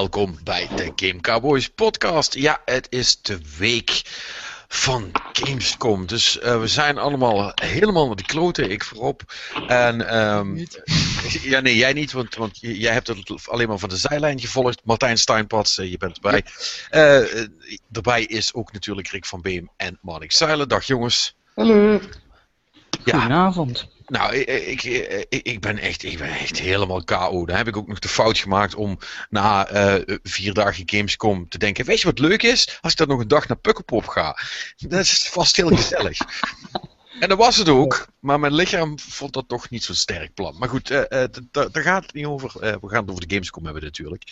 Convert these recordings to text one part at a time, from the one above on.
Welkom bij de Game Cowboys podcast. Ja, het is de week van Gamescom. Dus uh, we zijn allemaal helemaal met de kloten, ik voorop. En, um, ja, nee, jij niet, want, want jij hebt het alleen maar van de zijlijn gevolgd. Martijn Steinpats, uh, je bent erbij. Uh, erbij is ook natuurlijk Rick van Beem en Marnik Zeilen. Dag jongens. Hallo. Ja. Goedenavond. Nou, ik, ik, ik, ben echt, ik ben echt helemaal KO. Daar heb ik ook nog de fout gemaakt om na uh, vier dagen Gamescom te denken: Weet je wat leuk is? Als ik dan nog een dag naar Pukkelpop ga. Dat is vast heel gezellig. en dat was het ook, maar mijn lichaam vond dat toch niet zo'n sterk plan. Maar goed, uh, uh, daar gaat het niet over. we gaan het over de Gamescom hebben natuurlijk.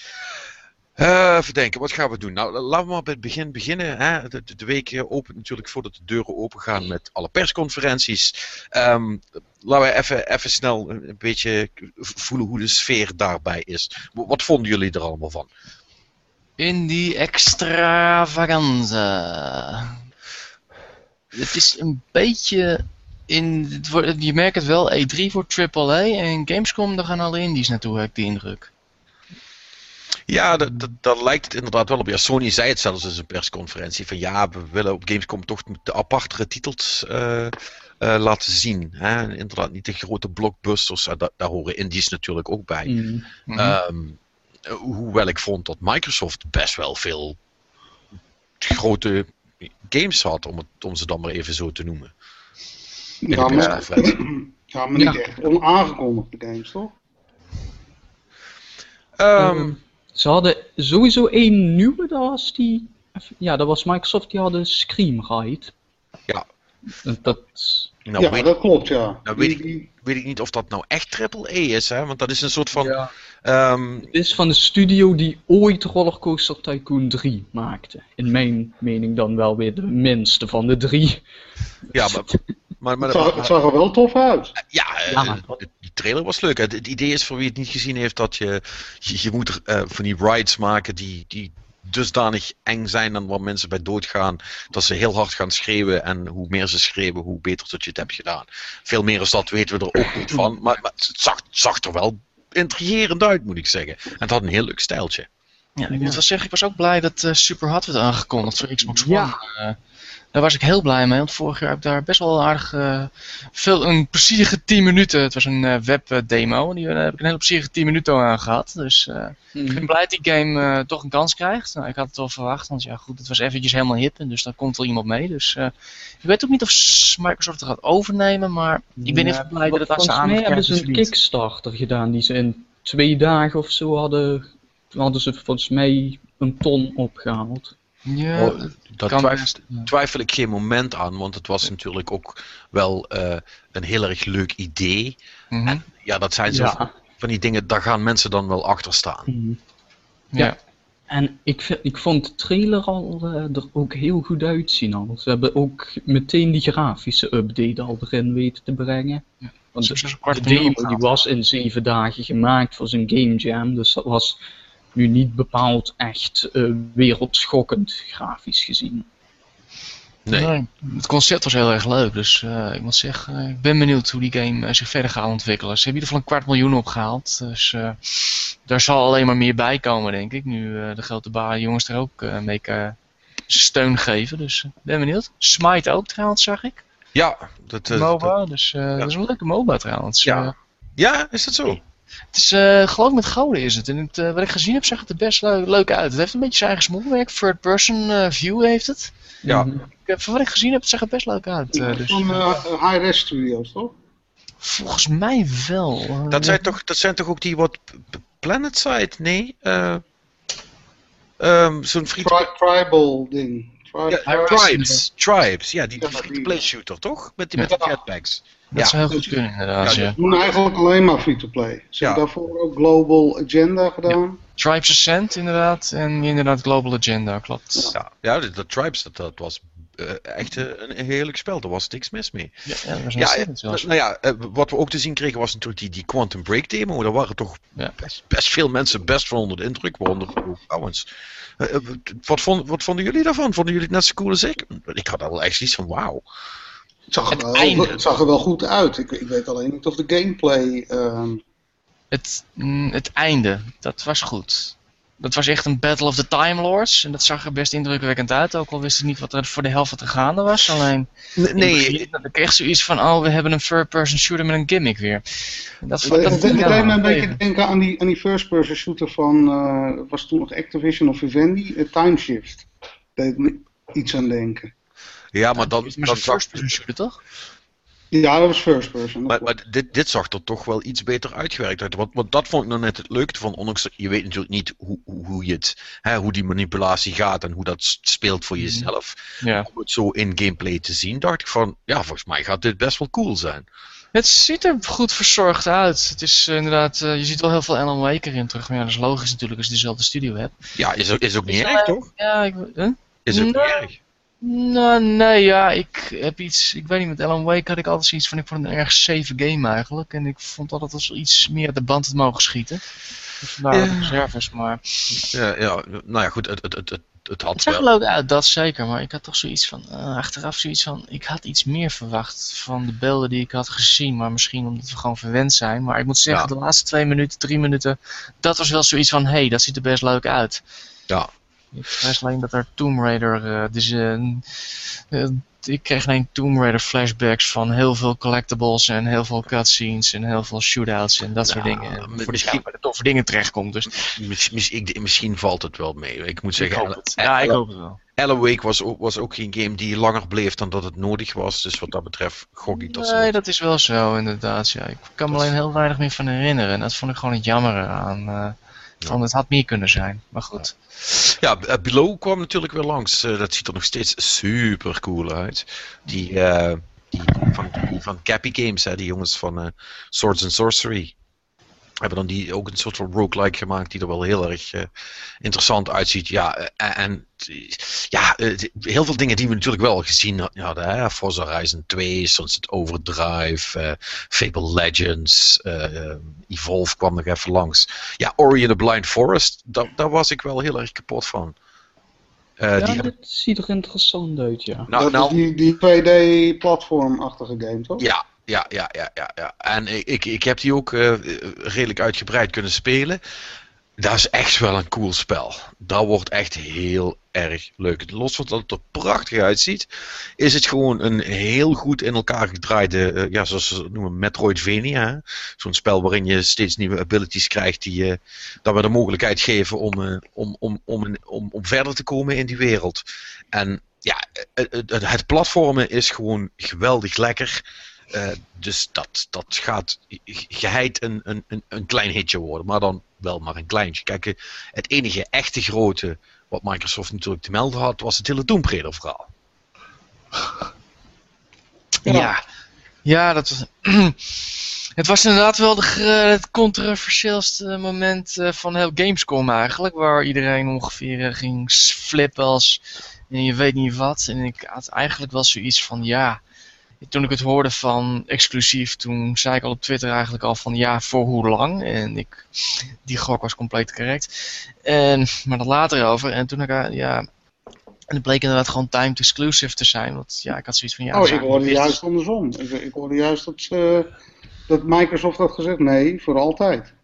Uh, even denken, wat gaan we doen? Nou, laten we maar bij het begin beginnen. Hè. De, week opent natuurlijk voordat de deuren open gaan met alle persconferenties. Um, laten we even, even snel een beetje voelen hoe de sfeer daarbij is. Wat vonden jullie er allemaal van? In die extravaganza. Het is een beetje. In, je merkt het wel, E3 voor AAA en Gamescom, daar gaan alle indies naartoe, heb ik de indruk. Ja, daar lijkt het inderdaad wel op. Ja, Sony zei het zelfs in zijn persconferentie. Van ja, we willen op Gamescom toch de apartere titels uh, uh, laten zien. Hè? Inderdaad, niet de grote blockbusters. Uh, daar, daar horen indies natuurlijk ook bij. Mm -hmm. um, hoewel ik vond dat Microsoft best wel veel grote games had, om, het, om ze dan maar even zo te noemen. In ja, maar, ja, maar niet ja. echt onaangekondigde games, toch? Um, ze hadden sowieso één nieuwe, dat was die... Ja, dat was Microsoft, die hadden Scream Ride. Ja. Dat... Nou, ja, weet, dat klopt, ja. Nou weet, ik, weet ik niet of dat nou echt triple E is, hè? Want dat is een soort van... Ja. Um... Het is van de studio die ooit Rollercoaster Tycoon 3 maakte. In mijn mening dan wel weer de minste van de drie. Ja, maar... Maar, maar, het, zag, het, zag, er wel tof uit. Ja, ja maar... die trailer was leuk. Het, het, idee is voor wie het niet gezien heeft dat je, je, je moet uh, van die rides maken die, die dusdanig eng zijn en waar mensen bij doodgaan. Dat ze heel hard gaan schreeuwen en hoe meer ze schreeuwen, hoe beter dat je het hebt gedaan. Veel meer als dat weten we er ook niet van. Maar, maar het, zag, het zag er wel intrigerend uit, moet ik zeggen. En het had een heel leuk stijltje. Ja, ik moet wel zeggen, ik was ook blij dat uh, Superhot werd aangekondigd voor Xbox One. Ja. Daar was ik heel blij mee, want vorig jaar heb ik daar best wel aardig uh, veel, een plezierige 10 minuten, het was een uh, webdemo, en die, daar heb ik een hele plezierige 10 minuten aan gehad. Dus mm. ik ben blij dat die game toch een kans krijgt. Nou, ik had het wel verwacht, want ja goed, het was eventjes helemaal hip, en dus daar komt wel iemand mee. Dus ik weet ook niet of Microsoft het gaat overnemen, maar ik ben ja, even blij dat het aan ze aan mij hebben ze een Kickstarter gedaan, die ze in twee dagen of zo hadden, hadden ze volgens mij een ton opgehaald. Ja, oh, daar twijfel, twijfel, ik geen moment aan, want het was natuurlijk ook wel uh, een heel erg leuk idee. Mm -hmm. En ja, dat zijn zo ja. van die dingen, daar gaan mensen dan wel achter staan. Mm -hmm. ja. ja. En ik, ik vond de trailer al uh, er ook heel goed uitzien al. Ze hebben ook meteen die grafische update al erin weten te brengen. Ja. Want de, de demo die was in zeven dagen gemaakt voor zijn game jam, dus dat was nu niet bepaald echt uh, wereldschokkend grafisch gezien. Nee. nee. Het concept was heel erg leuk, dus uh, ik moet zeggen, uh, ik ben benieuwd hoe die game zich verder gaat ontwikkelen. Ze hebben in ieder geval een kwart miljoen opgehaald, dus daar zal alleen maar meer bij komen, denk ik. Nu de grote baan jongens er ook mee steun geven, dus ik ben benieuwd. Smite ook trouwens, zag ik. Ja. Dat, MOBA, dat, dus ja. dat is een leuke MOBA trouwens. Ja, ja is dat zo? Het is, uh, geloof ik met gouden is het. En het, uh, wat ik gezien heb, zag het er best leuk, leuk uit. Het heeft een beetje zijn eigen smoelwerk. Third person uh, view heeft het. Ja. Ik, van wat ik gezien heb, het zag er best leuk uit. dus, van High-Res Studios, toch? Volgens mij wel. Dat zijn, toch, dat zijn toch ook die wat Planet Side? Nee? Um, Zo'n free Tri Tribal ding. Tri ja, tribes, tribes, ja, die, die free-to-play shooter, toch? Met, die, met de jetpacks. Dat ja. zou heel goed kunnen, inderdaad. Ja, ze doen eigenlijk alleen maar free-to-play. Ze hebben daarvoor ook Global Agenda gedaan. Tribes Ascent, inderdaad. En inderdaad Global Agenda, klopt. Ja, ja de, de Tribes, dat, dat was uh, echt uh, een, een heerlijk spel. Daar was niks mis mee. Ja, ja, ja, nou ja, wat we ook te zien kregen was natuurlijk die, die Quantum Break demo. Daar waren toch ja. best, best, veel mensen best van onder de indruk. Waaronder trouwens. wat, vond, wat vonden jullie daarvan? Vonden jullie het net zo cool als ik? Ik had al echt iets van wauw. Het zag, er wel, het zag er wel goed uit. Ik, ik weet alleen niet of de gameplay... Uh... Het, mm, het einde, dat was goed. dat was echt een Battle of the Time Lords. En dat zag er best indrukwekkend uit. Ook al wist ik niet wat er voor de helft er gaande was. Alleen, Nee, ik kreeg zoiets van, oh, we hebben een third-person shooter met een gimmick weer. Dat, dat, Het dat, deed me een beetje denken aan die, aan die first-person shooter van, eh, was toen nog Activision of Vivendi, uh, Time Shift. Deed me iets aan denken. Ja, maar dan, maar dan first-person shooter, toch? Ja, dat was first-person. dat maar, maar dit, dit zag er toch wel iets beter uitgewerkt uit. Want, want dat vond ik nou net het leuke van. Ondanks, dat je weet natuurlijk niet hoe, hoe, hoe, je het, hè, hoe die manipulatie gaat en hoe dat speelt voor Mhm. jezelf. Ja. Om het zo in gameplay te zien, dacht ik van, ja, volgens mij gaat dit best wel cool zijn. Het ziet er goed verzorgd uit. Het is eh, inderdaad, eh, je ziet wel heel veel Alan Wake erin terug. Maar ja, dat is logisch natuurlijk als je dezelfde studio hebt. Ja, is, ook- is ook niet Is erg, toch? Ja, ik, huh? Is ook niet erg. Nou, nee, ja, ik heb iets, ik weet niet, met Alan Wake had ik altijd zoiets van, ik vond het een erg safe game eigenlijk. En ik vond altijd als iets meer de band te mogen schieten. Dus vandaar de reserves, maar... Ja, ja, nou ja, goed, het, het, het, het, het had Het zag er wel. leuk uit, dat zeker, maar ik had toch zoiets van, eh, achteraf zoiets van, ik had iets meer verwacht van de beelden die ik had gezien, maar misschien omdat we gewoon verwend zijn. Maar ik moet zeggen, Ja. de laatste twee minuten, drie minuten, dat was wel zoiets van, hé, hey, dat ziet er best leuk uit. Ja. Ik vrees alleen dat er Tomb Raider, eh, dus, ik kreeg alleen Tomb Raider flashbacks van heel veel collectibles en heel veel cutscenes en heel veel shootouts en dat soort Ja, dingen. En voor de misschien- de toffe dingen terechtkomt, dus Mis- mis- ik- misschien valt het wel mee. Ik moet ik zeggen, hoop het. Ja, ik hoop het wel. Alan Wake was ook, was ook geen game die langer bleef dan dat het nodig was. Dus wat dat betreft gok ik dat Nee, dat- dat is wel zo, inderdaad. Ja. Ik kan me alleen heel weinig meer van herinneren. En dat vond ik gewoon het jammer aan. Van het had meer kunnen zijn. Maar goed. Ja, eh, Below kwam natuurlijk weer langs. Eh, dat ziet er nog steeds super cool uit. Die, eh, die, van, van Cappy Games, hè, die jongens van Swords and Sorcery. Hebben dan die ook een soort van roguelike gemaakt die er wel heel erg eh, interessant uitziet. Ja, eh, en ja, eh, heel veel dingen die we natuurlijk wel gezien had- hadden. Hè? Forza Horizon 2, Sunset Overdrive, Fable Legends, Evolve kwam nog even langs. Ja, Ori and the Blind Forest, daar, daar was ik wel heel erg kapot van. Eh, ja, die dit ziet er interessant uit, ja. nou, dat nou, is die, die 2D-platformachtige game, toch? Ja, ja, ja, ja, ja, ja. En ik, ik, heb die ook eh, redelijk uitgebreid kunnen spelen. Dat is echt wel een cool spel. Dat wordt echt heel erg leuk. Los van dat het er prachtig uitziet, is het gewoon een heel goed in elkaar gedraaide, eh, ja, zoals ze het noemen, Metroidvania. Zo'n spel waarin je steeds nieuwe abilities krijgt die je dan weer de mogelijkheid geven om, eh, om, om, om, om, om verder te komen in die wereld. En ja, het platformen is gewoon geweldig lekker. Eh, dus dat, dat gaat geheid een, een, een, klein hitje worden, maar dan wel maar een kleintje. Kijk, eh, het enige echte grote wat Microsoft natuurlijk te melden had, was het hele Tomb Raider verhaal. Ja. Ja, dat was. het was inderdaad wel de, het controversieelste moment eh, van heel Gamescom eigenlijk. Waar iedereen ongeveer ging flippen als. En je weet niet wat. En ik had eigenlijk wel zoiets van ja. Toen ik het hoorde van exclusief, toen zei ik al op Twitter eigenlijk al van ja, voor hoe lang? En ik, die gok was compleet correct. En, maar dat later over. En toen ik, eh, ja, en het bleek inderdaad gewoon timed exclusive te zijn. Want ja, ik had zoiets van ja. oh, ik hoorde juist andersom. Ik, ik hoorde juist dat, ze, dat Microsoft had gezegd, nee, voor altijd.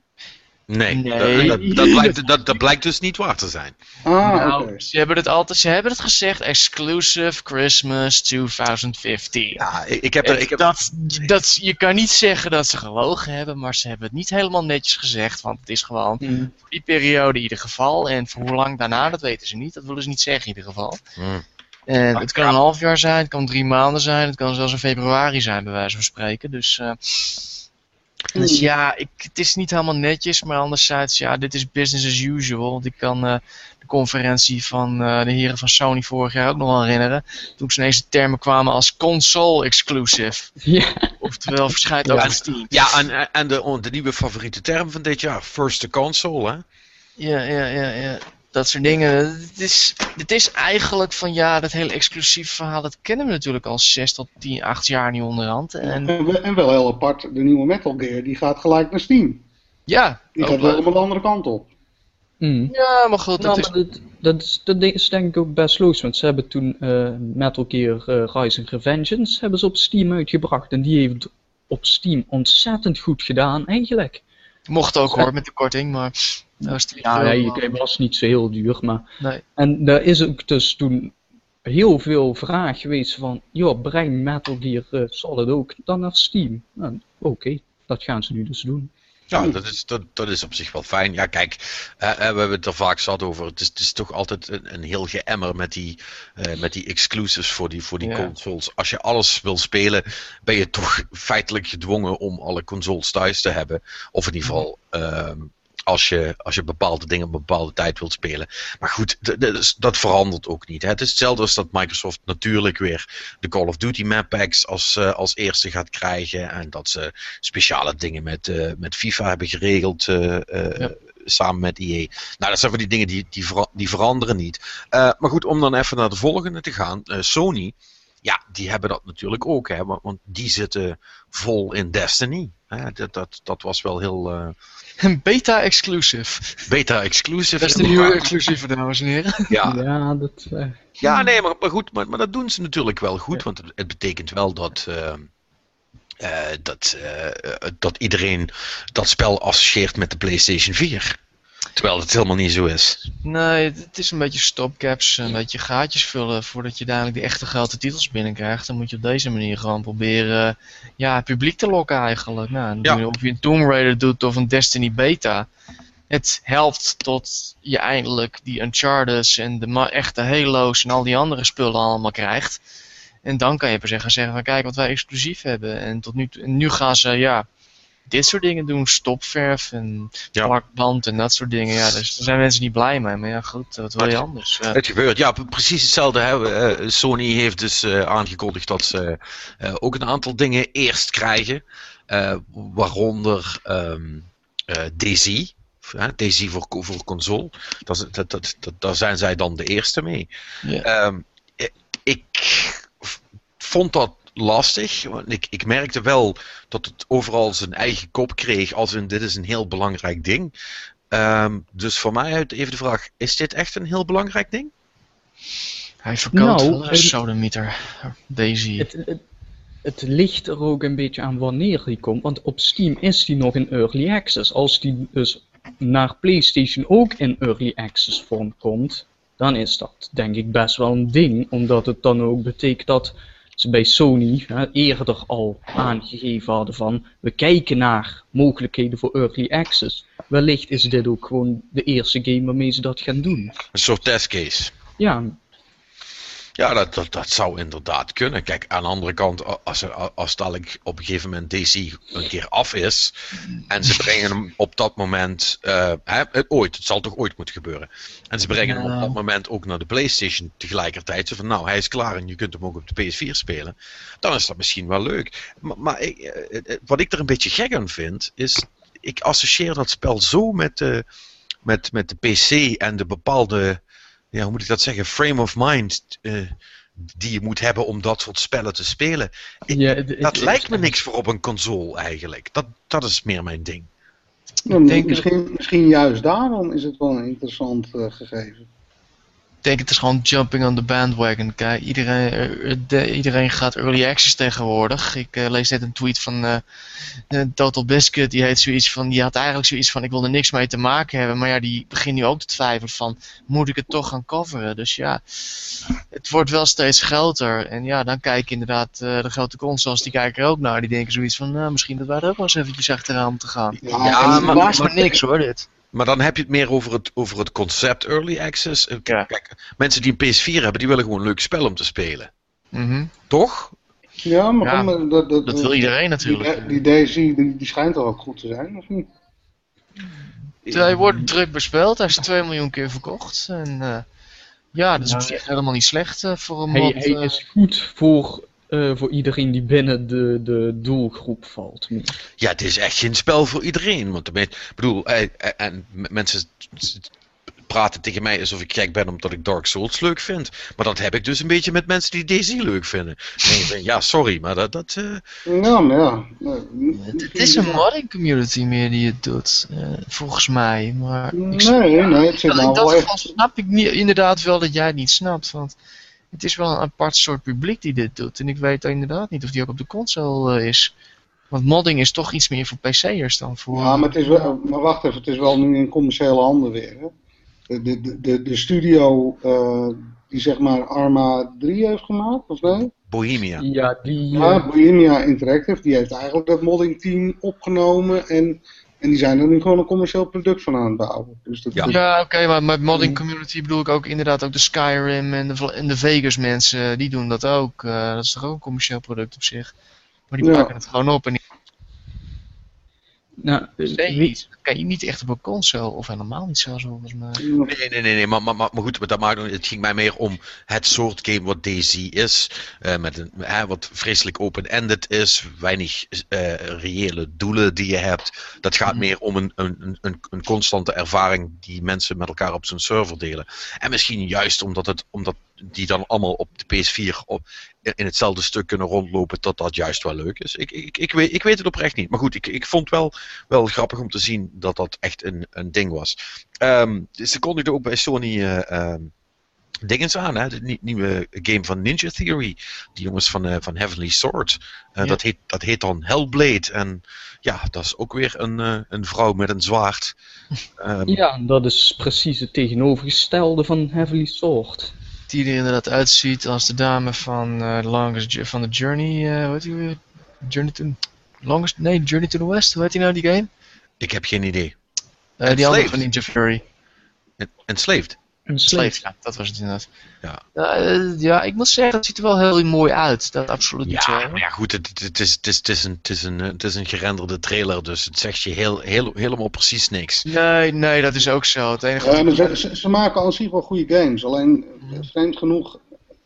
Nee, Nee. Dat, dat, dat, blijkt, dat, dat blijkt dus niet waar te zijn. Ah, Nou, ze hebben het altijd, ze hebben het gezegd, exclusive Christmas 2015. Ja, ik, ik heb er, ik heb, dat, dat, je kan niet zeggen dat ze gelogen hebben, maar ze hebben het niet helemaal netjes gezegd, want het is gewoon voor die periode in ieder geval. En voor hoe lang daarna, dat weten ze niet, dat willen ze niet zeggen in ieder geval. Hmm. En het kan een half jaar zijn, het kan drie maanden zijn, het kan zelfs in februari zijn, bij wijze van spreken. Dus, eh, dus ja, ik, het is niet helemaal netjes, maar anderzijds, ja, dit is business as usual. Want ik kan eh, de conferentie van eh, de heren van Sony vorig jaar ook nog wel herinneren. Toen ze ineens de termen kwamen als console exclusive. Ja, Oftewel verschijnt ook Ja. op Steam. Ja, en, en de, de nieuwe favoriete term van dit jaar, first to console, hè? Ja, ja, ja, ja. Dat soort dingen. Het is, het is eigenlijk van ja, dat hele exclusief verhaal, dat kennen we natuurlijk al 6 tot 10, 8 jaar nu onderhand. En En, wel- en wel heel apart, de nieuwe Metal Gear, die gaat gelijk naar Steam. ja, Die gaat leuk. helemaal de andere kant op. Mm. ja, maar goed, dat Nou, is... maar dat, dat, is, dat is denk ik ook best logisch, want ze hebben toen eh, Metal Gear eh, Rising Revengeance hebben ze op Steam uitgebracht en die heeft op Steam ontzettend goed gedaan eigenlijk. Mocht ook hoor, met de korting, maar... Die Ja, veel- nee, hij was niet zo heel duur, maar... Nee. En daar is ook dus toen heel veel vraag geweest van... joh, breng Metal Gear eh, Solid ook dan naar Steam. Nou, Oké, dat gaan ze nu dus doen. Ja, dat is, dat, dat is op zich wel fijn. Ja, kijk, eh, eh, we hebben het er vaak zat over. Het is, het is toch altijd een, een heel geëmmer met die, eh, met die exclusives voor die, voor die Ja. consoles. Als je alles wil spelen, ben je toch feitelijk gedwongen om alle consoles thuis te hebben. Of in ieder geval. ehm, als je, als je bepaalde dingen op een bepaalde tijd wilt spelen. Maar goed, d- d- dat verandert ook niet. Hè. Het is hetzelfde als dat Microsoft natuurlijk weer de Call of Duty map packs als, eh, als eerste gaat krijgen. En dat ze speciale dingen met, eh, met FIFA hebben geregeld eh, Ja. samen met EA. Nou, dat zijn van die dingen die, die, vera- die veranderen niet. Maar goed, om dan even naar de volgende te gaan. Sony, ja, die hebben dat natuurlijk ook. Hè, want, want die zitten vol in Destiny. Hè, dat, dat, dat was wel heel eh, Een beta-exclusive. beta-exclusive. Dat is de nieuwe exclusieve, dames en heren. Ja, Ja, dat... eh, Ja, nee, maar, maar goed, maar, maar dat doen ze natuurlijk wel goed, want het, het betekent wel dat, eh, eh, dat, dat iedereen dat spel associeert met de PlayStation 4. Terwijl het helemaal niet zo is. Nee, het is een beetje stopcaps, een beetje gaatjes vullen voordat je uiteindelijk die echte grote titels binnenkrijgt. Dan moet je op deze manier gewoon proberen ja, het publiek te lokken eigenlijk. Nou, Ja. je- of je een Tomb Raider doet of een Destiny beta. Het helpt tot je eindelijk die Uncharted en de echte Halo's en al die andere spullen allemaal krijgt. En dan kan je per se gaan zeggen van kijk wat wij exclusief hebben. En tot nu, en nu gaan ze ja, dit soort dingen doen. Stopverf en Ja. plakband en dat soort dingen. Ja, dus daar zijn mensen niet blij mee. Maar ja goed, wat wil je anders? Het gebeurt, ja, pre- precies hetzelfde. Hè. Eh, Sony heeft dus eh, aangekondigd dat ze eh, ook een aantal dingen eerst krijgen. Waaronder DayZ. Hè, DayZ voor, voor console. Dat, dat, dat, dat, daar zijn zij dan de eerste mee. Ja. Ehm, ik, vond dat lastig. Want ik, ik merkte wel dat het overal zijn eigen kop kreeg. Als in dit is een heel belangrijk ding. Ehm, dus voor mij uit even de vraag: is dit echt een heel belangrijk ding? Hij verkoopt Nou, wel een het- sodemieter. Daisy. Het, het, het ligt er ook een beetje aan wanneer die komt, want op Steam is die nog in Early Access. Als die dus naar PlayStation ook in Early Access vorm komt, dan is dat denk ik best wel een ding, omdat het dan ook betekent dat ze bij Sony hè, eerder al aangegeven hadden van we kijken naar mogelijkheden voor Early Access. Wellicht is dit ook gewoon de eerste game waarmee ze dat gaan doen. Een soort testcase. Ja, Ja, dat, dat, dat zou inderdaad kunnen. Kijk, aan de andere kant, als, er, als dadelijk op een gegeven moment DC een keer af is. en ze brengen hem op dat moment. eh, hè, het- ooit, het zal toch ooit moeten gebeuren. En ze brengen hem op dat moment ook naar de PlayStation tegelijkertijd. Zo van nou, hij is klaar en je kunt hem ook op de PS4 spelen. Dan is dat misschien wel leuk. Maar, maar ik, eh, eh, wat ik er een beetje gek aan vind, is. Ik associeer dat spel zo met de, met, met de PC en de bepaalde ja, hoe moet ik dat zeggen, frame of mind eh, die je moet hebben om dat soort spellen te spelen. Ik- ja het- Dat het- lijkt me niks voor op een console eigenlijk. Dat, dat is meer mijn ding. Nou, denk misschien, misschien juist daarom is het wel een interessant eh, gegeven. Ik denk het is gewoon jumping on the bandwagon. Kijk, iedereen, de- iedereen gaat early access tegenwoordig. Ik eh, lees net een tweet van eh, eh, Total Biscuit. Die, heet zoiets van, die had eigenlijk zoiets van: ik wil er niks mee te maken hebben. Maar ja, die begint nu ook te twijfelen: van, moet ik het toch gaan coveren? Dus ja, het wordt wel steeds groter. En ja, dan kijken inderdaad eh, de grote consoles, die kijken er ook naar. Die denken zoiets van: nou, misschien dat wij er ook wel eens eventjes achteraan moeten gaan. Ja, maar- Maar maar niks hoor, dit. Maar dan heb je het meer over het, over het concept early access. Eh, Ja. Kijk, mensen die een PS4 hebben, die willen gewoon een leuk spel om te spelen. Mhm. Toch? ja, maar Ja, kom, dat, dat, Dat wil iedereen natuurlijk. Die, die Daisy, die, die schijnt toch ook goed te zijn, of niet? Hij wordt druk bespeeld, hij is 2 miljoen keer verkocht. En eh, ja, dat is op zich helemaal niet slecht eh, voor een Hij, mod. hij eh. is goed voor, eh, voor iedereen die binnen de, de doelgroep valt. Ja, het is echt geen spel voor iedereen. Want ik bedoel, eh, eh, en mensen praten tegen mij alsof ik gek ben omdat ik Dark Souls leuk vind. Maar dat heb ik dus een beetje met mensen die Daisy leuk vinden. Ja, sorry, maar dat... dat eh, Ja, maar ja. nee, Het, is een modding community meer die het doet, volgens mij. Maar ik, Nee, nee, het zit in nou dat wel geval snap ik niet, inderdaad wel dat jij het niet snapt. Want het is wel een apart soort publiek die dit doet. En ik weet inderdaad niet of die ook op de console eh, is. Want modding is toch iets meer voor PC'ers dan voor... Ja, maar, het is wel, maar wacht even, het is wel nu in commerciële handen weer. Hè? De, de, de, de studio eh, die zeg maar Arma 3 heeft gemaakt, of nee? Bohemia. Ja, die... Ja, eh, Bohemia Interactive, die heeft eigenlijk dat modding team opgenomen en, en die zijn er nu gewoon een commercieel product van aan het bouwen. Dus dat, Ja. Ja, oké, maar met modding Mm. community bedoel ik ook inderdaad ook de Skyrim en de, en de Vegas mensen, die doen dat ook. Eh, dat is toch ook een commercieel product op zich. Maar die Ja. pakken het gewoon op en die nou, PC wie- niet. Dat kan je niet echt op een console, of helemaal niet zelfs volgens mij. Nee, nee, nee, nee maar, maar, maar, maar goed, dat maakt, het ging mij meer om het soort game wat DayZ is. eh, met een, hè, wat vreselijk open-ended is, weinig eh, reële doelen die je hebt. Dat gaat Mhm. meer om een, een, een, een constante ervaring die mensen met elkaar op zo'n server delen. En misschien juist omdat, het, omdat die dan allemaal op de PS4 op, in hetzelfde stuk kunnen rondlopen, dat dat juist wel leuk is. Ik, ik, ik, weet, ik weet het oprecht niet. Maar goed, ik, ik vond wel, wel grappig om te zien dat dat echt een, een ding was. Ehm, ze kondigden ook bij Sony eh ehm, dingens aan, hè? de nie- nieuwe game van Ninja Theory. Die jongens van, eh, van Heavenly Sword. Eh, Ja. dat, heet, dat heet dan Hellblade. En ja, dat is ook weer een, een vrouw met een zwaard. Ehm, ja, dat is precies het tegenovergestelde van Heavily Sword. Die er inderdaad uitziet als de dame van, The Longest, van The Journey, eh hoe heet die weer? Journey to... Longest, nee, Journey to the West, hoe heet die nou die game? Ik heb geen idee. Eh, die andere van Ninja Fury. En- Enslaved. Een Slave, slave. ja, dat was het inderdaad. Ja. Ja, eh, ja, ik moet zeggen, het ziet er wel heel mooi uit. Dat absoluut niet Ja, zo. maar ja, goed, het, het, het is, het, is, het, is een, het, is een, het is een gerenderde trailer, dus het zegt je heel, heel, helemaal precies niks. Nee, nee, dat is ook zo. Het enige Ja, ze, ze, maken aan zich wel goede games. Alleen, eh, vreemd genoeg,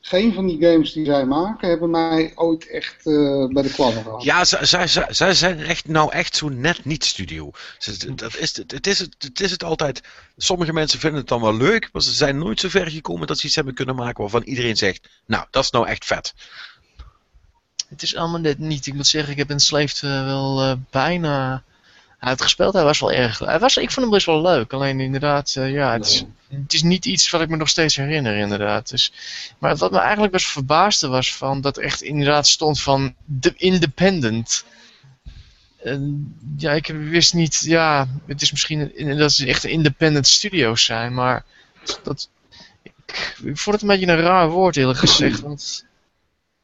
geen van die games die zij maken hebben mij ooit echt eh, bij de kladden gehad. Ja, zij, zij, zij, zij zijn echt, nou echt zo net niet studio. Ze- Dat is, het, het, is het, het is het altijd. Sommige mensen vinden het dan wel leuk, maar ze zijn nooit zo ver gekomen dat ze iets hebben kunnen maken waarvan iedereen zegt: Nou, dat is nou echt vet. Het is allemaal net niet. Ik moet zeggen, ik heb Enslaved uh, wel uh, bijna uitgespeeld. Hij was wel erg. Hij was, ik vond hem best wel leuk. Alleen inderdaad, uh, ja, het is, het is niet iets wat ik me nog steeds herinner, inderdaad. Dus, maar wat me eigenlijk best verbaasde was van dat echt inderdaad stond van The Independent. En, ja, ik wist niet, ja, het is misschien dat ze echt independent studio's zijn, maar dat, ik, ik vond het een beetje een raar woord eerlijk gezegd, want...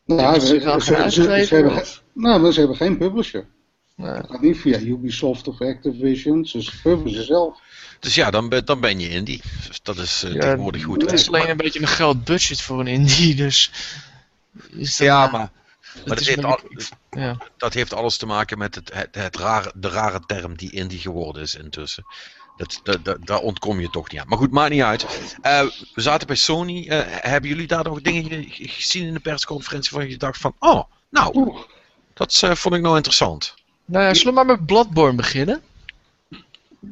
Nou, ze, ze, ze, ze, hebben, nou, maar ze hebben geen publisher. Nee. Gaat niet via Ubisoft of Activision, ze publishen zelf. Dus ja, dan, ben, dan ben je indie. Dus dat is uh, ja, tegenwoordig goed. Het is alleen een beetje een groot budget voor een indie, dus... Is dat, ja, maar... Maar dat heeft, al, ja. dat heeft alles te maken met het, het, het rare, de rare term die indie geworden is intussen. Dat, dat, dat, daar ontkom je toch niet aan. Maar goed, maakt niet uit. Uh, we zaten bij Sony. Uh, hebben jullie daar nog dingen gezien in de persconferentie van je dacht van... Oh, nou, Oeh. dat uh, vond ik nou interessant. Nou ja, zullen we maar met Bloodborne beginnen?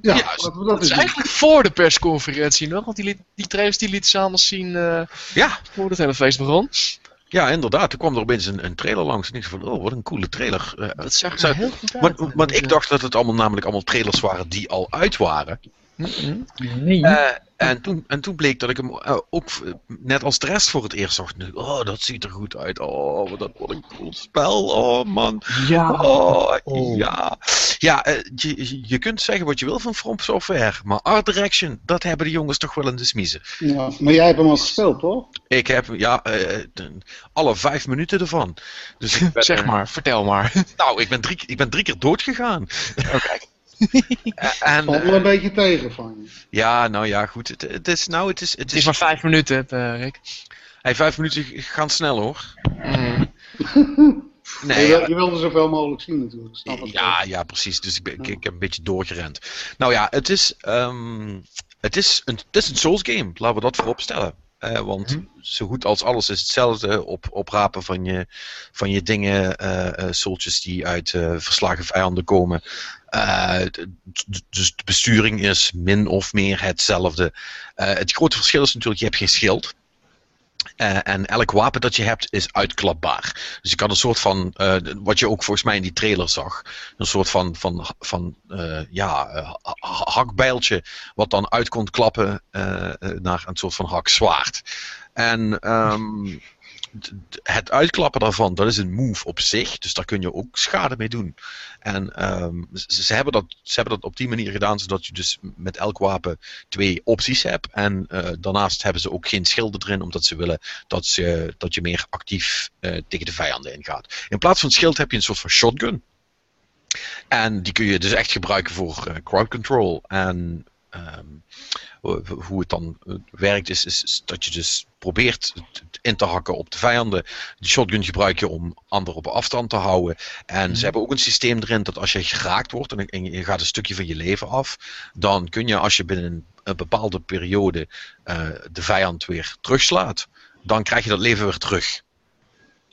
Ja, ja dat, dat, dat, is eigenlijk voor de persconferentie nog, want die, liet, die trailers die lieten ze allemaal zien uh, ja. voor het hele feest begon. Ja, inderdaad. Toen kwam er opeens een, een trailer langs en ik van, oh, wat een coole trailer. Uh, dat zag er heel goed uit. Want, want ik dacht dat het allemaal namelijk allemaal trailers waren die al uit waren. Mm -hmm. Nee. Uh, en, toen, en toen bleek dat ik hem uh, ook net als de rest voor het eerst zag. Oh, dat ziet er goed uit. Oh, dat wordt een cool spel. Oh, man. Ja. Oh, oh. ja. Ja, uh, je, je kunt zeggen wat je wil van From Software. Maar Art Direction, dat hebben de jongens toch wel in de smiezen. Ja, maar jij hebt hem al gespeeld, toch? Ik heb, ja, uh, alle vijf minuten ervan. Dus ben, zeg maar, vertel maar. Nou, ik ben drie, ik ben drie keer dood gegaan. Oké. Okay. en, Valt wel een beetje tegen van je. Ja, nou ja, goed. Het, het is, nou, het is, het, het is, is maar vijf minuten, uh, Rick. Hey, vijf minuten gaan snel hoor. Mm. Nee, je, je wilde zoveel mogelijk zien natuurlijk. Snap het ja, ook. ja, precies. Dus ik, ben, ik, ik, heb een beetje doorgerend. Nou ja, het is, um, het is, een, het is een Souls game. Laten we dat voorop stellen. Uh, want mm -hmm. zo goed als alles is hetzelfde op, oprapen van je, van je dingen, uh, uh, soultjes die uit verslagen vijanden komen. Dus de besturing is min of meer hetzelfde. het grote verschil is natuurlijk, je hebt geen schild. Uh, en elk wapen dat je hebt is uitklapbaar. Dus je kan een soort van, wat je ook volgens mij in die trailer zag, een soort van, van, van ja, hakbijltje, wat dan uit kon klappen naar een soort van hakzwaard. En d- het uitklappen daarvan, dat is een move op zich. Dus daar kun je ook schade mee doen. En ehm, ze, hebben dat, ze hebben dat op die manier gedaan, zodat je dus met elk wapen twee opties hebt. En eh, daarnaast hebben ze ook geen schilden erin, omdat ze willen dat, ze, dat je meer actief eh, tegen de vijanden ingaat. In plaats van schild heb je een soort van shotgun. En die kun je dus echt gebruiken voor eh, crowd control. En ehm, hoe het dan eh, werkt, is, is, is dat je dus probeert in te hakken op de vijanden. Die shotgun gebruik je om anderen op afstand te houden. En ze hebben ook een systeem erin dat als je geraakt wordt en, en je gaat een stukje van je leven af, dan kun je als je binnen een, een bepaalde periode eh, de vijand weer terugslaat, dan krijg je dat leven weer terug.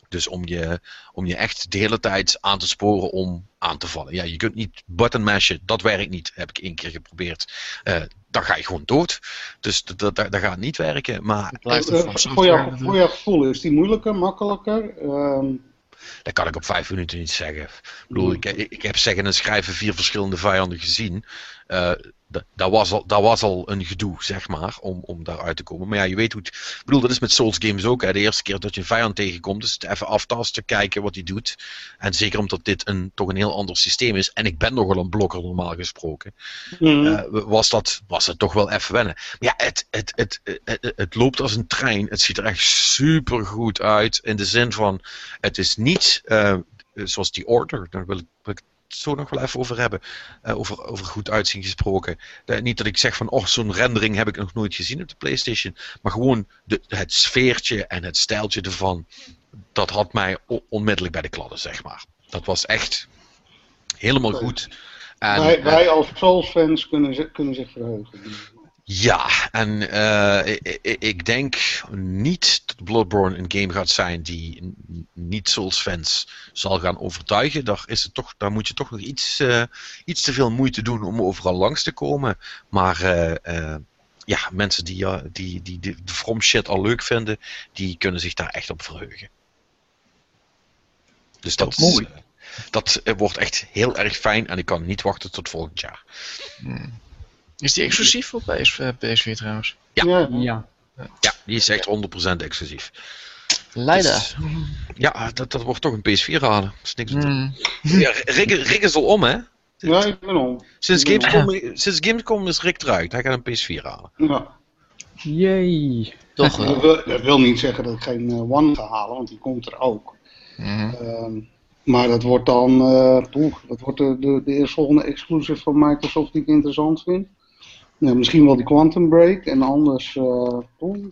Dus om je, om je echt de hele tijd aan te sporen om aan te vallen. Ja, je kunt niet button mashen, dat werkt niet. Heb ik één keer geprobeerd. Eh, dan ga je gewoon dood. Dus dat, dat, dat gaat niet werken. Maar Het Eh, eh, voor, jouw, software. voor jouw gevoel is die moeilijker, makkelijker? Ehm, dat kan ik op vijf minuten niet zeggen. Ik bedoel, ik, ik heb zeggen en schrijven vier verschillende vijanden gezien. Eh, dat, dat, was al, dat was al een gedoe, zeg maar, om, om daaruit te komen. Maar ja, je weet hoe het... Ik bedoel, dat is met Souls games ook. Hè. De eerste keer dat je een vijand tegenkomt, is het even aftasten, kijken wat hij doet. En zeker omdat dit een, toch een heel ander systeem is. En ik ben nogal een blokker normaal gesproken. mm, eh, was, dat, was het toch wel even wennen. Maar ja, het, het, het, het, het, loopt als een trein. Het ziet er echt super goed uit. In de zin van, het is niet eh, zoals die Order. Daar wil ik, wil ik het zo nog wel even over hebben. Eh, over, over goed uitzien gesproken. Niet dat ik zeg van, oh, zo'n rendering heb ik nog nooit gezien op de PlayStation. Maar gewoon de, het sfeertje en het stijltje ervan. Dat had mij onmiddellijk bij de kladden, zeg maar. Dat was echt helemaal goed. En, wij, wij als Souls-fans kunnen, kunnen zich verheugen. Ja, en eh, ik, denk niet dat Bloodborne een game gaat zijn die niet Souls-fans zal gaan overtuigen. Daar, is het toch, daar moet je toch nog iets, eh, iets te veel moeite doen om overal langs te komen. Maar eh, ja, mensen die, ja, die, die, die de From shit al leuk vinden, die kunnen zich daar echt op verheugen. Dus dat, mooi. is, eh, dat wordt echt heel erg fijn en ik kan niet wachten tot volgend jaar. Is die exclusief op PS, eh, PS4 trouwens? Ja. Ja. Ja. Ja, die is echt 100% exclusief. Leiden. Dus, ja, dat, dat wordt toch een PS4 halen. Dat is niks. Hmm. Ja, Rick, Rick is al om, hè? ja, ik ben om. Sinds ben Gamescom, sinds Gamescom is Rick eruit. Hij gaat een PS4 halen. Ja. Yay. Toch Dat, wel. wil, dat wil niet zeggen dat ik geen eh, One ga halen, want die komt er ook. Mhm. Ehm, maar dat wordt dan eh, dat wordt de, de, de eerstvolgende exclusive van Microsoft die ik interessant vind. Ja, misschien wel die Quantum Break en anders. eh, poeh.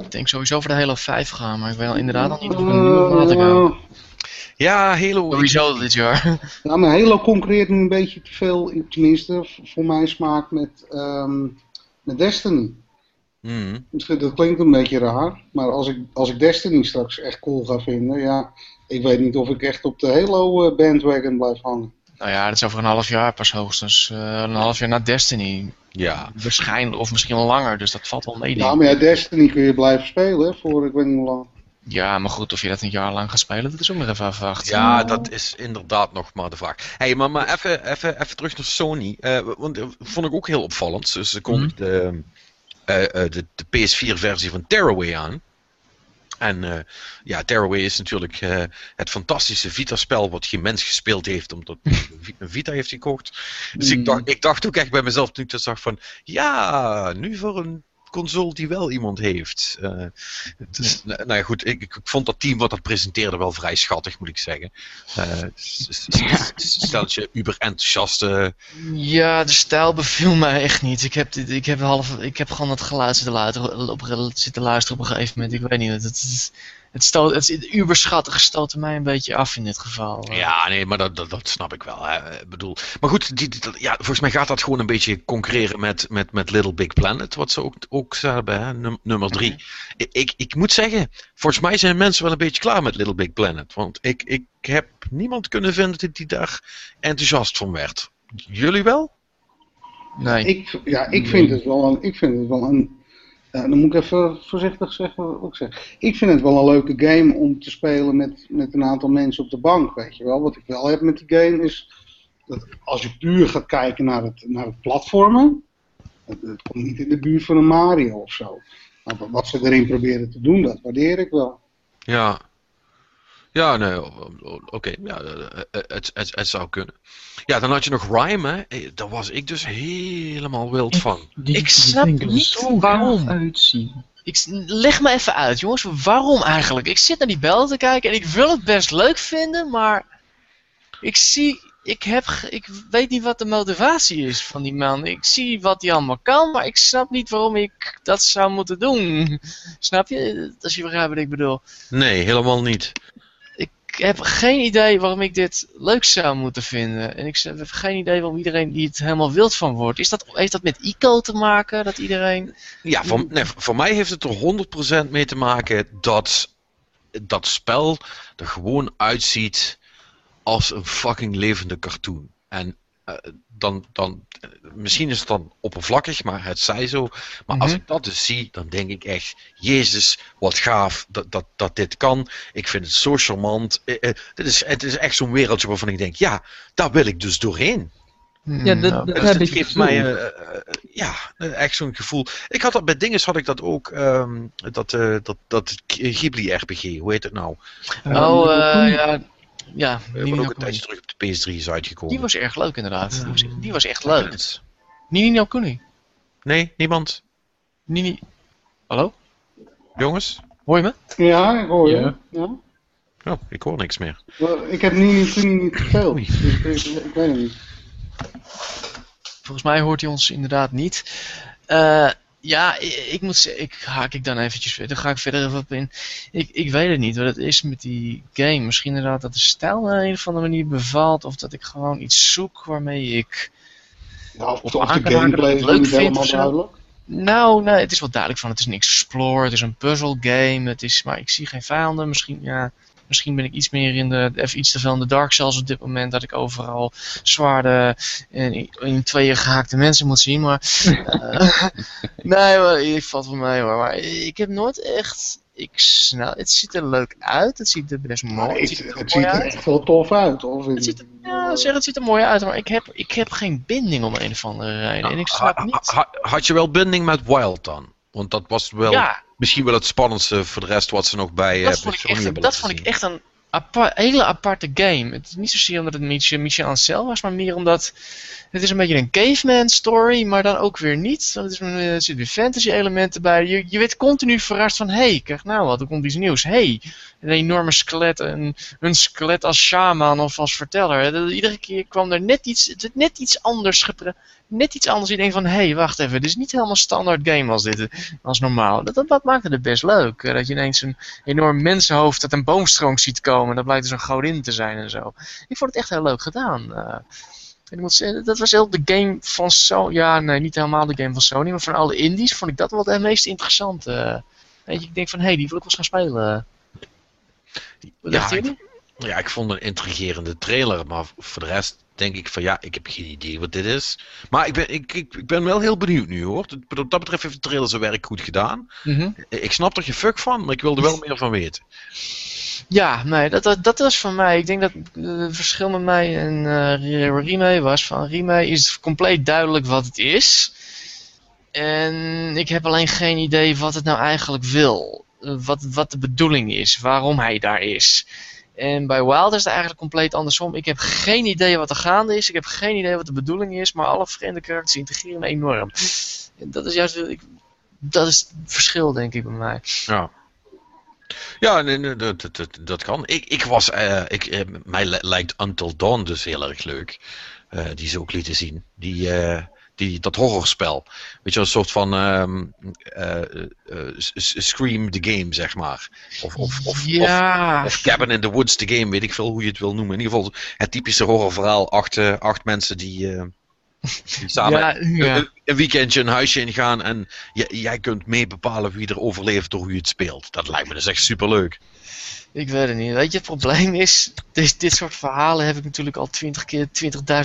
Ik denk sowieso voor de Halo 5 gaan, maar ik weet inderdaad nog niet ik een nieuwe water ga. Eh, Ja, Halo. Sowieso dit jaar. Ja, maar Halo concurreert nu een beetje te veel, tenminste voor mijn smaak, met, ehm, met Destiny. Hmm. Misschien, dat klinkt een beetje raar, maar als ik, als ik Destiny straks echt cool ga vinden, ja, ik weet niet of ik echt op de Halo eh, bandwagon blijf hangen. Nou ja, dat is over een half jaar pas hoogstens. eh, een half jaar na Destiny. Ja. Waarschijnlijk, of misschien langer, dus dat valt wel mee. Ik. maar ja, Destiny kun je blijven spelen voor ik weet niet hoe lang. Ja, maar goed, of je dat een jaar lang gaat spelen, dat is ook nog even afwachten. ja, dat is inderdaad nog maar de vraag. hey, maar, maar even, even, even terug naar Sony. eh, want dat vond ik ook heel opvallend. Dus ze kondigden eh, eh, de, de PS4-versie van Tearaway aan. En eh, ja, Tearaway is natuurlijk eh, het fantastische Vita-spel wat geen mens gespeeld heeft omdat een Vita heeft gekocht. Dus ik, dacht, ik dacht ook echt bij mezelf toen ik dat zag van, ja, nu voor een console die wel iemand heeft. Eh, dus, nou nou ja, goed, ik, ik vond dat team wat dat presenteerde wel vrij schattig, moet ik zeggen. S- s- steltje uber enthousiaste. Ja, de stijl beviel mij echt niet. Ik heb, ik heb, half, ik heb gewoon het geluid zitten luisteren, op, zitten luisteren op een gegeven moment. Ik weet niet, het, het, het, stoot, het, uberschattige stootte mij een beetje af in dit geval. Ja, nee, maar dat, dat, dat snap ik wel. Hè. Ik bedoel, maar goed, die, ja, volgens mij gaat dat gewoon een beetje concurreren met, met, met Little Big Planet, wat ze ook, ook ze hebben, hè, num- nummer drie. Ik, ik, ik moet zeggen, volgens mij zijn mensen wel een beetje klaar met Little Big Planet. Want ik, ik heb niemand kunnen vinden die, die daar enthousiast van werd. Jullie wel? Nee. Ik, ja, ik vind het wel een, ik vind het wel een dan moet ik even voorzichtig zeggen wat ik zeg. Ik vind het wel een leuke game om te spelen met, met een aantal mensen op de bank, weet je wel. Wat ik wel heb met die game is, dat als je puur gaat kijken naar het, naar het platformen, het komt niet in de buurt van een Mario of zo. Maar wat ze erin proberen te doen, dat waardeer ik wel. Ja. Ja, nee, oké. Ja, eh, eh, het, het, het zou kunnen. Ja, dan had je nog Rhyme, hè. Eh, Daar was ik dus helemaal wild van. Die, Ik die snap niet zo waarom. uitzien. Ik, leg me even uit, jongens. Waarom eigenlijk? Ik zit naar die beelden te kijken en ik wil het best leuk vinden, maar ik zie, ik heb, ik weet niet wat de motivatie is van die man. Ik zie wat hij allemaal kan, maar ik snap niet waarom ik dat zou moeten doen. Snap je? Als je begrijpt wat ik bedoel. Nee, helemaal niet. Ik heb geen idee waarom ik dit leuk zou moeten vinden. En ik heb geen idee waarom iedereen die het helemaal wild van wordt. Is dat, heeft dat met ICO te maken? Dat iedereen... Ja, voor, nee, voor mij heeft het er 100% mee te maken dat dat spel er gewoon uitziet als een fucking levende cartoon. En dan, dan, eh, misschien is het dan oppervlakkig, maar het zij zo. Maar als Mhm. ik dat dus zie, dan denk ik echt, Jezus, wat gaaf dat, dat, dat dit kan. Ik vind het zo charmant. Eh, eh, dit is, het is echt zo'n wereldje waarvan ik denk, ja, daar wil ik dus doorheen. Ja, dat, dat Dus heb ik geeft mij eh, eh, ja, eh, echt zo'n gevoel. Ik had dat bij dinges had ik dat ook, ehm, dat, eh, dat, dat Ghibli RPG, hoe heet het nou? Oh, Eh, eh, ja. Ja, no ook een tijdje terug op de PS3 is uitgekomen. Die was erg leuk inderdaad. Die was, die was echt leuk. Nini no Kuni. Nee, niemand? Nini... Hallo? Jongens? Hoor je me? Ja, ik hoor je. Ja. Ja. Oh, ik hoor niks meer. Ik heb Nini Kuni niet gespeeld, dus ik, weet het niet. Volgens mij hoort hij ons inderdaad niet. Eh, ja, ik, ik moet zeggen, ik haak ik dan eventjes verder. Daar ga ik verder even op in. Ik, ik weet het niet wat het is met die game. Misschien inderdaad dat de stijl me op een of andere manier bevalt. Of dat ik gewoon iets zoek waarmee ik... Ja, of, Of of de gameplay is leuk niet helemaal duidelijk. Nou, nee, het is wel duidelijk van. Het is een explore, het is een puzzle game. Het is, maar ik zie geen vijanden. Misschien, ja, misschien ben ik iets meer in de, even iets te veel in de Dark Souls op dit moment. Dat ik overal zwaarden en in, in tweeën gehaakte mensen moet zien. Maar, eh, nee, maar, ik valt wel mee hoor. Maar ik heb nooit echt, ik snel, het ziet er leuk uit. Het ziet er best mooi, het ziet er het ziet er echt wel tof uit, of? Het ziet, er- ja, zeg, het ziet er mooi uit, maar ik heb, ik heb geen binding om een of andere reden. En ik snap Ha- niet. ha- had je wel binding met Wild dan? Want dat was wel Ja, misschien wel het spannendste voor de rest wat ze nog bij, eh, dat bij vond ik Sony echt, hebben dat vond ik echt een apart, hele aparte game. Het is niet zozeer omdat het Michel, Michel Ancel was, maar meer omdat het is een beetje een caveman story, maar dan ook weer niet. Eh, er zitten weer fantasy elementen bij. Je, je werd continu verrast van, hé, hey, kijk nou wat, er komt iets nieuws. Hé, hey, een enorme skelet, een, een skelet als shaman of als verteller. Iedere keer kwam er net iets, net iets anders Net iets anders. Je denkt van, hé, hey, wacht even, dit is niet helemaal standaard game als dit, als normaal. Dat, dat, dat maakte het best leuk. eh, Dat je ineens een enorm mensenhoofd uit een boomstroom ziet komen. Dat blijkt dus een godin te zijn en zo. Ik vond het echt heel leuk gedaan. eh. Ik moet zeggen, dat was heel de game van Sony. Ja, nee, niet helemaal de game van Sony, maar van alle indies vond ik dat wel het meest interessante. Weet je, ik denk van, hé, hey, die wil ik wel eens gaan spelen. Wat Ja, dacht? Ja, ik vond een intrigerende trailer, maar voor de rest denk ik van ja, ik heb geen idee wat dit is. Maar ik ben, ik, ik, ik ben wel heel benieuwd nu hoor. Wat dat betreft heeft de trailer zijn werk goed gedaan. Mhm. Ik snap er geen fuck van, maar ik wil er wel meer van weten. Ja, nee, dat, dat, dat was van mij. Ik denk dat eh, het verschil met mij en eh Rime was van Rime is compleet duidelijk wat het is. En ik heb alleen geen idee wat het nou eigenlijk wil. Eh, wat, wat de bedoeling is, waarom hij daar is. En bij Wild is het eigenlijk compleet andersom. Ik heb geen idee wat er gaande is. Ik heb geen idee wat de bedoeling is. Maar alle vreemde karakters integreren enorm. En dat is juist... Ik, dat is het verschil, denk ik, bij mij. Ja. Ja, nee, nee, dat, dat, dat, kan. Ik, ik was, eh, ik, eh, mij li- lijkt Until Dawn dus heel erg leuk. Eh, die ze ook lieten zien. Die, die, dat horrorspel. Weet je, een soort van ehm, eh, eh, Scream the Game, zeg maar. Of, of, of, ja. of, of Cabin in the Woods the Game, weet ik veel hoe je het wil noemen. In ieder geval het typische horrorverhaal. Acht, acht mensen die, die samen ja, ja. een, weekendje een huisje ingaan. En jij kunt mee bepalen wie er overleeft door hoe je het speelt. Dat lijkt me dus echt superleuk. Ik weet het niet. Weet je, het probleem is, dit, dit soort verhalen heb ik natuurlijk al twintig keer,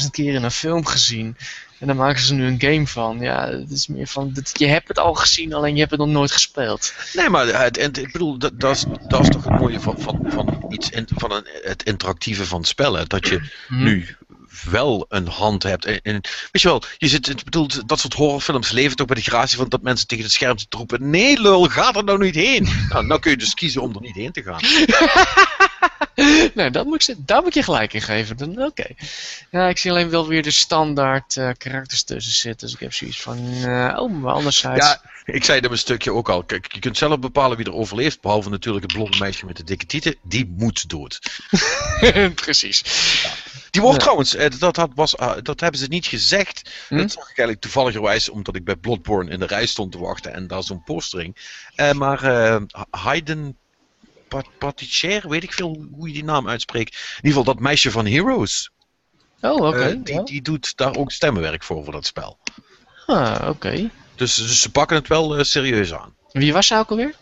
20.000 keer in een film gezien. En dan maken ze nu een game van. Ja, het is meer van, dit, je hebt het al gezien, alleen je hebt het nog nooit gespeeld. Nee, maar het, het- ik bedoel, dat, dat, is, dat is toch het mooie van, van, van, iets van een, het interactieve van spellen. Dat je Mhm. nu wel een hand hebt. En, weet je wel, je zit, ik bedoel, dat soort horrorfilms leven toch bij de gratie van dat mensen tegen het scherm zitten roepen: Nee, lul, ga er nou niet heen. nou, nou kun je dus kiezen om er niet heen te gaan. nee, dat moet ik, daar moet je gelijk in geven. Dan- Oké. Ja, ik zie alleen wel weer de standaard eh, karakters tussen zitten. Dus ik heb zoiets van, eh, oh, maar anderzijds. Ja, ik zei dat een stukje ook al. Kijk, je kunt zelf bepalen wie er overleeft. Behalve natuurlijk het blonde meisje met de dikke tieten. Die moet dood. Precies. Die wordt Ja. trouwens, eh, dat, had, was, dat hebben ze niet gezegd. Hm? Dat zag ik eigenlijk toevalligerwijs omdat ik bij Bloodborne in de rij stond te wachten en daar zo'n postering. Eh, maar eh Hayden Pat- weet ik veel hoe je die naam uitspreekt. In ieder geval dat meisje van Heroes. Oh, oké. Eh, die, ja. die doet daar ook stemmenwerk voor, voor dat spel. Ah, oké. Dus, dus ze pakken het wel eh, serieus aan. Wie was ze ook alweer?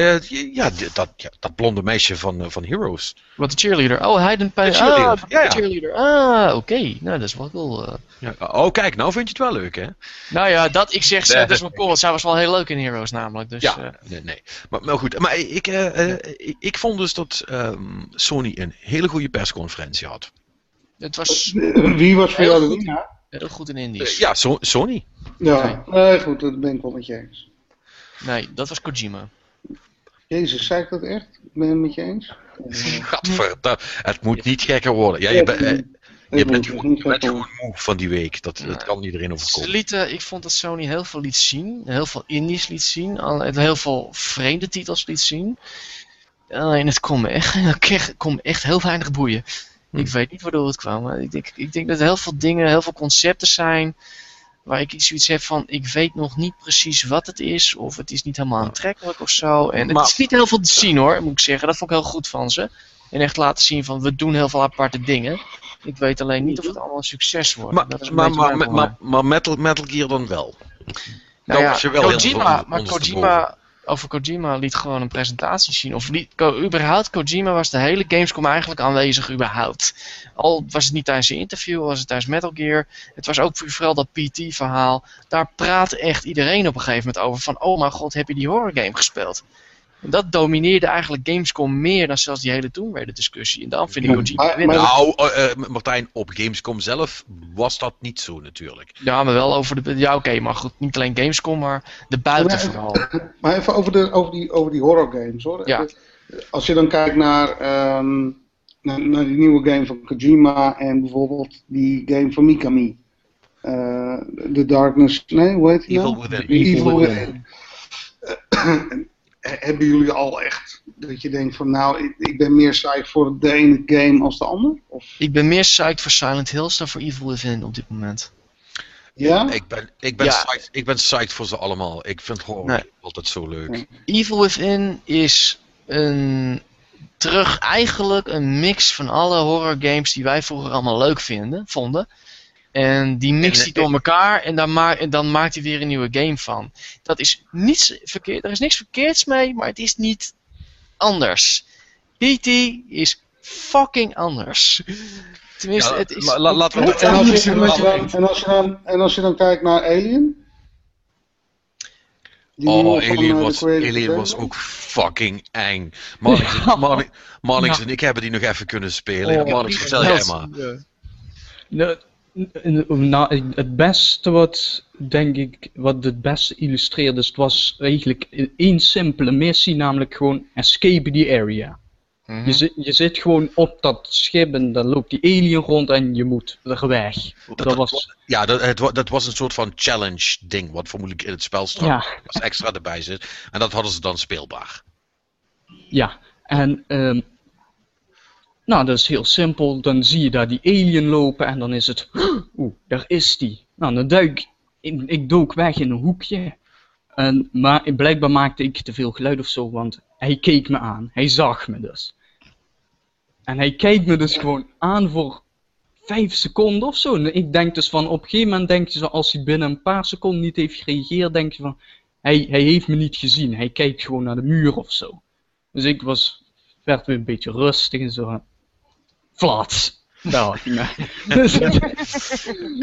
Eh, ja, dat, ja, dat blonde meisje van, eh, van Heroes. Wat de cheerleader. Oh, Hayden Pijn. De cheerleader, Ah, ja, ja. de cheerleader. Ah, oké. Nou, dat is wel cool. eh. Ja, oh, kijk, nou vind je het wel leuk, hè? Nou ja, dat, ik zeg, dat is wel cool. Want zij was wel heel leuk in Heroes namelijk. Dus, ja, eh, nee, nee. Maar, maar goed, maar ik, ik, ik vond dus dat ehm, Sony een hele goede persconferentie had. het was Wie was voor Heel jou de winnaar? heel goed in Indisch. ja, So- Sony. Ja, nee, goed, dat ben ik wel met je eens. Nee, dat was Kojima. Jezus, zei ik dat echt? Ik ben het met je eens. Gadverdamme, het moet niet gekker worden. Ja, je, bent- eh, je bent, gewoon, je bent gewoon moe van die week. Dat, dat kan iedereen Ze overkomen. lieten, ik vond dat Sony heel veel liet zien. Heel veel indies liet zien. Heel veel vreemde titels liet zien. Alleen het kon me echt, het kon me echt heel weinig boeien. Ik weet niet waardoor het kwam. Maar ik, denk, ik denk dat er heel veel dingen, heel veel concepten zijn. Waar ik zoiets heb van, ik weet nog niet precies wat het is. Of het is niet helemaal aantrekkelijk of zo. En het Maar- is niet heel veel te zien hoor, moet ik zeggen. Dat vond ik heel goed van ze. En echt laten zien van, we doen heel veel aparte dingen. Ik weet alleen niet of het allemaal een succes wordt. Maar, Dat is een maar, maar, mijn maar, maar, Metal, Metal Gear dan wel. nou ja, Kojima, maar. Kojima, over Kojima liet gewoon een presentatie zien. Of überhaupt, Kojima was de hele Gamescom eigenlijk aanwezig überhaupt. Al was het niet tijdens zijn interview, was het tijdens Metal Gear. Het was ook vooral dat PT-verhaal. Daar praat echt iedereen op een gegeven moment over. Van, oh mijn god, heb je die horror game gespeeld? En dat domineerde eigenlijk Gamescom meer dan zelfs die hele Tomb discussie. En dan vind ik Kojima maar- winnen. Nou, eh, eh, Martijn, op Gamescom zelf was dat niet zo natuurlijk. Ja, maar wel over de... Ja, oké, maar goed. Niet alleen Gamescom, maar de buiten Maar- vooral. Maar even over, de, over, die, over die horror games hoor. Ja. Als je dan kijkt naar, ehm, naar, naar die nieuwe game van Kojima en bijvoorbeeld die game van Mikami. Eh, The Darkness, nee, hoe heet die Evil nou? Within. Evil Within. Within. Eh, Hebben jullie al echt dat je denkt van nou, ik, ik ben meer psyched voor de ene game als de ander? Of, Ik ben meer psyched voor Silent Hills dan voor Evil Within op dit moment. ja? Ik ben, ik, ben Ja. psyched, ik ben psyched voor ze allemaal. Ik vind horror Nee. altijd zo leuk. Evil Within is een terug eigenlijk een mix van alle horror games die wij vroeger allemaal leuk vinden, vonden. En die mixt hij door elkaar en dan, ma en dan maakt hij weer een nieuwe game van. Dat is niets verkeerd, er is niks verkeerds mee, maar het is niet anders. PT is fucking anders. Tenminste, Ja, het is... la- la- laten we- totaal En als, je, dan en, als je dan, en, als je dan, en als je dan kijkt naar Alien? Die Oh, van, Alien eh, was, Alien was ook fucking eng. Marnix en ik hebben die nog even kunnen spelen. Oh, vertel jij maar. Nou, n- n- nou, het beste wat, denk ik, wat het beste illustreert, is, het was eigenlijk één simpele missie, namelijk gewoon escape the area. Mhm. Je, zit, je zit gewoon op dat schip en dan loopt die alien rond en je moet er weg. Dat, was, Ja, dat, het, dat was een soort van challenge ding, wat vermoedelijk in het spel straks ja, als extra erbij zit. En dat hadden ze dan speelbaar. ja. En, ehm, nou, dat is heel simpel. Dan zie je daar die alien lopen en dan is het, oeh, daar is die. Nou, dan duik ik, ik dook weg in een hoekje. En, maar blijkbaar maakte ik te veel geluid of zo, want hij keek me aan. Hij zag me dus. En hij kijkt me dus gewoon aan voor vijf seconden of zo. Ik denk dus van, op een gegeven moment denk je zo, als hij binnen een paar seconden niet heeft gereageerd, denk je van, hij, hij heeft me niet gezien. Hij kijkt gewoon naar de muur of zo. Dus ik was, werd weer een beetje rustig en zo. Flats. Nou, nee.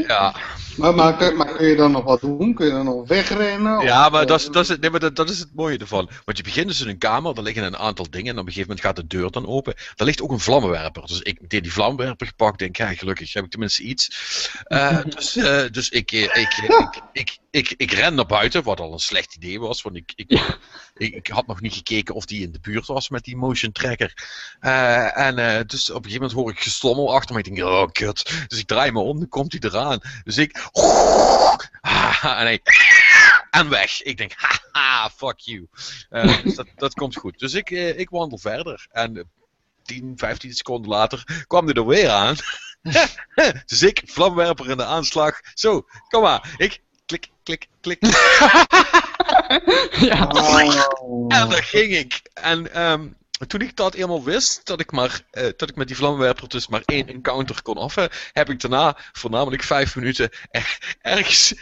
Ja, Maar, maar, kun- maar kun je dan nog wat doen? Kun je dan nog wegrennen? ja Of, maar, eh, dat, is, dat, is het, nee, maar dat, dat is het mooie ervan. Want je begint dus in een kamer, er liggen een aantal dingen. En op een gegeven moment gaat de deur dan open. Daar ligt ook een vlammenwerper. Dus ik deed die vlammenwerper gepakt. Denk, ja, gelukkig heb ik tenminste iets. Eh, dus eh, dus ik, eh, ik, ik, ik, ik, ik, ren naar buiten, wat al een slecht idee was. Want ik, ik, ik, ik had nog niet gekeken of die in de buurt was met die motion tracker. Eh, en eh, dus op een gegeven moment hoor ik gestommel achter me. Ik denk, oh kut. Dus ik draai me om, dan komt hij eraan. Dus ik... En hij... En weg. Ik denk, haha, fuck you. Eh, dus dat, dat komt goed. Dus ik, ik wandel verder. En eh, 10, 15 seconden later kwam hij er weer aan. dus ik, vlamwerper in de aanslag. Zo, kom maar. Ik, klik, klik, klik. ja. Oh. En daar ging ik. En ehm, toen ik dat eenmaal wist, dat ik, maar, eh, dat ik met die vlamwerper dus maar één encounter kon af, heb ik daarna voornamelijk vijf minuten er- ergens,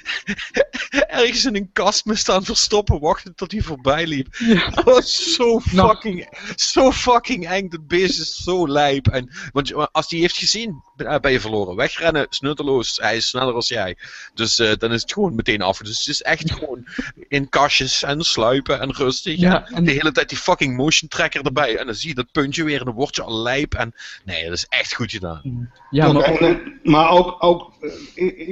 ergens in een kast me staan verstoppen, wachten tot hij voorbij liep. Dat was zo Nou. fucking, zo fucking eng. Dat beest is zo lijp. En, want als hij heeft gezien, ben ben je verloren. Wegrennen, snutteloos. Hij is sneller als jij. Dus eh, dan is het gewoon meteen af. Dus het is echt gewoon in kastjes en sluipen en rustig. Ja, En en de hele tijd die fucking motion tracker erbij. En dan zie je dat puntje weer en dan word je al lijp. En nee, dat is echt goed gedaan. ja, maar eh, maar ook, ook eh,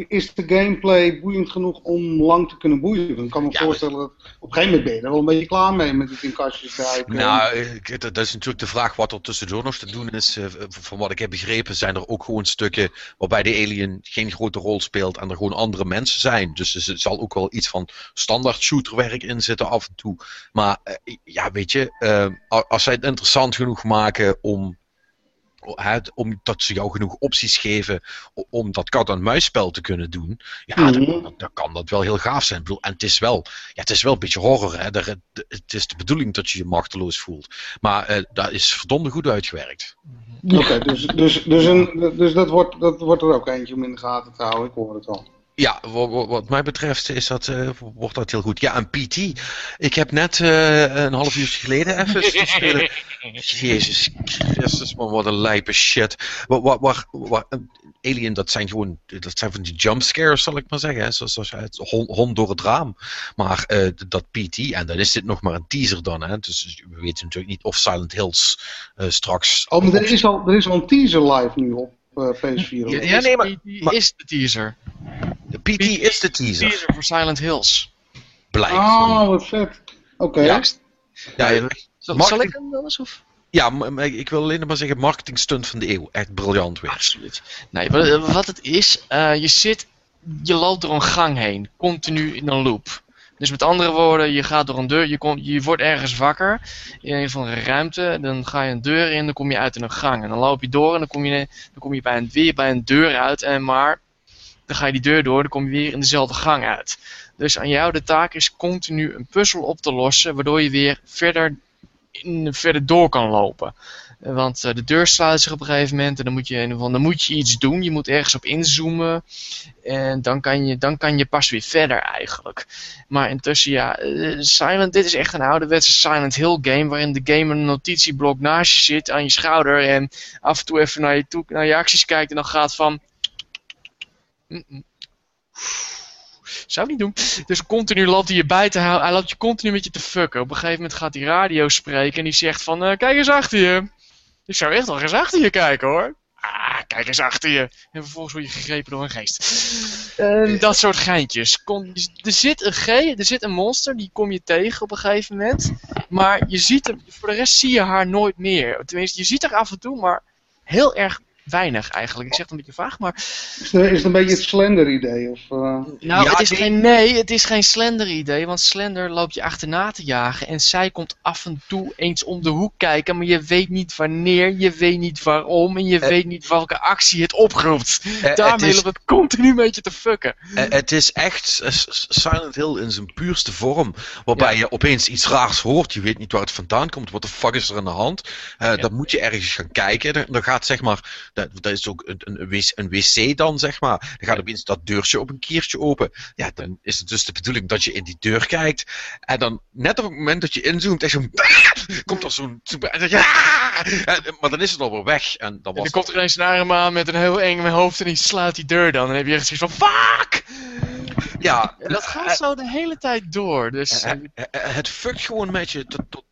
is de gameplay boeiend genoeg om lang te kunnen boeien? Dan kan ik me Ja, voorstellen dat op een gegeven moment ben je er wel een beetje klaar mee met het in kastjes duiken. Nou, ik- dat is natuurlijk de vraag wat er tussendoor nog te doen is. Eh, Van wat ik heb begrepen zijn er ook gewoon stukken waarbij de alien geen grote rol speelt en er gewoon andere mensen zijn. Dus er zal ook wel iets van standaard shooterwerk in zitten af en toe. Maar eh, ja, weet je, eh, als zij het interessant genoeg maken om omdat ze jou genoeg opties geven om dat kat-en-muisspel te kunnen doen, ja, dan, Mhm. dan- dan kan dat wel heel gaaf zijn. Ik bedoel, en het is wel, ja, het is wel een beetje horror. Hè? Het- is de bedoeling dat je je machteloos voelt. Maar eh dat is verdomde goed uitgewerkt. Oké, dus, dus, dus, een, dus dat, wordt, dat wordt er ook eentje om in de gaten te houden, ik hoor het al. Ja, wa- wa- wat mij betreft is dat, eh, wordt dat heel goed. Ja, en PT. Ik heb net eh, een half uurtje geleden even spelen. Jezus Christus, man, wat een lijpe shit. Waar, waar- een Alien, dat zijn gewoon, dat zijn van die jumpscares, zal ik maar zeggen. Hè? Zoals, zoals het hond, hond door het raam. Maar eh, dat PT, en dan is dit nog maar een teaser dan. Hè? Dus we weten natuurlijk niet of Silent Hills eh, straks... Oh, maar er is al, er is al een teaser live nu op eh, PS4. Ja, nee, maar- Die maar- is de teaser. PT is de teaser, Teaser voor Silent Hills. blijkt. Oh, wat vet. Oké. Ja. Ja, Zal, Marketing- zal ik hem dan eens? Of? Ja, ik wil alleen nog maar zeggen, marketingstunt van de eeuw. Echt briljant weer. Absoluut. Nee, wat, wat het is, eh, je zit, je loopt door een gang heen, continu in een loop. Dus met andere woorden, je gaat door een deur, je, komt, je wordt ergens wakker in een van de ruimte, dan ga je een deur in, dan kom je uit in een gang. En dan loop je door en dan kom je, dan kom je bij een, weer bij een deur uit, en maar dan ga je die deur door, dan kom je weer in dezelfde gang uit. Dus aan jou de taak is continu een puzzel op te lossen, waardoor je weer verder, in, verder door kan lopen. Want eh, de deur sluit zich op een gegeven moment en dan moet, je, dan moet je iets doen. Je moet ergens op inzoomen en dan kan je, dan kan je pas weer verder eigenlijk. Maar intussen, ja, eh, Silent, dit is echt een ouderwetse Silent Hill game waarin de game een notitieblok naast je zit aan je schouder en af en toe even naar je, naar je acties kijkt en dan gaat van... Mm-mm. Zou niet doen. Dus continu loopt hij je bij te houden. Hij loopt je continu met je te fucken. Op een gegeven moment gaat hij radio spreken en die zegt van... eh, kijk eens achter je. Ik zou echt wel eens achter je kijken hoor. Ah, kijk eens achter je. En vervolgens word je gegrepen door een geest. En dat soort geintjes. Kom, er, zit een ge er zit een monster, die kom je tegen op een gegeven moment. Maar je ziet hem, voor de rest zie je haar nooit meer. Tenminste, je ziet haar af en toe, maar heel erg weinig eigenlijk. Ik zeg het een beetje vaag, maar Is, het, is het een beetje het Slender idee? Of, eh, nou, Ja, het is die- geen, nee, het is geen Slender idee, want Slender loopt je achterna te jagen en zij komt af en toe eens om de hoek kijken, maar je weet niet wanneer, je weet niet waarom en je Eh. weet niet welke actie het oproept. het Daarmee is- loopt het continu een beetje te fucken. Eh, het is echt Silent Hill in zijn puurste vorm. Waarbij je opeens iets raars hoort. Je weet niet waar het vandaan komt. Wat de fuck is er aan de hand? Eh, Dan moet je ergens gaan kijken. Dan, dan gaat zeg maar dat, dat is ook een, een, wc, dan, zeg maar. Dan gaat opeens dat deurtje op een keertje open. Ja, dan is het dus de bedoeling dat je in die deur kijkt. En dan, net op het moment dat je inzoomt, echt zo'n... Komt er zo'n... Ja! Maar dan is het alweer weg. En dan, was en dan komt er ineens een arm aan met een heel eng hoofd en die slaat die deur dan. En dan heb je echt zoiets van, fuck! Ja, dat gaat zo de hele tijd door. Dus, het fuckt gewoon met je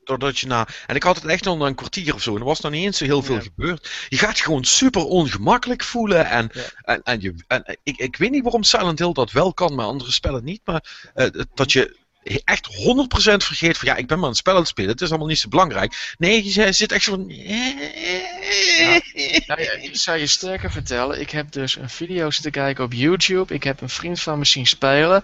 doordat je na. En ik had het echt onder een kwartier of zo. En er was nog niet eens zo heel veel gebeurd. Je gaat je gewoon super ongemakkelijk voelen. En, en, en, je, en ik, ik weet niet waarom Silent Hill dat wel kan, maar andere spellen niet. Maar uh, dat je echt 100% vergeet van ja, ik ben maar een spel aan het spelen, het is allemaal niet zo belangrijk. Nee, je zit echt zo van. Ja. Nou ja, ik zou je sterker vertellen, ik heb dus een video zitten kijken op YouTube. Ik heb een vriend van me zien spelen.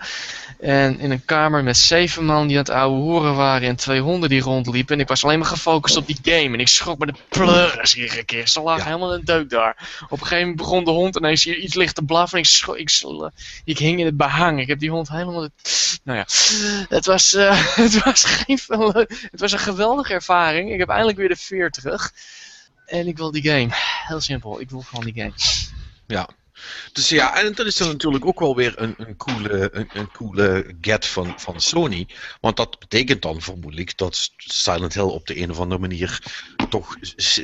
En in een kamer met zeven man die aan het oude horen waren en twee honden die rondliepen. En ik was alleen maar gefocust op die game. En ik schrok me de pleuris iedere keer. Ze lag helemaal een deuk daar. Op een gegeven moment begon de hond ineens hier iets licht te blaffen. En ik, schrok, ik, ik hing in het behang. Ik heb die hond helemaal. Nou ja het was, uh, het was geen Het was een geweldige ervaring. Ik heb eindelijk weer de veer terug. En ik wil die game. Heel simpel, ik wil gewoon die game. Ja. Dus ja, en dat is dan natuurlijk ook wel weer een, een, coole, een, een coole get van, van Sony. Want dat betekent dan vermoedelijk dat Silent Hill op de een of andere manier toch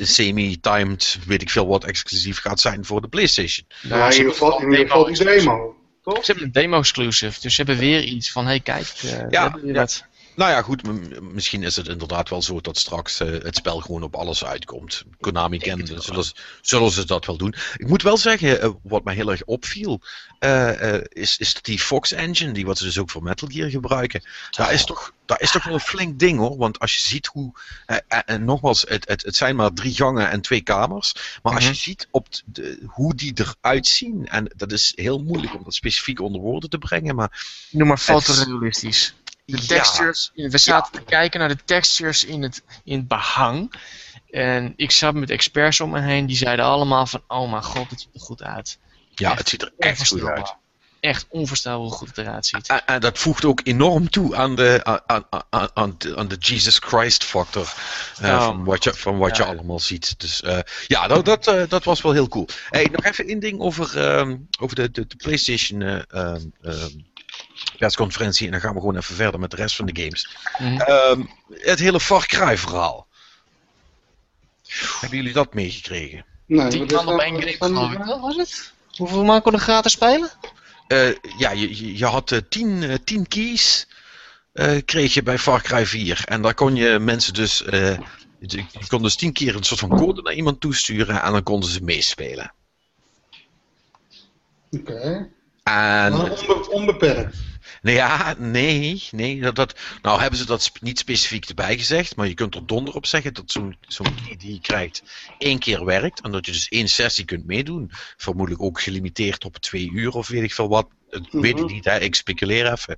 semi-timed, weet ik veel wat, exclusief gaat zijn voor de PlayStation. Nou, ja, in ieder geval, in ieder geval die demo. Toch? Ze hebben een demo-exclusive, dus ze hebben weer iets van: hey, kijk, uh, ja, ja. Nou ja, goed, misschien is het inderdaad wel zo dat straks uh, het spel gewoon op alles uitkomt. Konami kent, zullen, zullen ze dat wel doen. Ik moet wel zeggen, uh, wat mij heel erg opviel, uh, is, is die Fox Engine, die wat ze dus ook voor Metal Gear gebruiken. Daar is toch, daar is toch wel een flink ding hoor, want als je ziet hoe, en nogmaals, het, het, het zijn maar drie gangen en twee kamers, maar als je mhm. ziet op de, hoe die eruit zien, en dat is heel moeilijk om dat specifiek onder woorden te brengen, maar... Noem maar fotorealistisch. De textures, we zaten te kijken naar de textures in het, in het behang. En ik zat met experts om me heen, die zeiden allemaal van, oh mijn god, het ziet er goed uit. Ja, het ziet er echt goed uit. Echt onvoorstelbaar hoe goed het eruit ziet. En, dat voegt ook enorm toe aan de, aan, aan, aan, de, aan de Jesus Christ factor uh, van wat, je, van wat je allemaal ziet. Dus uh, ja, dat, dat, uh, dat was wel heel cool. Hey, nog even één ding over, um, over de, de, de PlayStation um, um, persconferentie en dan gaan we gewoon even verder met de rest van de games. Mm -hmm. het hele Far Cry verhaal. Hebben jullie dat meegekregen? Nee, Die man op één grip Wat was het? Hoeveel man kon er gratis spelen? Uh, ja, je, je had uh, tien, uh, tien keys kreeg je bij Far Cry 4. En daar kon je mensen dus... je, je kon dus tien keer een soort van code naar iemand toesturen en dan konden ze meespelen. Oké. Okay. En... Onbe onbeperkt. Nee, ja, nee, nee. Dat, dat, nou hebben ze dat niet specifiek erbij gezegd, maar je kunt er donder op zeggen dat zo'n zo'n key die je krijgt één keer werkt. En dat je dus één sessie kunt meedoen. Vermoedelijk ook gelimiteerd op twee uur of weet ik veel wat. Dat weet ik mhm. niet, hè. ik speculeer even.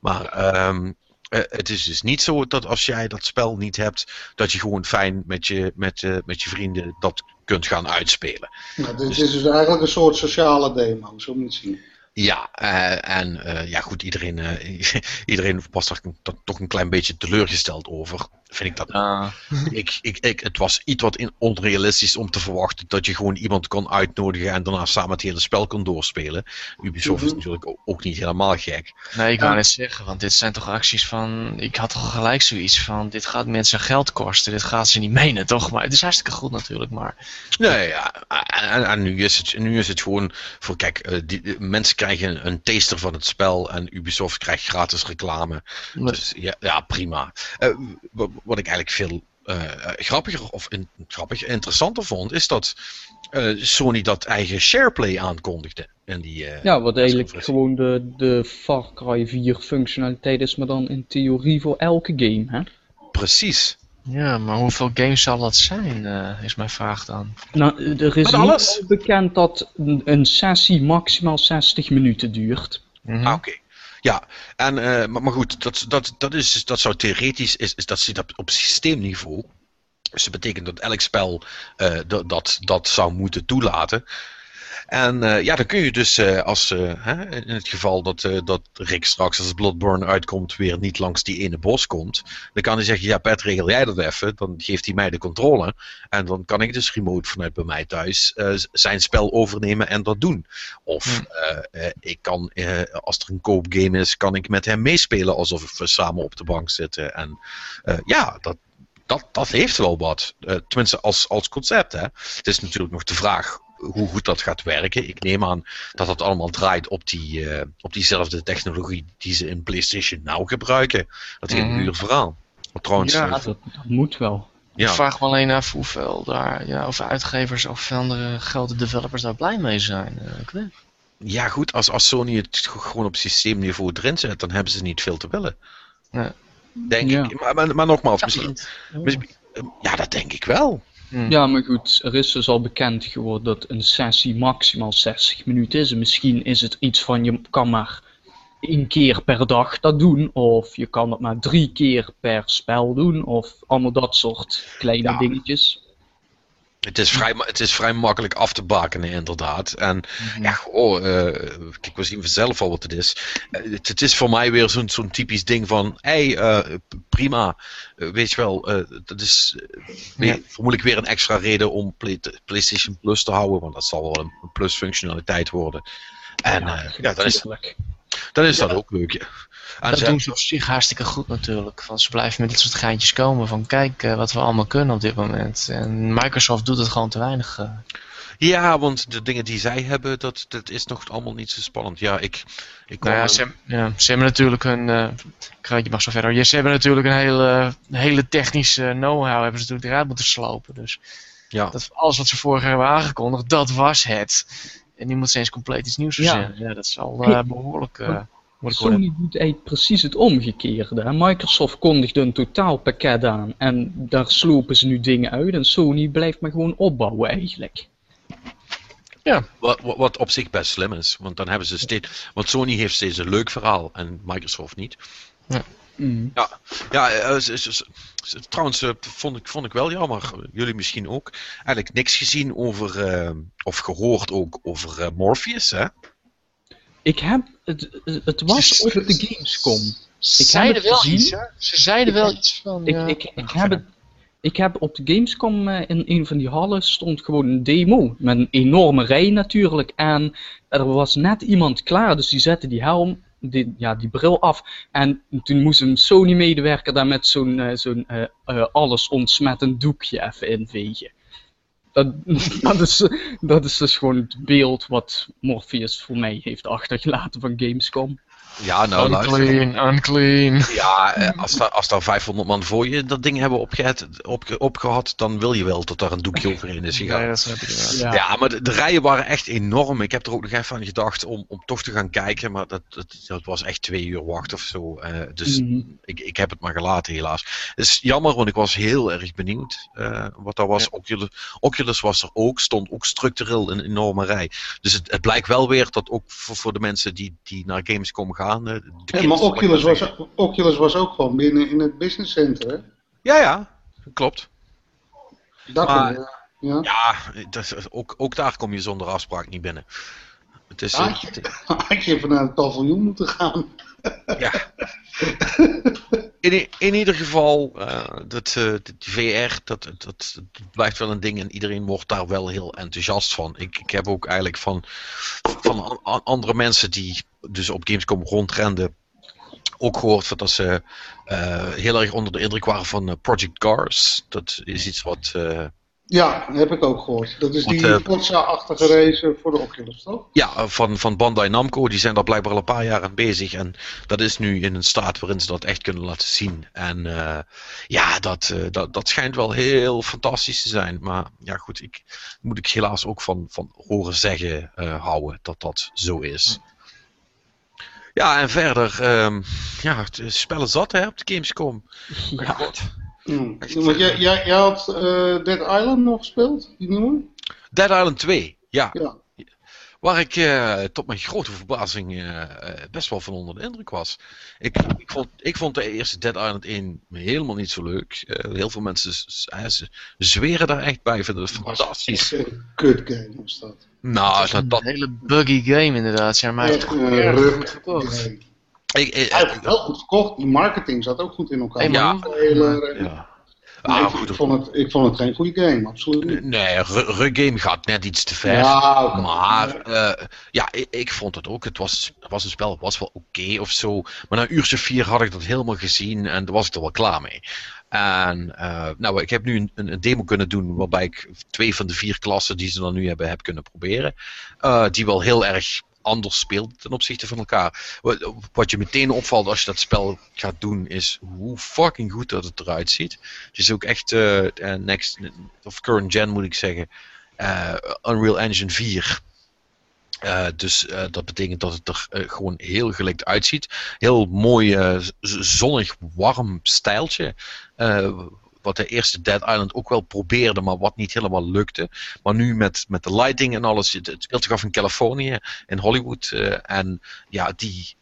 Maar um, het is dus niet zo dat als jij dat spel niet hebt, dat je gewoon fijn met je, met, uh, met je vrienden dat kunt gaan uitspelen. Nou, dit dus, is dus eigenlijk een soort sociale demo, zo moet je zien. Ja, uh, en uh, ja goed, iedereen, uh, iedereen was er toch een klein beetje teleurgesteld over vind ik dat. Uh. Ik, ik, ik, het was iets wat in, onrealistisch om te verwachten dat je gewoon iemand kon uitnodigen en daarna samen het hele spel kon doorspelen. Ubisoft is mhm. natuurlijk ook, niet helemaal gek. Nee, ik wou net zeggen, want dit zijn toch acties van. Ik had toch gelijk zoiets van: dit gaat mensen geld kosten, dit gaat ze niet menen, toch? Maar het is hartstikke goed natuurlijk, maar. Nee, ja, en, en nu, is het, nu is het gewoon voor: kijk, uh, die, mensen krijgen een taster van het spel en Ubisoft krijgt gratis reclame. Dus ja, ja prima. Wat ik eigenlijk veel uh, grappiger of in, grappig, interessanter vond, is dat uh, Sony dat eigen SharePlay aankondigde. In die, uh, ja, wat eigenlijk gewoon de, de Far Cry 4 functionaliteit is, maar dan in theorie voor elke game, hè? Precies. Ja, maar hoeveel games zal dat zijn, uh, is mijn vraag dan. Nou, er is niet bekend dat een sessie maximaal 60 minuten duurt. Mm -hmm. ah, Oké. Ja, en, uh, maar, goed, dat, dat, dat, is, dat zou theoretisch, is, is, dat zit op, op systeemniveau. Dus dat betekent dat elk spel uh, dat, dat zou moeten toelaten. En eh, ja, dan kun je dus eh, als, eh, hè, in het geval dat, dat Rick straks als Bloodborne uitkomt weer niet langs die ene bos komt. Dan kan hij zeggen, ja Pet, regel jij dat even. Dan geeft hij mij de controle. En dan kan ik dus remote vanuit bij mij thuis zijn spel overnemen en dat doen. Of Hmm. ik kan, als er een koopgame is, kan ik met hem meespelen alsof we samen op de bank zitten. En ja, dat, dat, dat heeft wel wat. Tenminste, als, als concept. Hè. Het is natuurlijk nog de vraag hoe goed dat gaat werken. Ik neem aan dat dat allemaal draait op, die, eh, op diezelfde technologie die ze in PlayStation Now gebruiken. Dat is een duur verhaal. Trouwens, Ja, eh, Dat, dat moet wel. Ik vraag me alleen af hoeveel daar, ja, of uitgevers of andere grote developers daar blij mee zijn. Eh, ik weet. ja, goed, als, als Sony het gewoon op systeemniveau erin zet, dan hebben ze niet veel te willen. Ja. Denk Ja. ik. Maar, maar, maar nogmaals, misschien, misschien- ja, dat denk ik wel. Hm. Ja, maar goed, er is dus al bekend geworden dat een sessie maximaal 60 minuten is. En misschien is het iets van je kan maar één keer per dag dat doen. Of je kan het maar drie keer per spel doen. Of allemaal dat soort kleine Ja. dingetjes. Het is, vrij, het is vrij makkelijk af te bakenen, inderdaad. En Mhm. ja, oh, eh, kijk, we zien vanzelf al wat het is. Eh, het, het is voor mij weer zo'n zo'n typisch ding van, hé, hey, eh, prima, weet je wel, dat is weer, vermoedelijk weer een extra reden om Play- PlayStation Plus te houden, want dat zal wel een, plus functionaliteit worden. En ja, ja dan, is, dan is dat ook leuk. En Dat doen ze op zich hartstikke goed natuurlijk. Want ze blijven met dit soort geintjes komen van kijk eh, wat we allemaal kunnen op dit moment. En Microsoft doet het gewoon te weinig. eh. ja, want de dingen die zij hebben, dat, dat is nog allemaal niet zo spannend. Ja, ik, ik Nou ja, ze, ja, ze hebben natuurlijk een. eh Kraantje mag zo verder. Ja, ze hebben natuurlijk een hele, hele technische know-how hebben ze natuurlijk eruit moeten slopen. Dus ja. dat, alles wat ze vorig jaar hebben aangekondigd, dat was het. En nu moet ze eens compleet iets nieuws Ja. verzinnen. Ja, dat zal eh, behoorlijk. Eh. Sony doet eigenlijk precies het omgekeerde. hè. Microsoft kondigde een totaalpakket aan en daar slopen ze nu dingen uit. En Sony blijft maar gewoon opbouwen eigenlijk. Wat, wat, wat op zich best slim is, want dan hebben ze steeds. Want Sony heeft steeds een leuk verhaal en Microsoft niet. Mm. Ja, eh, ze- ze- ze- ze- trouwens, eh, vond, ik, vond ik wel jammer. Jullie misschien ook. Eigenlijk niks gezien over. eh, of gehoord ook over eh, Morpheus, hè? Ik heb, het, het was op de Gamescom. Ze zeiden wel gezien. iets, hè? Ze zeiden wel iets van. Ik, ja. ik, ik, heb het, ik heb op de Gamescom eh, in een van die hallen stond gewoon een demo. Met een enorme rij natuurlijk. En er was net iemand klaar, dus die zette die helm, die, ja, die bril af. En toen moest een Sony-medewerker daar met zo'n eh, zo'n eh, eh, alles ontsmettend doekje even invegen. Dat, dat, is, dat is dus gewoon het beeld wat Morpheus voor mij heeft achtergelaten van Gamescom. Ja, nou luister. unclean, unclean. Ja, eh, als daar, als daar 500 man voor je dat ding hebben opgehet, opge, opgehad, dan wil je wel dat daar een doekje overheen is gegaan. Ja, dat heb ik. Ja. Ja, maar de, de rijen waren echt enorm. Ik heb er ook nog even aan gedacht om, om toch te gaan kijken, maar dat, dat, dat was echt twee uur wachten of zo. Eh, dus Mhm. ik, ik heb het maar gelaten, helaas. Het is jammer, want ik was heel erg benieuwd eh, wat dat was. Ja. Oculus, Oculus was er ook, stond ook structureel een enorme rij. Dus het, het blijkt wel weer dat ook voor, voor de mensen die, die naar Gamescom gaan. Eh, de Ja, maar Oculus was. Oculus was ook gewoon binnen in het business center. Hè? Ja, ja, klopt. Dat Maar- eh, ja. Ja, dat, is- ook, ook daar kom je zonder afspraak niet binnen. Het is, eh, Had je, had je even naar het paviljoen moeten gaan. Ja. In, in ieder geval, eh, dat, eh, VR, dat, dat, dat blijft wel een ding en iedereen wordt daar wel heel enthousiast van. Ik, ik heb ook eigenlijk van, van an- an- andere mensen die dus op Gamescom rondrenden, ook gehoord dat ze eh, heel erg onder de indruk waren van eh, Project Cars. Dat is iets wat... eh, Ja, heb ik ook gehoord. Dat is Want, die eh, Forza-achtige race voor de Oculus, toch? Ja, van, van Bandai Namco. Die zijn daar blijkbaar al een paar jaar aan bezig. En dat is nu in een staat waarin ze dat echt kunnen laten zien. En ja, dat, dat, dat schijnt wel heel fantastisch te zijn. Maar ja, goed, ik moet ik helaas ook van, van horen zeggen houden dat dat zo is. Ja, en verder, ehm, ja, het is spellen zat hè, op de Gamescom. Ja. god. Hmm. Echt, Want jij, jij, jij had eh, Dead Island nog gespeeld, die nieuwe? Dead Island 2, ja. Ja. Waar ik eh, tot mijn grote verbazing eh, eh, best wel van onder de indruk was. Ik, ik, vond, ik vond de eerste Dead Island 1 helemaal niet zo leuk. Eh, heel veel mensen ze zweren daar echt bij, vinden het fantastisch. Een kut game was dat. Nou, dat, een dat, hele buggy game inderdaad. Ja, maar Echt ik, ik- Hij heeft wel goed verkocht. Die marketing zat ook goed in elkaar. Hey, ja. Nee, Ah, ik, goed. ik vond het, ik vond het geen goede game, absoluut niet. Nee, Ru- Rug Game gaat net iets te ver. Ja. Maar eh, ja, ik, ik vond het ook. Het was, was een spel, was wel oké of zo. Maar na een uurtje vier had ik dat helemaal gezien en daar was ik er wel klaar mee. En eh, nou, ik heb nu een, een, een demo kunnen doen waarbij ik twee van de vier klassen die ze dan nu hebben, heb kunnen proberen. Eh, die wel heel erg anders speelt ten opzichte van elkaar. Wat, wat je meteen opvalt als je dat spel gaat doen, is hoe fucking goed dat het eruit ziet. Het is ook echt eh, eh, next, of current gen moet ik zeggen. eh, Unreal Engine 4. Eh, dus dat betekent dat het er gewoon heel gelikt uitziet. Heel mooi, zonnig, warm stijltje. Wat de eerste Dead Island ook wel probeerde, maar wat niet helemaal lukte. Maar nu met, met de lighting en alles. Het, het speelt zich af in Californië, in Hollywood. eh, en ja, die,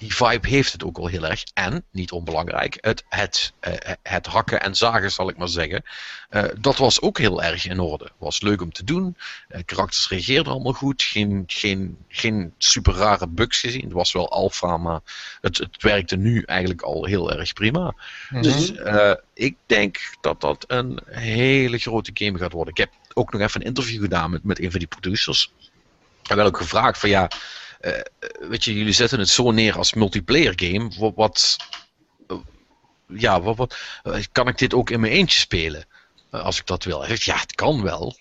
die vibe heeft het ook wel heel erg. En, niet onbelangrijk, het, het, eh, het hakken en zagen, zal ik maar zeggen. eh, dat was ook heel erg in orde. Was leuk om te doen. Eh, karakters reageerden allemaal goed. Geen, geen, geen super rare bugs gezien. Het was wel alfa, maar het, het werkte nu eigenlijk al heel erg prima. Mhm. Dus ik denk dat dat een hele grote game gaat worden. Ik heb ook nog even een interview gedaan met, met een van die producers. En wel ook gevraagd van ja, weet je, jullie zetten het zo neer als multiplayer game. Wat, eh, ja, wat, eh, kan ik dit ook in mijn eentje spelen? Eh, als ik dat wil. Hij zegt, ja, het kan wel.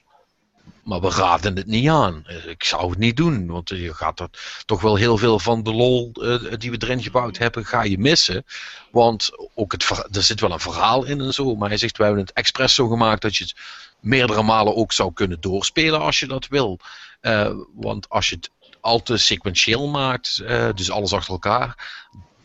Maar we raden het niet aan. Eh, Ik zou het niet doen, want je gaat er toch wel heel veel van de lol eh, die we erin gebouwd hebben, ga je missen. Want ook het, er zit wel een verhaal in en zo. Maar hij zegt, we hebben het expres zo gemaakt dat je het meerdere malen ook zou kunnen doorspelen als je dat wil. Eh, want als je het al te sequentieel maakt, eh, dus alles achter elkaar,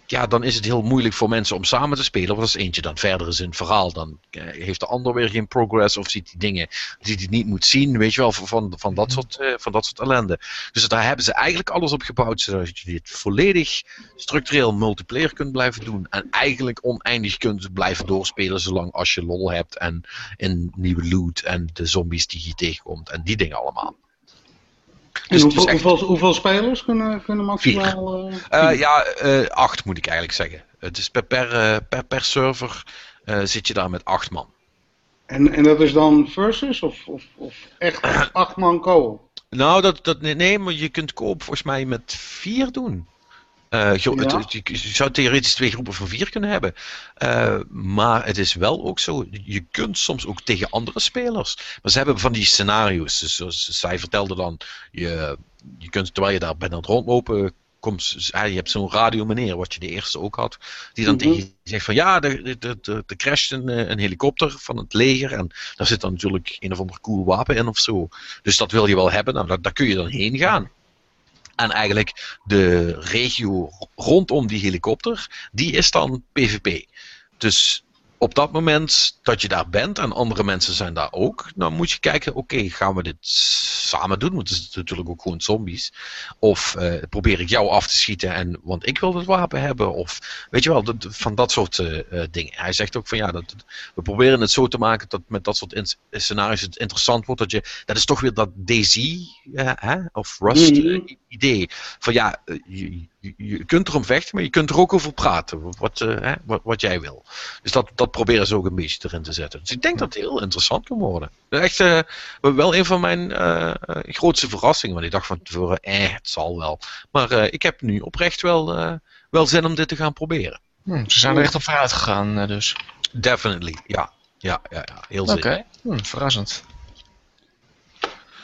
ja, dan is het heel moeilijk voor mensen om samen te spelen. Want als eentje dan verder is in het verhaal, dan eh, heeft de ander weer geen progress of ziet die dingen die hij niet moet zien, weet je wel, van, van, dat, soort, eh, van dat soort ellende. Dus daar hebben ze eigenlijk alles op gebouwd, zodat je dit volledig structureel multiplayer kunt blijven doen. En eigenlijk oneindig kunt blijven doorspelen, zolang als je lol hebt en in nieuwe loot en de zombies die je tegenkomt en die dingen allemaal. Dus hoeveel, echt- hoeveel, hoeveel spelers kunnen, kunnen maximaal... eh, Eh, ja, eh, acht moet ik eigenlijk zeggen. Het is per, per, per, per server zit je daar met acht man. en, en dat is dan versus of, of, of echt acht man co-op? Nou, dat, dat, nee, nee, maar je kunt koop volgens mij met vier doen. Eh, Ja. het- je, zou theoretisch twee groepen van vier kunnen hebben. Eh, maar het is wel ook zo, je kunt soms ook tegen andere spelers. Maar ze hebben van die scenario's. Dus zoals zij vertelde dan, je, je kunt terwijl je daar bent aan het rondlopen, komt, ah, je hebt zo'n radio meneer, wat je de eerste ook had, die dan Mhm. tegen je zegt van ja, er, er, er, er crasht een, eh, een helikopter van het leger en daar zit dan natuurlijk een of ander cool wapen in of zo. Dus dat wil je wel hebben, nou, daar, daar kun je dan heen gaan. En eigenlijk de regio rondom die helikopter, die is dan PvP. Dus op dat moment dat je daar bent en andere mensen zijn daar ook, dan moet je kijken, oké, gaan we dit samen doen? Want het is natuurlijk ook gewoon zombies. Of eh, probeer ik jou af te schieten, en, want ik wil het wapen hebben. Of weet je wel, dat- van dat soort eh, eh, dingen. Hij zegt ook van ja, dat, we proberen het zo te maken dat met dat soort scenario's het interessant wordt. Dat, je, dat is toch weer dat eh, hè, of Rust Mhm. Idee. Van ja, eh, je, je, kunt erom vechten, maar je kunt er ook over praten. Wat, eh, hè, wat, wat jij wil. Dus dat, dat proberen ze ook een beetje erin te zetten. Dus ik denk dat het heel interessant kan worden. Echt eh, wel een van mijn grootste verrassingen. Want ik dacht van tevoren, eh, het zal wel. Maar ik heb nu oprecht wel, wel zin om dit te gaan proberen. Hm, ze zijn er echt op vooruit gegaan, dus. Definitely, ja. Ja, ja, ja. heel Oké, zeker. hm, verrassend.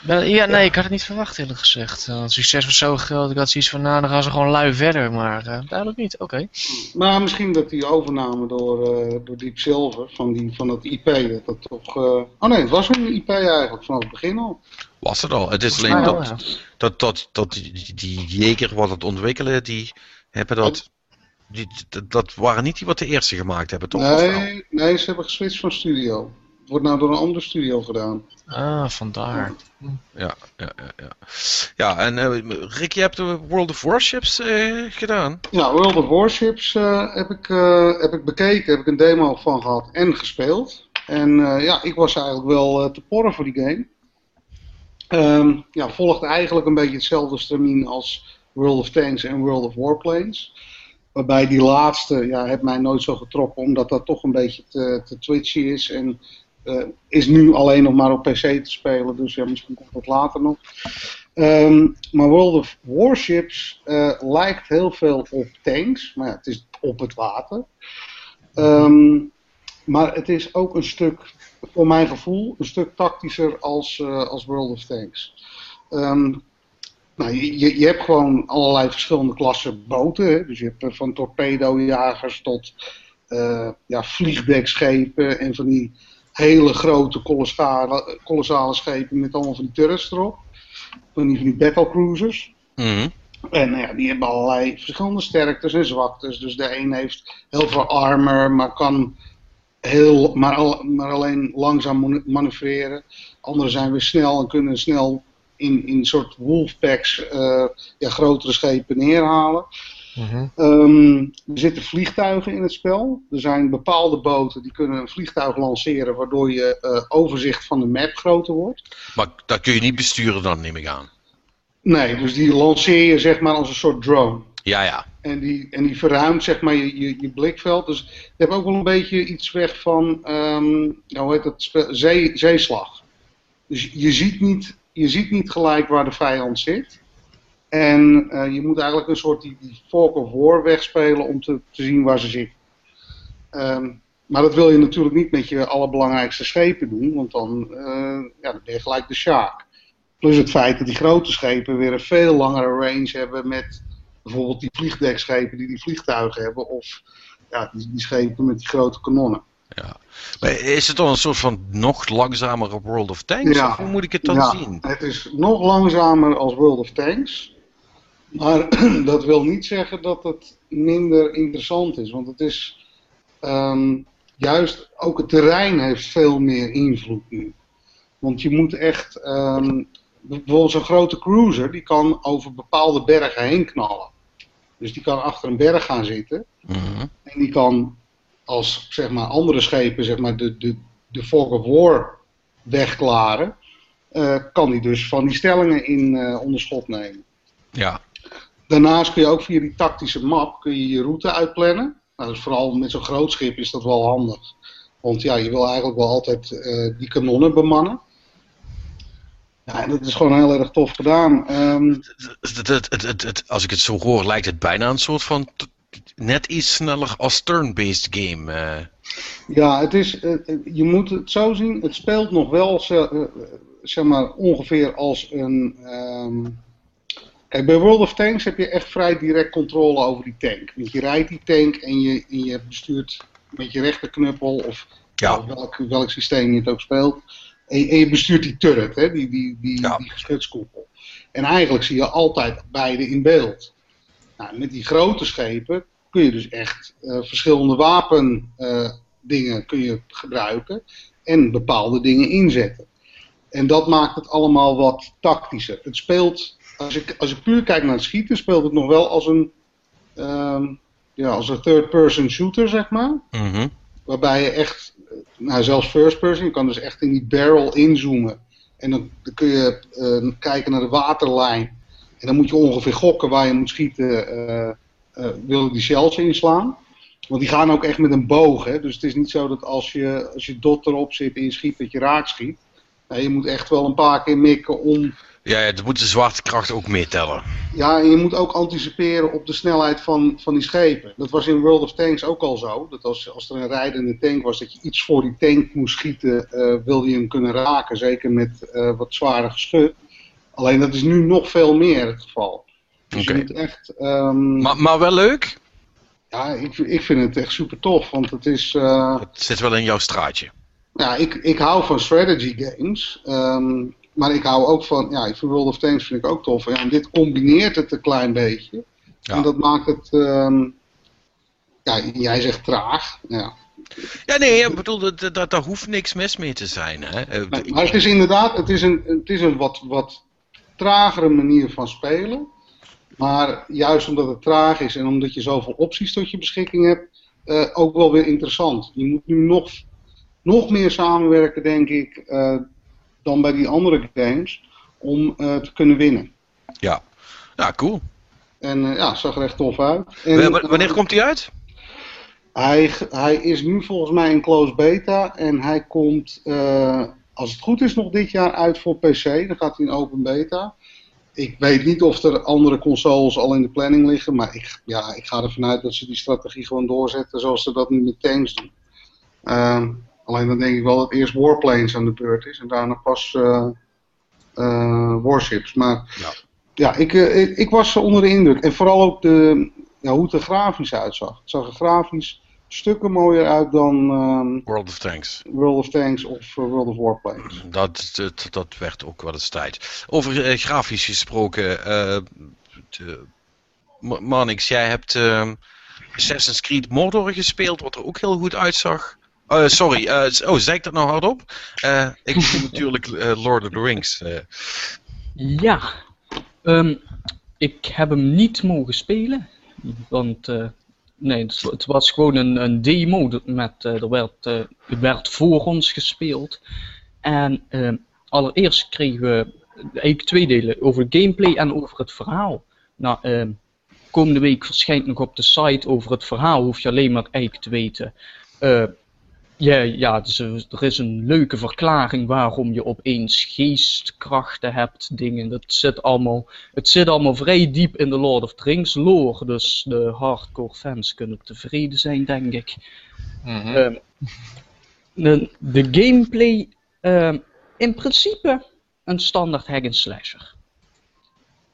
Ja, nee, ik had het niet verwacht eerlijk gezegd. Uh, het succes was zo groot, ik had zoiets van, nou, dan gaan ze gewoon lui verder, maar eh, duidelijk niet, oké. Maar misschien dat die overname door, eh, door Deep Silver van, die, van dat IP, dat dat toch... eh, Oh nee, het was een IP eigenlijk vanaf het begin al. Was het al. Het is alleen dat, ja. dat, dat, dat die, die, die Jager wat het ontwikkelen, die hebben dat... Die, dat, waren niet die wat de eerste gemaakt hebben, toch? Nee, nee, ze hebben geswitcht van studio. Wordt nou door een andere studio gedaan. Ah, vandaar. Ja, ja, ja. Ja, ja en eh, Rick, je hebt de World of Warships eh, gedaan. Ja, World of Warships eh, heb, ik, eh, heb ik bekeken, heb ik een demo van gehad en gespeeld. En eh, ja, ik was eigenlijk wel te porren voor die game. Ehm, ja, volgt eigenlijk een beetje hetzelfde stramien als World of Tanks en World of Warplanes. Waarbij die laatste, ja, heeft mij nooit zo getrokken, omdat dat toch een beetje te, te twitchy is. En eh, is nu alleen nog maar op PC te spelen, dus ja, misschien komt dat later nog. Ehm, maar World of Warships eh, lijkt heel veel op tanks, maar ja, het is op het water. Ehm, maar het is ook een stuk, voor mijn gevoel, een stuk tactischer als, eh, als World of Tanks. Ehm, nou, je, je, hebt gewoon allerlei verschillende klassen boten. Hè? Dus je hebt van torpedojagers tot ja, vliegdekschepen en van die hele grote kolossale, kolossale schepen met allemaal van die turrets erop. Van die, van die battlecruisers. Mhm. En nou ja, die hebben allerlei verschillende sterktes en zwaktes. Dus de een heeft heel veel armor, maar kan heel, maar, al, maar alleen langzaam manoeuvreren. Anderen zijn weer snel en kunnen snel in, in soort wolfpacks eh, ja, grotere schepen neerhalen. Ehm, er zitten vliegtuigen in het spel. Er zijn bepaalde boten die kunnen een vliegtuig lanceren, waardoor je eh, overzicht van de map groter wordt. Maar dat kun je niet besturen dan, neem ik aan. Nee, dus die lanceer je zeg maar als een soort drone. Ja, ja. En die, en die verruimt zeg maar je, je, je blikveld. Dus je hebt ook wel een beetje iets weg van, ehm, nou, hoe heet dat, spel? Zee, zeeslag. Dus je ziet, niet, je ziet niet gelijk waar de vijand zit. En eh, je moet eigenlijk een soort die, die Fork of War wegspelen om te, te zien waar ze zitten. Ehm, maar dat wil je natuurlijk niet met je allerbelangrijkste schepen doen, want dan, eh, ja, dan ben je gelijk de Sjaak. Plus het feit dat die grote schepen weer een veel langere range hebben met bijvoorbeeld die vliegdekschepen die die vliegtuigen hebben. Of ja, die, die schepen met die grote kanonnen. Maar is het dan een soort van nog langzamere World of Tanks? Ja. Of hoe moet ik het dan ja, zien? Het is nog langzamer als World of Tanks. Maar dat wil niet zeggen dat het minder interessant is. Want het is ehm, juist, ook het terrein heeft veel meer invloed nu. Want je moet echt, ehm, bijvoorbeeld zo'n grote cruiser, die kan over bepaalde bergen heen knallen. Dus die kan achter een berg gaan zitten. Mhm. En die kan als zeg maar, andere schepen zeg maar, de, de, de Fog of War wegklaren. eh, kan die dus van die stellingen in eh onderschot nemen. Ja. Daarnaast kun je ook via die tactische map kun je, je route uitplannen. Nou, dus vooral met zo'n groot schip is dat wel handig. Want ja, je wil eigenlijk wel altijd eh, die kanonnen bemannen. Ja, en dat is gewoon heel erg tof gedaan. Ehm, Het, het, het, als ik het zo hoor, lijkt het bijna een soort van net iets sneller als turn-based game. eh. Ja, het is, eh, je moet het zo zien. Het speelt nog wel ze- zeg maar, ongeveer als een. ehm, Kijk, bij World of Tanks heb je echt vrij direct controle over die tank. Want je rijdt die tank en je, en je bestuurt met je rechterknuppel of Ja. welk, welk systeem je het ook speelt. En, je- en je bestuurt die turret, hè, die, die, die, Ja. die geschutskoepel. En eigenlijk zie je altijd beide in beeld. Nou, met die grote schepen kun je dus echt eh, verschillende wapendingen kun je gebruiken en bepaalde dingen inzetten. En dat maakt het allemaal wat tactischer. Het speelt, als ik, als ik puur kijk naar het schieten, speelt het nog wel als een, ehm, ja, als een third-person shooter, zeg maar. Mhm. Waarbij je echt, nou zelfs first person, je kan dus echt in die barrel inzoomen. En dan, dan kun je eh, kijken naar de waterlijn. En dan moet je ongeveer gokken waar je moet schieten, eh eh, wil je die shells inslaan. Want die gaan ook echt met een boog. Hè? Dus het is niet zo dat als je, als je dot erop zit en je schiet, dat je raak schiet. Nee, je moet echt wel een paar keer mikken om Ja, ja, moet de zwaartekracht ook meetellen. ja, en je moet ook anticiperen op de snelheid van, van die schepen. Dat was in World of Tanks ook al zo. Dat als, als er een rijdende tank was, dat je iets voor die tank moest schieten, eh, wilde je hem kunnen raken. Zeker met eh, wat zware geschut. Alleen dat is nu nog veel meer het geval. Dus Oké. je moet echt... ehm, Maar, maar wel leuk. ja, ik, ik vind het echt super tof. Want het is... eh, Het zit wel in jouw straatje. ja, ik, ik hou van strategy games. ehm, maar ik hou ook van... Ja, ik vind World of Tanks vind ik ook tof. Ja, en dit combineert het een klein beetje. Ja. En dat maakt het... ehm, ja, jij zegt traag. Ja. Ja, nee, ik bedoel, dat, dat, daar hoeft niks mis mee te zijn. Hè? Eh, Nee, maar het is inderdaad, het is een, het is een wat, wat tragere manier van spelen. Maar juist omdat het traag is en omdat je zoveel opties tot je beschikking hebt, eh, ook wel weer interessant. Je moet nu nog, nog meer samenwerken, denk ik, eh, dan bij die andere games om eh, te kunnen winnen. ja. ja, cool. En eh, ja, zag er echt tof uit. En, wanneer komt hij uit? Hij, hij is nu volgens mij in close beta en hij komt, eh, als het goed is, nog dit jaar uit voor PC. Dan gaat hij in open beta. Ik weet niet of er andere consoles al in de planning liggen, maar ik, ja, ik ga ervan uit dat ze die strategie gewoon doorzetten zoals ze dat nu met tanks doen. Ehm, alleen dan denk ik wel dat eerst Warplanes aan de beurt is en daarna pas eh, eh, Warships. Maar Ja. ja, ik, eh, ik, ik was onder de indruk. En vooral ook de, ja, hoe het er grafisch uitzag. Het zag er grafisch stukken mooier uit dan ehm, World of Tanks. World of Tanks of World of Warplanes. Dat, dat, dat werd ook wel eens tijd. Over grafisch gesproken. de, Ma- Manix, jij hebt eh, Assassin's Creed Mordor gespeeld, wat er ook heel goed uitzag. Eh, sorry, s- oh, zei ik dat nou hardop? Eh, ik bedoel natuurlijk Lord of the Rings. Ja, ehm, ik heb hem niet mogen spelen. Want nee, het, was gewoon een, een demo. Met, er werd, werd voor ons gespeeld. En ehm, allereerst kregen we eigenlijk twee delen: over gameplay en over het verhaal. Nou, ehm, komende week verschijnt nog op de site over het verhaal. Hoef je alleen maar eigenlijk te weten. Ja, ja dus, er is een leuke verklaring waarom je opeens geestkrachten hebt, dingen. Dat zit allemaal, het zit allemaal vrij diep in de Lord of the Rings lore, dus de hardcore fans kunnen tevreden zijn, denk ik. Mhm. Ehm, de, de gameplay, ehm, in principe een standaard hack and slasher.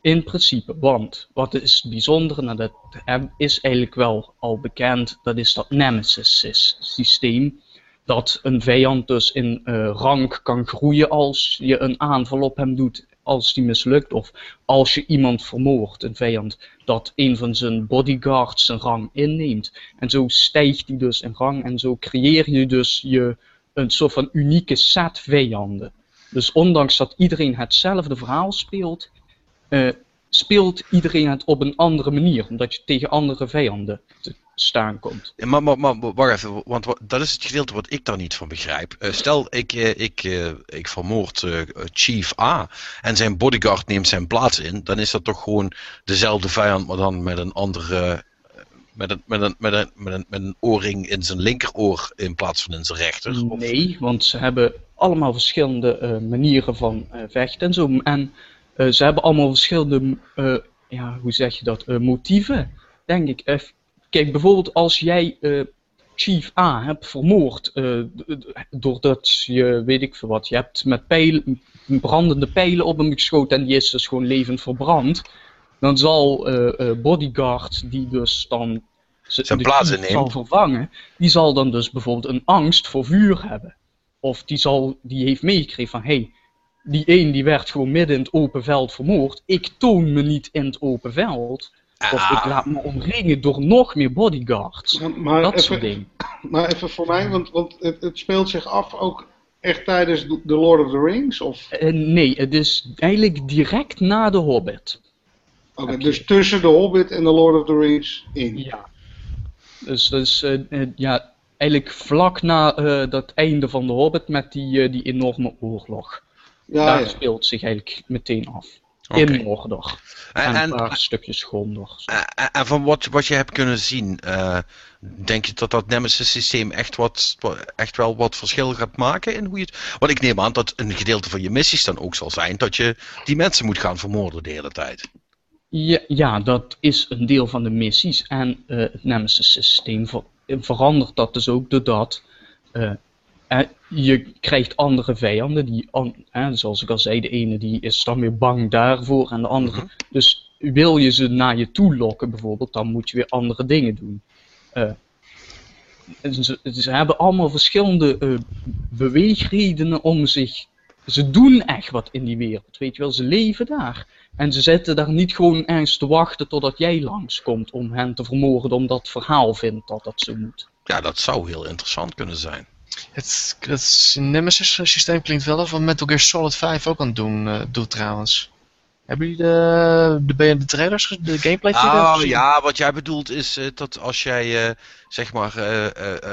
In principe, want wat is het bijzondere, nou dat is eigenlijk wel al bekend, dat is dat Nemesis sys- systeem. Dat een vijand dus in eh, rank kan groeien als je een aanval op hem doet als die mislukt. Of als je iemand vermoordt, een vijand, dat een van zijn bodyguards zijn rang inneemt. En zo stijgt hij dus in rang en zo creëer je dus je een soort van unieke set vijanden. Dus ondanks dat iedereen hetzelfde verhaal speelt, eh, speelt iedereen het op een andere manier, omdat je tegen andere vijanden staan komt. Ja, Maar, maar, maar wacht even, want wa- dat is het gedeelte wat ik daar niet van begrijp. Eh, stel, ik, eh, ik, eh, ik vermoord Chief A en zijn bodyguard neemt zijn plaats in, dan is dat toch gewoon dezelfde vijand, maar dan met een andere. Met een, met, een, met, een, met, een, met een oorring in zijn linkeroor in plaats van in zijn rechter. Of- Nee, want ze hebben allemaal verschillende manieren van vechten en zo. En ze hebben allemaal verschillende, ja, hoe zeg je dat, motieven, denk ik. Kijk, bijvoorbeeld als jij eh, Chief A hebt vermoord, eh, doordat je, weet ik veel wat, je hebt met pijlen, brandende pijlen op hem geschoten en die is dus gewoon levend verbrand. Dan zal eh, Bodyguard, die dus dan Zijn plaats inneemt. zal vervangen, die zal dan dus bijvoorbeeld een angst voor vuur hebben. Of die, zal, die heeft meegekregen van, hé, hey, die een die werd gewoon midden in het open veld vermoord. Ik toon me niet in het open veld. Of ik laat me omringen door nog meer bodyguards. Maar, maar Dat soort dingen. maar even voor mij, want, want het, het speelt zich af ook echt tijdens The Lord of the Rings? Of, Eh, nee, het is eigenlijk direct na de Hobbit. oké. Dus tussen The Hobbit en The Lord of the Rings in? Ja. Dus, dus eh, ja, eigenlijk vlak na eh, dat einde van de Hobbit met die, die enorme oorlog. Ja, Daar ja. speelt zich eigenlijk meteen af. Oké. In Mordor. En, En, en, een paar stukjes Gondor. en, en van wat, wat je hebt kunnen zien, eh, denk je dat dat Nemesis systeem echt, wat, wa- echt wel wat verschil gaat maken in hoe je het... Want ik neem aan dat een gedeelte van je missies dan ook zal zijn dat je die mensen moet gaan vermoorden de hele tijd. Ja, ja, dat is een deel van de missies. En eh, het Nemesis systeem ver- verandert dat dus ook doordat eh, eh, je krijgt andere vijanden. Die an- eh, zoals ik al zei, de ene die is dan weer bang daarvoor en de andere. Mhm. Dus wil je ze naar je toe lokken bijvoorbeeld, dan moet je weer andere dingen doen. Eh, ze, ze hebben allemaal verschillende eh, beweegredenen om zich. Ze doen echt wat in die wereld, weet je wel. Ze leven daar. En ze zitten daar niet gewoon ergens te wachten totdat jij langskomt om hen te vermoorden, omdat het verhaal vindt dat dat zo moet. Ja, dat zou heel interessant kunnen zijn. Het, Nemesis systeem klinkt wel of wat Metal Gear Solid 5 ook aan het doen uh, doet trouwens. Hebben jullie de, de, de trailers, de gameplay Oh ja, wat jij bedoelt is uh, dat als jij uh, zeg maar uh,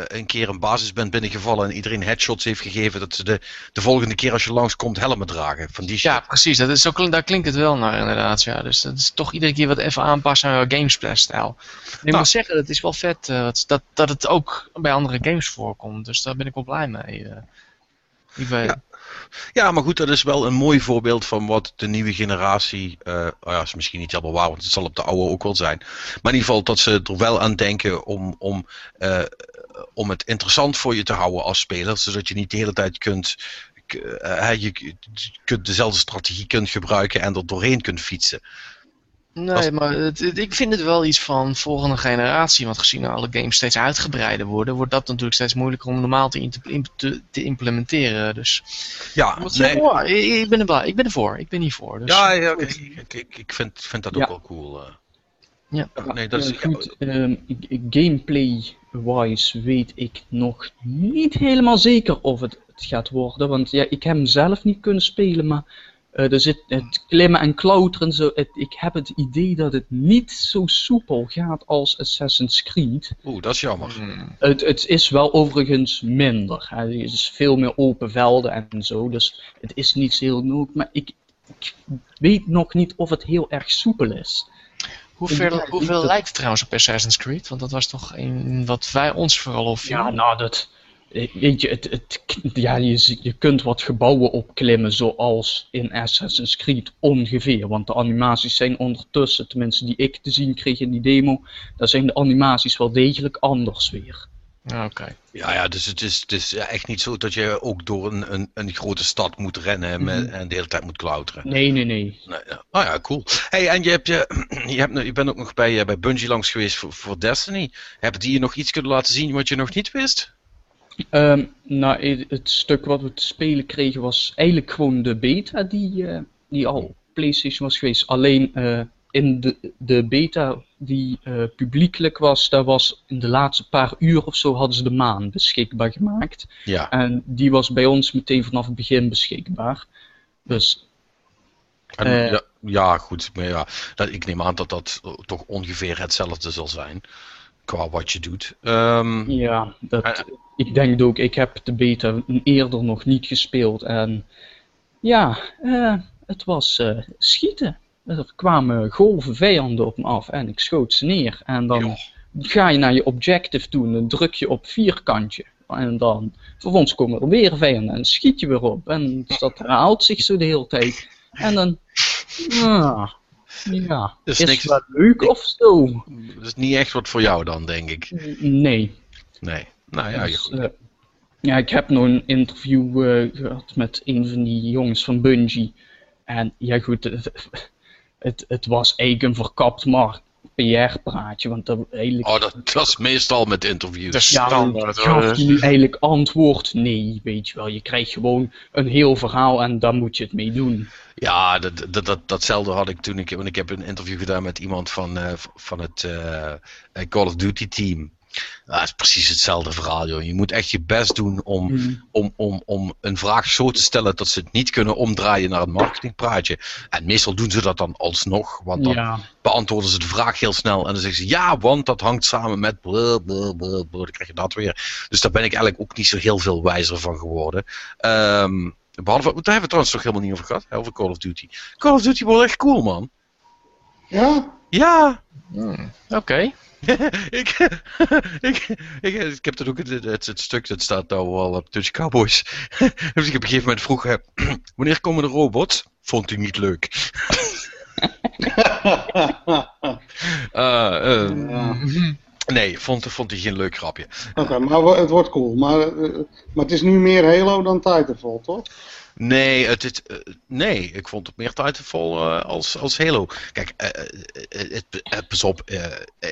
een keer een basis bent binnengevallen en iedereen headshots heeft gegeven, dat ze de, de volgende keer als je langskomt helmen dragen. Van die shit. Ja, precies. Dat is, zo, daar klinkt het wel naar inderdaad. Ja. Dus dat is toch iedere keer wat even aanpassen aan gamesplay-stijl. Ik nou. moet zeggen, het is wel vet dat, dat het ook bij andere games voorkomt. Dus daar ben ik wel blij mee. Ik weet, ja. Ja, maar goed, dat is wel een mooi voorbeeld van wat de nieuwe generatie. Uh, oh ja, is misschien niet helemaal waar, want het zal op de oude ook wel zijn. Maar in ieder geval dat ze er wel aan denken om, om, uh, om het interessant voor je te houden als speler. Zodat je niet de hele tijd kunt. Uh, je kunt dezelfde strategie kunt gebruiken en er doorheen kunt fietsen. Nee, maar het, het, ik vind het wel iets van volgende generatie. Want gezien alle games steeds uitgebreider worden, wordt dat natuurlijk steeds moeilijker om normaal te, te, te implementeren. Dus ja, nee. oh, ik, ik, ben er blij. Ik ben ervoor. Ik ben niet voor. Dus, ja, ja okay. ik, ik, ik vind, vind dat ook ja. wel cool. Uh. Ja. nee, dat is, uh, goed. Um, Gameplay-wise weet ik nog niet helemaal zeker of het, het gaat worden. Want ja, ik heb hem zelf niet kunnen spelen, maar uh, er zit het klimmen en klauteren. Zo, het, ik heb het idee dat het niet zo soepel gaat als Assassin's Creed. Oeh, dat is jammer. Hmm. Het, het is wel overigens minder. Hè. Er is veel meer open velden en zo. Dus het is niet zo heel nodig. Maar ik, ik, weet nog niet of het heel erg soepel is. Hoeveel, hoeveel lijkt het trouwens op Assassin's Creed? Want dat was toch een wat wij ons vooral opvielen. Ja, nou, dat, Weet je, het, het, ja, je, je kunt wat gebouwen opklimmen zoals in Assassin's Creed ongeveer. Want de animaties zijn ondertussen, tenminste die ik te zien kreeg in die demo, daar zijn de animaties wel degelijk anders weer. Oké. Ja, ja, dus het is, het is echt niet zo dat je ook door een, een, een grote stad moet rennen met, en de hele tijd moet klauteren. Nee, nee, nee. nee ja. Oh ja, cool. Hey, en je, hebt, je, je, hebt, je bent ook nog bij, bij Bungie langs geweest voor, voor Destiny. Hebben die je nog iets kunnen laten zien wat je nog niet wist? Um, nou, het stuk wat we te spelen kregen was eigenlijk gewoon de beta die, uh, die al op PlayStation was geweest. Alleen uh, in de, de beta die uh, publiekelijk was, daar was in de laatste paar uur of zo hadden ze de maan beschikbaar gemaakt. Ja. En die was bij ons meteen vanaf het begin beschikbaar. Dus. En, ja, ja, goed. Maar ja, dat, ik neem aan dat dat toch ongeveer hetzelfde zal zijn qua wat je doet. Um, ja, dat, ik denk ook, ik heb de beta eerder nog niet gespeeld en ja, uh, het was uh, schieten. Er kwamen golven vijanden op me af en ik schoot ze neer. En dan ga je naar je objective toe en dan druk je op vierkantje. En dan vervolgens komen er weer vijanden en schiet je weer op. En dat herhaalt zich zo de hele tijd. En dan, ah, ja, dus is niks, wel leuk of zo? Dat is niet echt wat voor jou dan, denk ik. Nee. Nee. Nou ja, dus, uh, ja ik heb nog een interview uh, gehad met een van die jongens van Bungie. En ja goed, het, het, het was eigenlijk een verkapt maar PR-praatje. Want dat, eigenlijk... Oh, dat, dat is meestal met interviews. Ja, standaard, gaf je nu eigenlijk antwoord? Nee, weet je wel. Je krijgt gewoon een heel verhaal en daar moet je het mee doen. Ja, dat, dat, dat, datzelfde had ik toen ik, want ik heb een interview gedaan met iemand van, uh, van het uh, Call of Duty team. Dat is precies hetzelfde verhaal, joh. Je moet echt je best doen om, mm. om, om, om een vraag zo te stellen dat ze het niet kunnen omdraaien naar een marketingpraatje. En meestal doen ze dat dan alsnog, want dan ja. beantwoorden ze de vraag heel snel en dan zeggen ze ja, want dat hangt samen met blablabla, dan krijg je dat weer. Dus daar ben ik eigenlijk ook niet zo heel veel wijzer van geworden. Um, behalve, daar hebben we het trouwens toch helemaal niet over gehad, over Call of Duty. Call of Duty wordt echt cool, man. Ja? Ja. Hmm. Oké. Okay. ik, ik, ik, ik, heb dat ook, het, het, stuk dat staat nou al op Dutch Cowboys. dus ik op een gegeven moment vroeg, wanneer komen de robots? Vond hij niet leuk. uh, uh, nee, vond, vond hij geen leuk grapje. Oké, maar het wordt cool. Maar, maar het is nu meer Halo dan Titanfall, toch? Nee, het, het, uh, nee, ik vond het meer Titanfall uh, als, als Halo. Kijk, uh, het, pas op,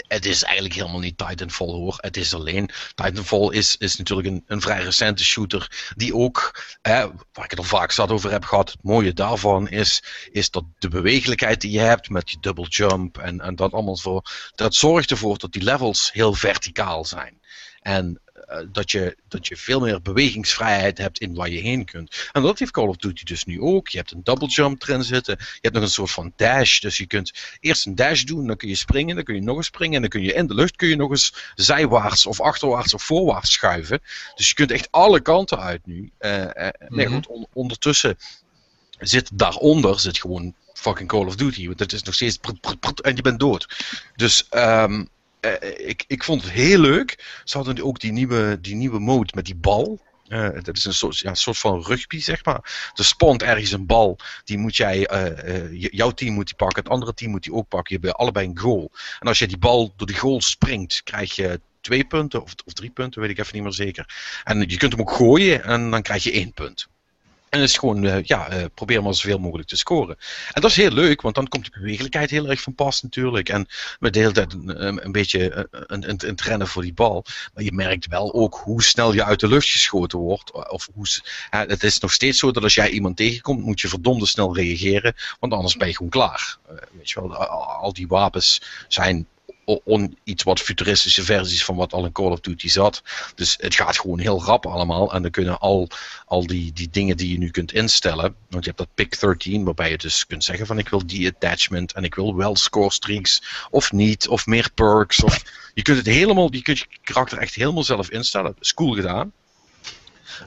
het is eigenlijk helemaal niet Titanfall hoor. Het is alleen, Titanfall is, is natuurlijk een, een vrij recente shooter die ook, waar ik het al vaak zat over heb gehad, het mooie daarvan is, is dat de bewegelijkheid die je hebt met je double jump en, en dat allemaal voor, dat zorgt ervoor dat die levels heel verticaal zijn. En eh, dat, je, dat je veel meer bewegingsvrijheid hebt in waar je heen kunt. En dat heeft Call of Duty dus nu ook. Je hebt een double jump erin zitten. Je hebt nog een soort van dash. Dus je kunt eerst een dash doen, dan kun je springen, dan kun je nog eens springen. En dan kun je in de lucht kun je nog eens zijwaarts of achterwaarts of voorwaarts schuiven. Dus je kunt echt alle kanten uit nu. Uh, uh, nee, Mhm. goed, on- ondertussen zit daaronder zit gewoon fucking Call of Duty. Want het is nog steeds prut, prut, prut en je bent dood. Dus ehm, eh, ik, ik vond het heel leuk. Ze hadden ook die nieuwe, die nieuwe mode met die bal. Eh, dat is een soort, ja, soort van rugby, zeg maar. Er spawnt ergens een bal. Die moet jij, j- jouw team moet die pakken. Het andere team moet die ook pakken. Je hebt allebei een goal. En als je die bal door die goal springt, krijg je twee punten. Of, of drie punten, weet ik even niet meer zeker. En je kunt hem ook gooien en dan krijg je één punt. En is gewoon, eh, ja, eh, probeer maar zoveel mogelijk te scoren. En dat is heel leuk, want dan komt de bewegelijkheid heel erg van pas natuurlijk. En met de hele tijd een, een- beetje eh, een, een, een rennen voor die bal. Maar je merkt wel ook hoe snel je uit de lucht geschoten wordt. Of hoe, het is nog steeds zo dat als jij iemand tegenkomt, moet je verdomde snel reageren. Want anders ben je gewoon klaar. Weet je wel, al, die wapens zijn on, iets wat futuristische versies van wat al in Call of Duty zat. Dus het gaat gewoon heel rap allemaal. En dan kunnen al, al die, die dingen die je nu kunt instellen. Want je hebt dat pick 13, waarbij je dus kunt zeggen van ik wil die attachment en ik wil wel score streaks of niet, of meer perks. Of, je kunt het helemaal, je kunt je karakter echt helemaal zelf instellen. Dat is cool gedaan.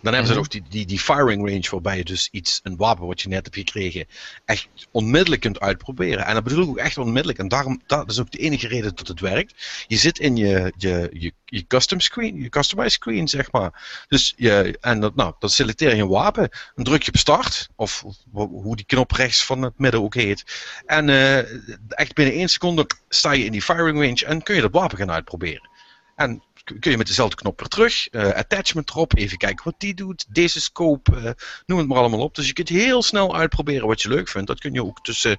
Dan hebben ze Mhm. nog die, die, die firing range, waarbij je dus iets, een wapen wat je net hebt gekregen, echt onmiddellijk kunt uitproberen. En dat bedoel ik ook echt onmiddellijk. En daarom, dat is ook de enige reden dat het werkt. Je zit in je, je, je, je custom screen, je customized screen, zeg maar. Dus je, en dat, nou, dan selecteer je een wapen, dan druk je op start, of, of hoe die knop rechts van het midden ook heet. En eh, echt binnen één seconde sta je in die firing range en kun je dat wapen gaan uitproberen. En kun je met dezelfde knop weer terug, eh, attachment erop, even kijken wat die doet, deze scope, eh, noem het maar allemaal op. Dus je kunt heel snel uitproberen wat je leuk vindt. Dat kun je ook tussen,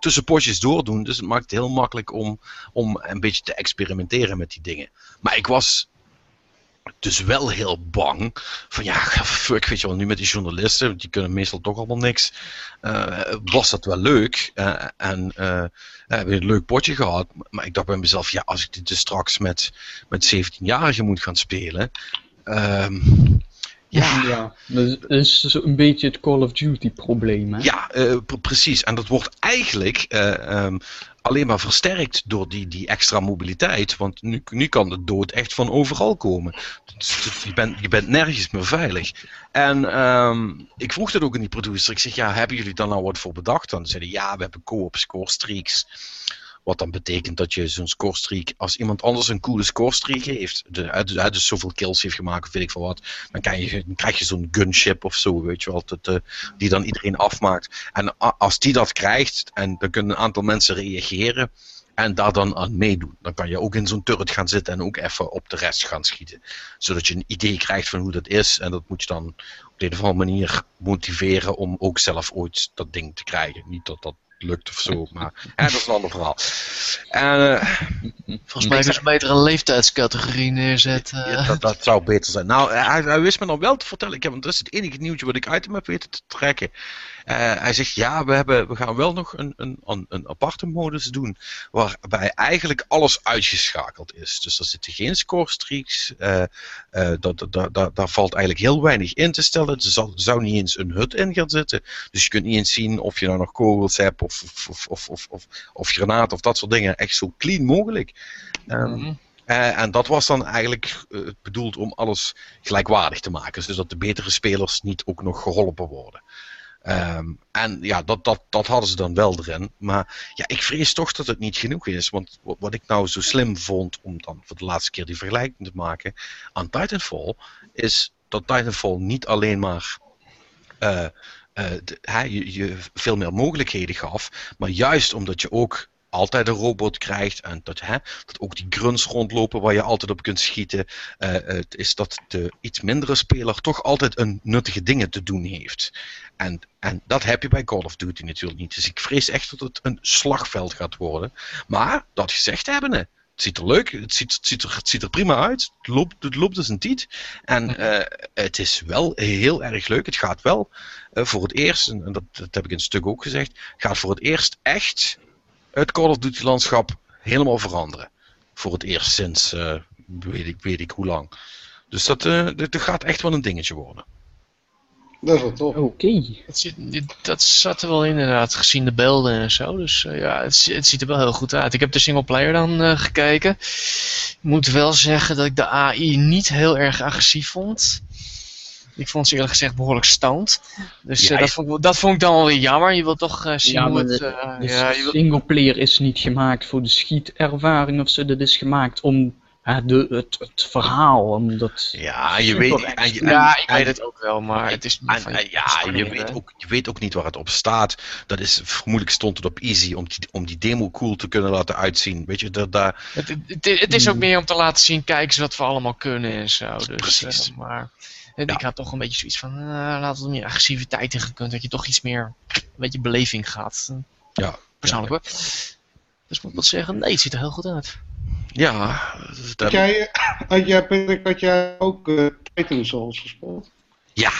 tussen potjes doordoen. Dus het maakt het heel makkelijk om, om een beetje te experimenteren met die dingen. Maar ik was dus wel heel bang. Van ja, fuck, weet je wel, nu met die journalisten, die kunnen meestal toch allemaal niks. eh, was dat wel leuk. eh, en eh, we hebben een leuk potje gehad. Maar ik dacht bij mezelf, ja, als ik dit dus straks met, met 17-jarigen moet gaan spelen. ehm, ja, Ja, dat is dus een beetje het Call of Duty probleem, hè? ja, pre- precies. En dat wordt eigenlijk eh, ehm, alleen maar versterkt door die, die extra mobiliteit. Want nu, nu kan de dood echt van overal komen. Dus- Je bent, je bent nergens meer veilig. En ehm, ik vroeg dat ook in die producer. Ik zeg, ja, hebben jullie daar nou wat voor bedacht? Dan zeiden ja, we hebben co-op score streaks. Wat dan betekent dat je zo'n scorestreak, als iemand anders een coole scorestreak heeft, de, eh, dus, zoveel kills heeft gemaakt of weet ik veel wat, dan, kan je, krijg je zo'n gunship of zo, weet je wel, eh, die dan iedereen afmaakt. En als die dat krijgt, en dan kunnen een aantal mensen reageren en daar dan aan meedoen, dan kan je ook in zo'n turret gaan zitten en ook even op de rest gaan schieten. Zodat je een idee krijgt van hoe dat is en dat moet je dan op de een of andere manier motiveren om ook zelf ooit dat ding te krijgen. Niet dat dat lukt of zo, maar hè, dat is een ander verhaal. En, eh, Volgens mij kunnen ze beter een leeftijdscategorie neerzetten. ja, dat, dat zou beter zijn. Nou, hij, hij wist me dan wel te vertellen. Ik heb, want dat is het enige nieuwtje wat ik uit hem heb weten te trekken. Eh, hij zegt, ja, we, hebben, we gaan wel nog een, een, een, een aparte modus doen. Waarbij eigenlijk alles uitgeschakeld is. Dus er zitten geen score streaks. eh, eh, dat, dat, dat, daar valt eigenlijk heel weinig in te stellen. Er zal- zou niet eens een hut in gaan zitten. Dus je kunt niet eens zien of je nou nog kogels hebt of, of, of, of, of, granaten of dat soort dingen. Echt zo clean mogelijk. Ehm, Mhm. en dat was dan eigenlijk bedoeld om alles gelijkwaardig te maken. Zodat de betere spelers niet ook nog geholpen worden. Ehm, en ja, dat, dat, dat hadden ze dan wel erin. Maar ja, ik vrees toch dat het niet genoeg is. Want wat, ik nou zo slim vond om dan voor de laatste keer die vergelijking te maken aan Titanfall, is dat Titanfall niet alleen maar eh, eh, je veel meer mogelijkheden gaf, maar juist omdat je ook altijd een robot krijgt en dat, hè, dat ook die grunts rondlopen waar je altijd op kunt schieten, eh, het is dat de iets mindere speler toch altijd een nuttige dingen te doen heeft. En, en dat heb je bij Call of Duty natuurlijk niet. Dus ik vrees echt dat het een slagveld gaat worden. Maar, dat gezegd hebbende, het ziet er leuk, het ziet, het ziet, er, het ziet er prima uit, het loopt, het loopt als een tiet. En eh, het is wel heel erg leuk. Het gaat wel eh, voor het eerst, en dat, dat heb ik in het stuk ook gezegd, gaat voor het eerst echt het Call of Duty landschap helemaal veranderen. Voor het eerst sinds, eh, weet ik, weet ik hoe lang. Dus dat, eh, dat, dat gaat echt wel een dingetje worden. Dat is wel tof. Oké. Dat, dat zat er wel in, inderdaad, gezien de beelden en zo. Dus eh, ja, het, het ziet er wel heel goed uit. Ik heb de singleplayer dan eh, gekeken. Ik moet wel zeggen dat ik de AI niet heel erg agressief vond. Ik vond ze eerlijk gezegd behoorlijk stoned. Dus Ja, eh, dat, vond ik, dat vond ik dan wel weer jammer. Je wilt toch eh, zien Ja, hoe het... de- eh, Dus ja, de je wilt- singleplayer is niet gemaakt voor de schietervaring of zo. Dat is gemaakt om de, het, het verhaal. Om dat Ja, je weet, en ja, ik en- weet het ook wel, maar het is... En, van- en ja, je weet, ook, je weet ook niet waar het op staat. Dat is, vermoedelijk stond het op easy om die, om die demo cool te kunnen laten uitzien. Weet je, dat, daar Het, het, het is ook meer om te laten zien, kijk eens wat we allemaal kunnen en zo. Dus, Precies. maar Ja. ik had toch een beetje zoiets van, uh, laat er meer agressiviteit in gekund, dat je toch iets meer, een beetje beleving gaat. Ja. Persoonlijk hoor. Dus moet ik wel zeggen, nee, het ziet er heel goed uit. ja, Had dat, jij, had jij, Patrick, had jij ook eh, Titan Souls gespeeld? ja.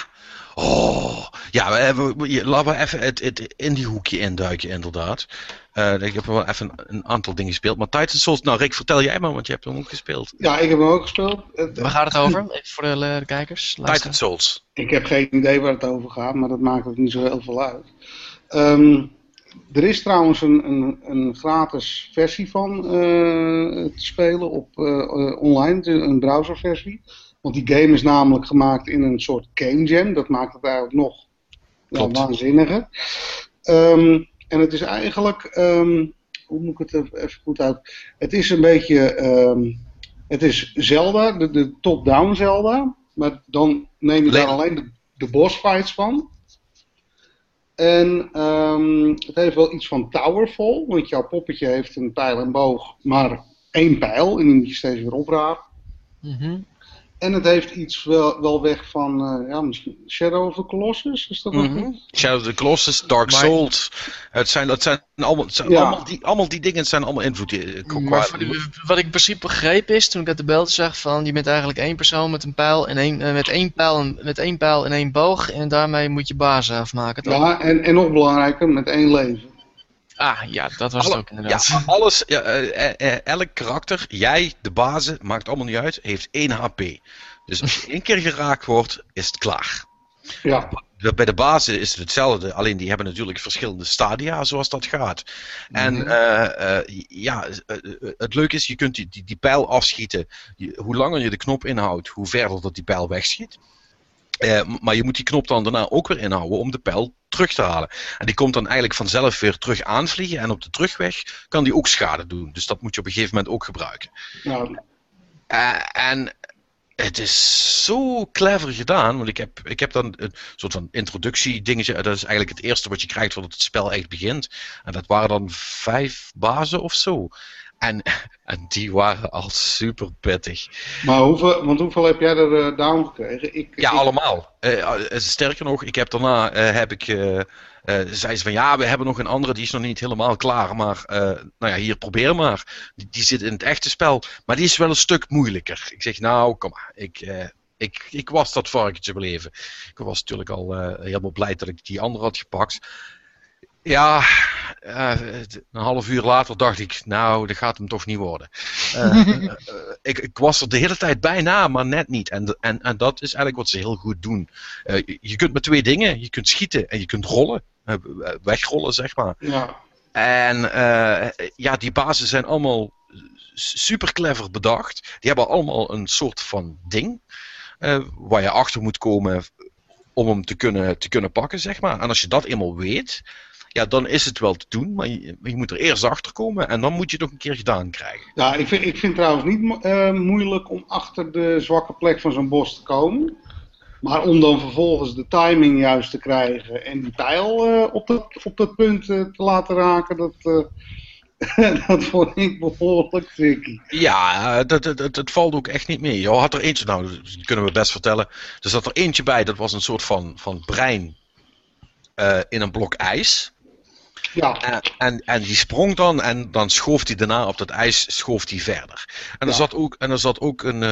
Oh, ja, we hebben, we- laten we even het, het in die hoekje induiken, inderdaad. Eh, ik heb wel even een, een aantal dingen gespeeld. Maar Titan Souls, nou Rick, vertel jij maar, want je hebt hem ook gespeeld. Ja, ik heb hem ook gespeeld. Waar gaat het over? Even voor de, eh, de kijkers. Titan. Souls. Ik heb geen idee waar het over gaat, maar dat maakt ook niet zo heel veel uit. Ehm, er is trouwens een, een, een gratis versie van eh, te spelen op online, de- een browserversie. Want die game is namelijk gemaakt in een soort game jam. Dat maakt het eigenlijk nog waanzinniger. Ehm, en het is eigenlijk, ehm, hoe moet ik het even- goed uit? Het is een beetje, ehm, het is Zelda, de, de top-down Zelda. Maar dan neem je daar Alleen- de, de boss fights van. En het heeft wel iets van Towerfall, want jouw poppetje heeft een pijl en boog, maar één pijl en die moet je steeds weer oprapen. Mhm. En het heeft iets wel, wel weg van, eh, ja, misschien Shadow of the Colossus, is dat Mhm. niet? Shadow of the Colossus, Dark Maar- Souls. Het zijn, het zijn, allemaal, het zijn Ja. allemaal, die, allemaal die dingen zijn allemaal invloed. eh, Maar wat ik in principe begreep is, toen ik uit de beelden zag van, je bent eigenlijk één persoon met een pijl en één, eh, met, één pijl en, met één pijl en één boog en daarmee moet je bazen afmaken. toch? Ja, en, en nog belangrijker, met één leven. Ah, ja, dat was Alle- het ook inderdaad. Ja, alles, ja, eh, eh, eh, elk karakter, jij, de bazen, maakt allemaal niet uit, heeft 1 HP. Dus als je één keer geraakt wordt, is het klaar. Ja, Bij de bazen is het hetzelfde, alleen die hebben natuurlijk verschillende stadia zoals dat gaat. En Mhm. eh, eh, ja, het leuke is, je kunt die, die, die pijl afschieten. Je- hoe langer je de knop inhoudt, hoe verder dat die pijl wegschiet. Eh, maar je moet die knop dan daarna ook weer inhouden om de pijl terug te halen. En die komt dan eigenlijk vanzelf weer terug aanvliegen. En op de terugweg kan die ook schade doen. Dus dat moet je op een gegeven moment ook gebruiken. nou, Eh, en het is zo clever gedaan, want ik heb, ik heb dan een soort van introductiedingetje. Dat is eigenlijk het eerste wat je krijgt voordat het spel echt begint. En dat waren dan vijf bazen of zo. En, en die waren al super pittig. maar hoeveel, want hoeveel heb jij er eh, down gekregen? Ik, Ja, ik- allemaal. Eh, eh, sterker nog, ik heb daarna heb ik, zei ze van ja, we hebben nog een andere, die is nog niet helemaal klaar. Maar nou ja, hier probeer maar. Die, die zit in het echte spel, maar die is wel een stuk moeilijker. Ik zeg nou, kom maar. Ik, ik, ik was dat varkentje beleven. Ik was natuurlijk al helemaal blij dat ik die andere had gepakt. Ja, eh, een half uur later dacht ik, nou, dat gaat hem toch niet worden. Eh, eh, ik, ik was er de hele tijd bijna, maar net niet. En, en, en dat is eigenlijk wat ze heel goed doen. Eh, je- kunt met twee dingen, je kunt schieten en je kunt rollen. Wegrollen, zeg maar. Ja, En eh, ja, die bazen zijn allemaal super clever bedacht. Die hebben allemaal een soort van ding eh, waar je achter moet komen om hem te kunnen, te kunnen pakken, zeg maar. En als je dat eenmaal weet, ja, dan is het wel te doen. Maar je, je moet er eerst achter komen en dan moet je het nog een keer gedaan krijgen. ja ik, vind, ik vind het trouwens niet eh, moeilijk om achter de zwakke plek van zo'n bos te komen. Maar om dan vervolgens de timing juist te krijgen en die pijl eh, op, dat, op dat punt eh, te laten raken, dat, dat vond ik behoorlijk tricky. Ja, dat, dat, dat, valt ook echt niet mee. Je had er eentje, nou, dat kunnen we best vertellen. Er zat er eentje bij, dat was een soort van, van brein in een blok ijs. Ja, En, en, en die sprong dan en dan schoof hij daarna op dat ijs schoof hij verder. En er Ja. zat ook, en er zat ook een,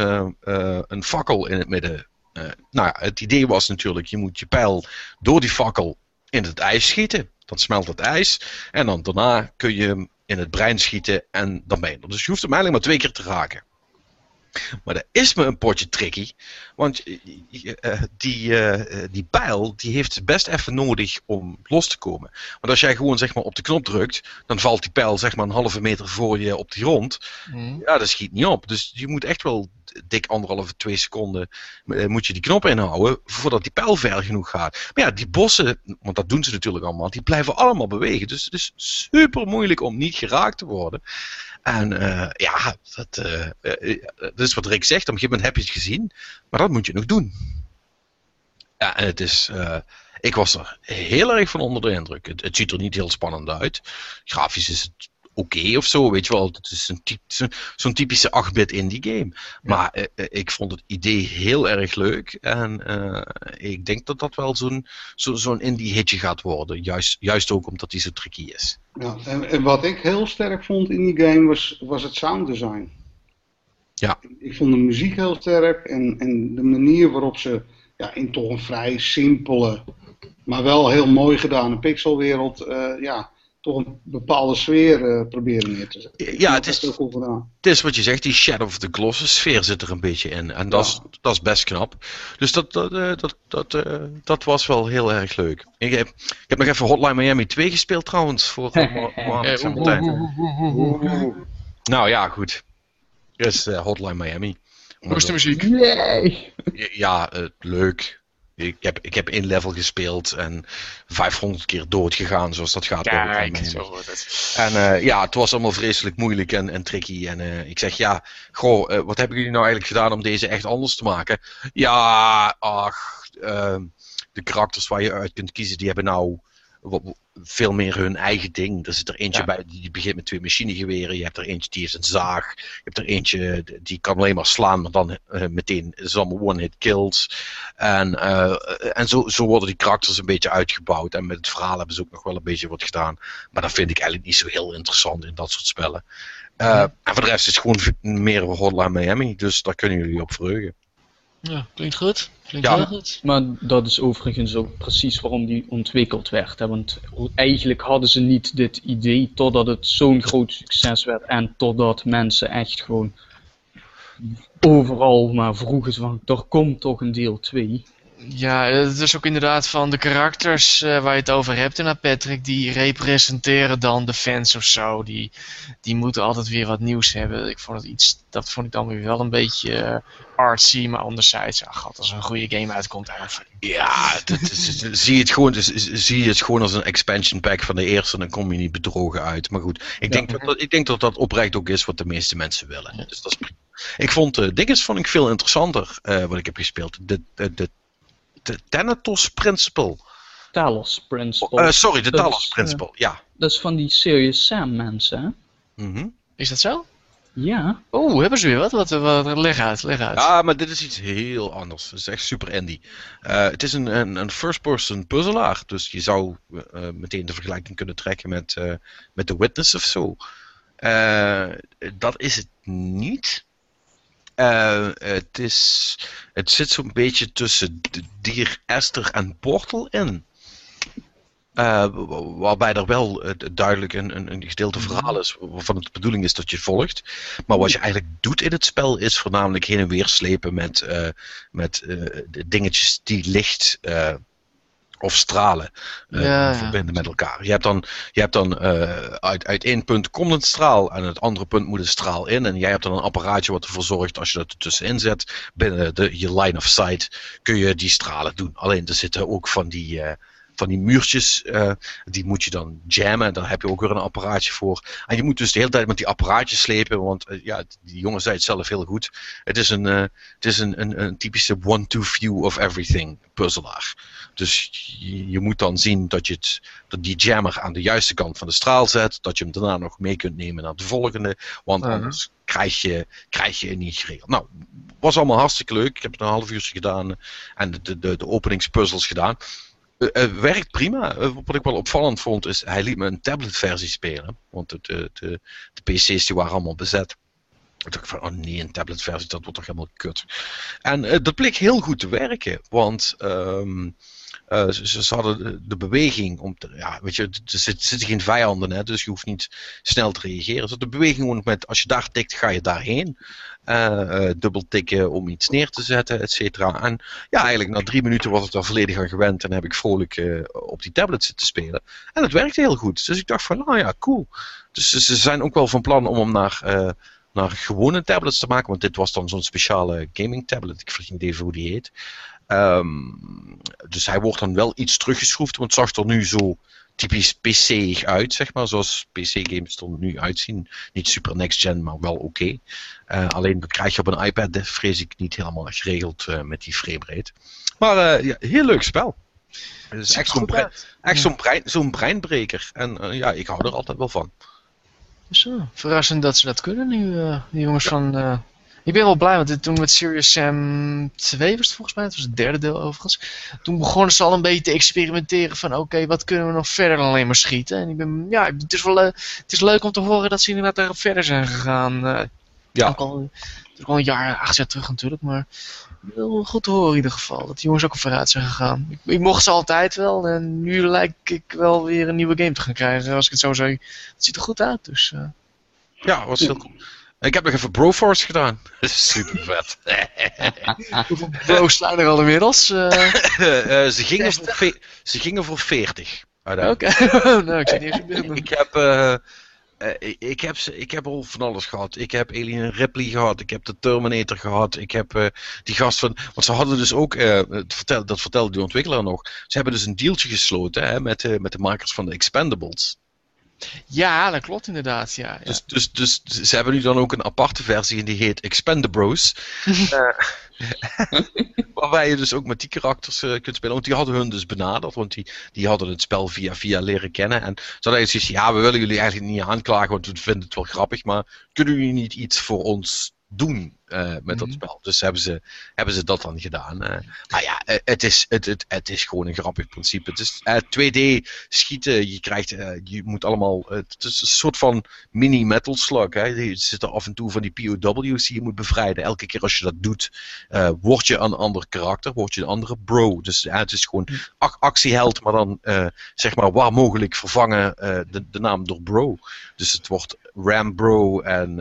eh, een fakkel in het midden. Eh, nou ja, het idee was natuurlijk, je moet je pijl door die fakkel in het ijs schieten. Dan smelt het ijs. En dan daarna kun je hem in het brein schieten en dan ben je er. Dus je hoeft hem eigenlijk maar twee keer te raken. Maar dat is me een potje tricky. Want uh, die, uh, die pijl die heeft best even nodig om los te komen. Want als jij gewoon zeg maar, op de knop drukt, dan valt die pijl zeg maar, een halve meter voor je op de grond. Mm. Ja, dat schiet niet op. Dus je moet echt wel dik anderhalve, twee seconden moet je die knop inhouden voordat die pijl ver genoeg gaat. Maar ja, die bossen, want dat doen ze natuurlijk allemaal, die blijven allemaal bewegen. Dus het is super moeilijk om niet geraakt te worden. En uh, ja, dat, uh, dat, is wat Rick zegt. Op een gegeven moment heb je het gezien, maar dat moet je nog doen. Ja, en het is. ik was er heel erg van onder de indruk. Het ziet er niet heel spannend uit. Grafisch is het oké of zo, weet je wel. Het is zo'n zo typische 8-bit indie game. Maar uh, ik vond het idee heel erg leuk. En uh, ik denk dat dat wel zo'n zo, zo'n indie hitje gaat worden. Juist, juist ook omdat hij zo tricky is. Ja, en, en, wat ik heel sterk vond in die game was, was het sounddesign. Ja. Ik vond de muziek heel sterk en, en de manier waarop ze ja, in toch een vrij simpele, maar wel heel mooi gedane pixelwereld uh, ja, toch een bepaalde sfeer uh, proberen neer te zetten. Ja, het is, het is wat je zegt, die Shadow of the Colossus sfeer zit er een beetje in. En dat, is, dat is best knap. Dus dat, dat, uh, dat, dat, uh, dat was wel heel erg leuk. Ik heb, ik heb nog even Hotline Miami 2 gespeeld trouwens, voor Mohammed en Martijn. Nou ja, goed. Dus Hotline Miami. Hoe is de muziek? Nee! Ja, leuk. Ik heb, ik heb één level gespeeld en 500 keer dood gegaan, zoals dat gaat. Kijk, zo wordt het. En uh, ja, het was allemaal vreselijk moeilijk en, en tricky. En uh, ik zeg, ja, goh, uh, wat hebben jullie nou eigenlijk gedaan om deze echt anders te maken? Ja, ach, ehm, de karakters waar je uit kunt kiezen, die hebben nou veel meer hun eigen ding. Er zit er eentje bij die begint met twee machinegeweren. Je hebt er eentje die heeft een zaag. Je hebt er eentje die kan alleen maar slaan, maar dan uh, meteen is allemaal one-hit kills. En, uh, en zo, zo worden die karakters een beetje uitgebouwd. En met het verhaal hebben ze ook nog wel een beetje wat gedaan. Maar dat vind ik eigenlijk niet zo heel interessant in dat soort spellen. Uh, En voor de rest is het gewoon meer Hotline Miami. Dus daar kunnen jullie op verheugen. Ja, klinkt goed. Klinkt ja, heel goed. Maar dat is overigens ook precies waarom die ontwikkeld werd. Hè? Want eigenlijk hadden ze niet dit idee totdat het zo'n groot succes werd. En totdat mensen echt gewoon overal maar vroegen van, er komt toch een deel 2. Ja, het is ook inderdaad van de karakters uh, waar je het over hebt, en Patrick, die representeren dan de fans of zo. Die, die moeten altijd weer wat nieuws hebben. Ik vond het iets, dat vond ik dan weer wel een beetje uh, artsy, maar anderzijds, ach god, als er een goede game uitkomt, dan Ja, dat is, zie, het gewoon, dus, zie je het gewoon als een expansion pack van de eerste, dan kom je niet bedrogen uit. Maar goed, ik, denk, dat, ik denk dat dat oprecht ook is wat de meeste mensen willen. Dus dat is prima. Ik vond uh, dinges vond ik veel interessanter, wat ik heb gespeeld. De, de de Thanatos Principle. Talos Principle. Uh, sorry, de Talos Principle, ja. Dat is van die Serious Sam mensen, hè? Mm -hmm. Is dat zo? Ja. Oeh, hebben ze weer wat? wat, wat leg uit, leg uit. Ja, maar dit is iets heel anders. Het is echt super indie. Uh, het is een, een, een first-person puzzelaar. Dus je zou uh, meteen de vergelijking kunnen trekken met, uh, met The Witness of zo. dat is het niet. Uh, het, is, het zit zo'n beetje tussen Dier Esther en Portal in. Uh, waarbij er wel duidelijk een, een, een, gedeelte verhaal is waarvan het de bedoeling is dat je volgt. Maar wat je eigenlijk doet in het spel is voornamelijk heen en weer slepen met, met dingetjes die licht of stralen uh, ja, verbinden met elkaar. Je hebt dan, je hebt dan uh, uit, uit één punt komt een straal en het andere punt moet een straal in. En jij hebt dan een apparaatje wat ervoor zorgt als je dat ertussenin zet, binnen de, je line of sight kun je die stralen doen. Alleen er zitten ook van die, uh, van die muurtjes, uh, die moet je dan jammen. Daar heb je ook weer een apparaatje voor. En je moet dus de hele tijd met die apparaatjes slepen, want uh, ja, die jongen zei het zelf heel goed. Het is een, uh, het is een, een, een typische one-to-view of everything puzzelaar. Dus je, je, moet dan zien dat je het, dat die jammer aan de juiste kant van de straal zet, dat je hem daarna nog mee kunt nemen naar de volgende, want -huh. anders krijg je, krijg je het niet geregeld. Nou, was allemaal hartstikke leuk. Ik heb het een half uurtje gedaan en de, de, de openingspuzzels gedaan. Uh, uh, werkt prima. Uh, wat ik wel opvallend vond is, hij liet me een tabletversie spelen. Want de, de, de, PC's die waren allemaal bezet. Ik dacht van, oh nee, een tabletversie, dat wordt toch helemaal kut. En dat bleek heel goed te werken. Want um, eh, ze, ze hadden de, beweging om te, ja, weet je, er zit- zitten geen vijanden, hè, dus je hoeft niet snel te reageren. Dus de beweging gewoon met, als je daar tikt, ga je daarheen. Eh, eh, dubbel tikken om iets neer te zetten, et cetera. En ja, eigenlijk na drie minuten was ik daar volledig aan gewend en heb ik vrolijk op die tablet zitten spelen. En het werkte heel goed. Dus ik dacht van, nou ja, cool. Dus ze- zijn ook wel van plan om hem naar, naar gewone tablets te maken, want dit was dan zo'n speciale gaming tablet. Ik vergeet niet even hoe die heet. Ehm, dus hij wordt dan wel iets teruggeschroefd, want het zag er nu zo typisch PC uit, zeg maar, zoals PC-games er nu uitzien. Niet super next-gen, maar wel oké. Eh, alleen dat krijg je op een iPad, dat vrees ik niet helemaal geregeld eh, met die framerate. Maar eh, ja, heel leuk spel. Het is echt zo'n brein, echt zo'n brein, zo'n breinbreker. En ja, ik hou er altijd wel van. Zo, verrassend dat ze dat kunnen nu, die jongens van... ik ben wel blij, want toen met Serious Sam 2 was het volgens mij, het was het derde deel overigens. Toen begonnen ze al een beetje te experimenteren van oké, wat kunnen we nog verder dan alleen maar schieten. En ik ben, ja, het is wel het is leuk om te horen dat ze inderdaad daarop verder zijn gegaan. eh, Ja. Ook al, het is al een jaar, acht jaar terug natuurlijk, maar wel goed te horen in ieder geval. Dat die jongens ook op vooruit zijn gegaan. Ik, ik mocht ze altijd wel en nu lijkt ik wel weer een nieuwe game te gaan krijgen. Als ik het zo zeg, het ziet er goed uit. Dus eh, Ja, was heel cool. Ik heb nog even Broforce gedaan. Super vet. hoeveel bro's staan er al inmiddels? Eh, Eh, ze, gingen voor ze gingen voor 40. Oké, nou ik zit niet eens in beeld. Ik heb, eh, ik, ik, heb ze, ik heb al van alles gehad. Ik heb Alien Ripley gehad. Ik heb de Terminator gehad. Ik heb die gast van. Want ze hadden dus ook. het vertel, dat vertelde de ontwikkelaar nog. Ze hebben dus een dealtje gesloten hè, met, met de makers van de Expendables. Ja, dat klopt inderdaad, ja. ja. Dus, dus, dus ze hebben nu dan ook een aparte versie en die heet Expendabros. Eh, waarbij je dus ook met die karakters eh, kunt spelen. Want die hadden hun dus benaderd, want die, die hadden het spel via via leren kennen. En ze hadden zoiets ja, we willen jullie eigenlijk niet aanklagen, want we vinden het wel grappig, maar kunnen jullie niet iets voor ons doen eh, met dat Mhm. spel? Dus hebben ze, hebben ze dat dan gedaan. eh. maar ja, eh, het is, het, het, het is gewoon een grappig principe. Het is eh, 2D schieten, je krijgt, je moet allemaal, het is een soort van mini metal slug. Hè? Er zitten af en toe van die POW's die je moet bevrijden. Elke keer als je dat doet, word je een ander karakter, word je een andere bro. Dus het is gewoon ac- actieheld, maar dan zeg maar waar mogelijk vervangen de, de naam door bro. Dus het wordt Rambro en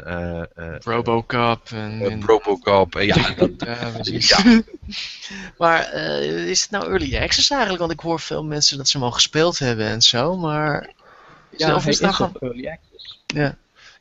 Robocop en... eh, en- Robocop. en ja, dat, ja, precies. ja, maar eh, is het nou early access eigenlijk? Want ik hoor veel mensen dat ze hem al gespeeld hebben en zo, maar... Ja, of is het nou gewoon... early access.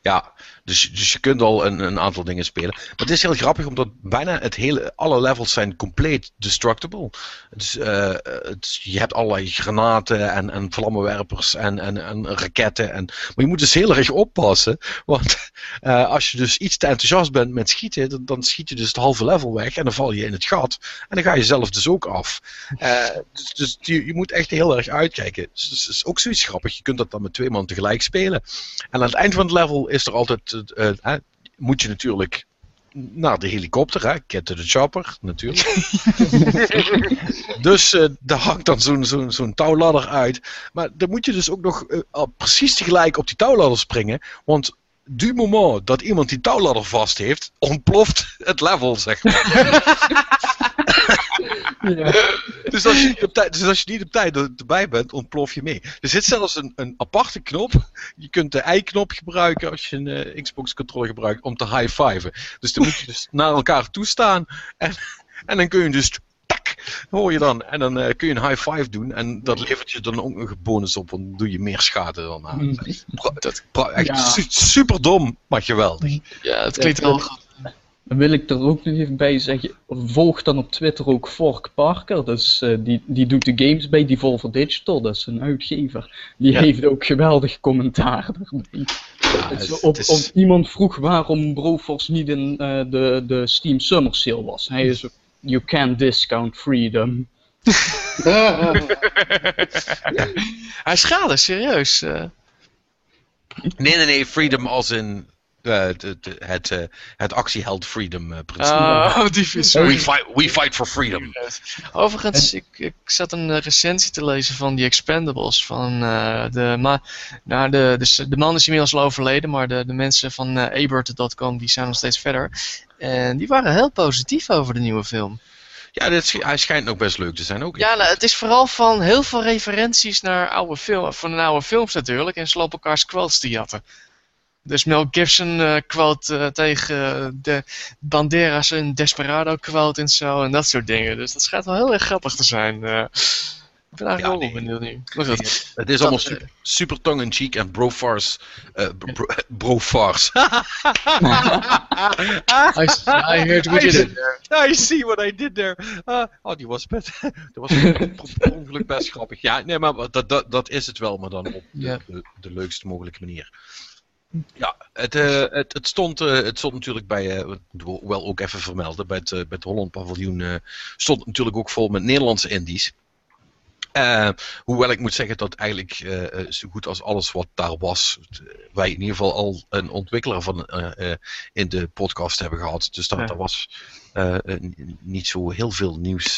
Ja, dus, dus je kunt al een, een aantal dingen spelen. Maar het is heel grappig, omdat bijna het hele, alle levels zijn compleet destructible. Dus, eh, het, je hebt allerlei granaten en, en vlammenwerpers en, en, en raketten. En, maar je moet dus heel erg oppassen. Want eh, als je dus iets te enthousiast bent met schieten, dan, schiet je dus het halve level weg en dan val je in het gat. En dan ga je zelf dus ook af. Eh, dus dus je, moet echt heel erg uitkijken. Dus het is ook zoiets grappig. Je kunt dat dan met twee man tegelijk spelen. En aan het eind van het level is er altijd, eh, eh, moet je natuurlijk naar de helikopter, hè? Get to the chopper, natuurlijk. dus eh daar hangt dan zo'n zo'n zo'n touwladder uit. Maar dan moet je dus ook nog eh, precies tegelijk op die touwladder springen. Want du moment dat iemand die touwladder vast heeft, ontploft het level, zeg maar. Ja. Dus als je niet op tijd, dus als je niet op tijd er- erbij bent, ontplof je mee. Er zit zelfs een, een aparte knop. Je kunt de i-knop gebruiken als je een eh, Xbox controller gebruikt om te high-fiven. Dus dan moet je dus naar elkaar toestaan. En, en dan kun je dus. Hoor je dan. En dan eh, kun je een high five doen. En dat levert je dan ook nog een bonus op. Want dan doe je meer schade dan aan. Dat, echt Ja. su- super dom, maar geweldig. Ja, het klinkt wel goed. Dan wil ik er ook nog even bij zeggen, volg dan op Twitter ook Fork Parker, dus, eh, die, die doet de games bij Devolver Digital, dat is een uitgever. Die Ja. heeft ook geweldig commentaar erbij. Ja, Het is het- op, het is- op iemand vroeg waarom Broforce niet in eh, de, de Steam Summer Sale was. Hij is You can't discount freedom. Hij is schade, serieus. eh. Nee, nee, nee. Freedom als in. eh, de- de- het, eh, het actieheld freedom principe. Oh, die is we, fight, we fight for freedom. Overigens, ik, ik zat een recensie te lezen van die Expendables. Van, eh, de, ma nou, de, de man is inmiddels al overleden, maar de, de mensen van Ebert.com die zijn nog steeds verder. En die waren heel positief over de nieuwe film. Ja, dit, hij schijnt ook best leuk te zijn ook. Ja, nou, het is vooral van heel veel referenties naar oude, film, van de oude films natuurlijk. En ze lopen elkaars quotes te jatten. Dus Mel Gibson eh, quote eh, tegen de Banderas een Desperado quote en zo. En dat soort dingen. Dus dat schijnt wel heel erg grappig te zijn. eh. Ik ben eigenlijk Ja, wel nee. benieuwd nu. Het is allemaal Dat, super, super tongue-in-cheek en bro-farce. eh, bro- bro-farce. I, I heard what you did there. I see what I did there. Ah, oh, die was best, dat was per ongeluk best grappig. Ja, nee, maar dat, dat, dat is het wel, maar dan op de, de, de leukste mogelijke manier. Ja, het, eh, het, het, stond, eh, het stond natuurlijk bij, eh, we wel ook even vermelden, bij het, eh, bij het Holland Paviljoen eh, stond het natuurlijk ook vol met Nederlandse indies. Eh, hoewel ik moet zeggen dat eigenlijk eh, eh, zo goed als alles wat daar was, wij in ieder geval al een ontwikkelaar van eh, eh, in de podcast hebben gehad. Dus dat, Ja. er was niet zo heel veel nieuws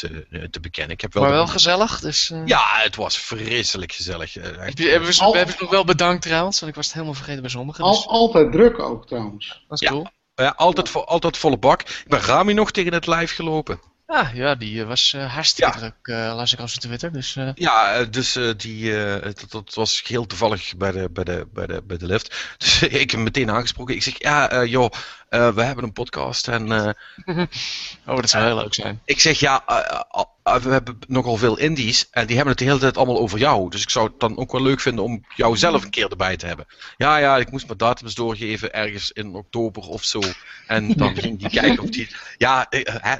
te bekennen. Ik heb wel Maar de- wel gezellig. Dus, eh, Ja, het was vreselijk gezellig. Heb je, hebben, ze, Al- hebben nog wel bedankt trouwens? Want ik was het helemaal vergeten bij sommigen. Dus Al, altijd druk ook trouwens. dat is Ja. cool. Ja, altijd, vo- altijd volle bak. Ik ben Rami nog tegen het lijf gelopen. Ah, ja, die eh, was eh, hartstikke Ja. druk, eh, las ik op zijn Twitter. Dus, Ja, dus die, dat, dat was heel toevallig bij de, bij de, bij de, bij de lift. Dus ik heb hem meteen aangesproken. Ik zeg, ja, joh, eh, we hebben een podcast. En eh, oh, dat zou heel leuk zijn. ik zeg, ja, eh, we hebben nogal veel indies. En die hebben het de hele tijd allemaal over jou. Dus ik zou het dan ook wel leuk vinden om jou zelf een keer erbij te hebben. Ja, ja, ik moest mijn datums doorgeven ergens in oktober of zo. En dan ging die kijken of die... Ja,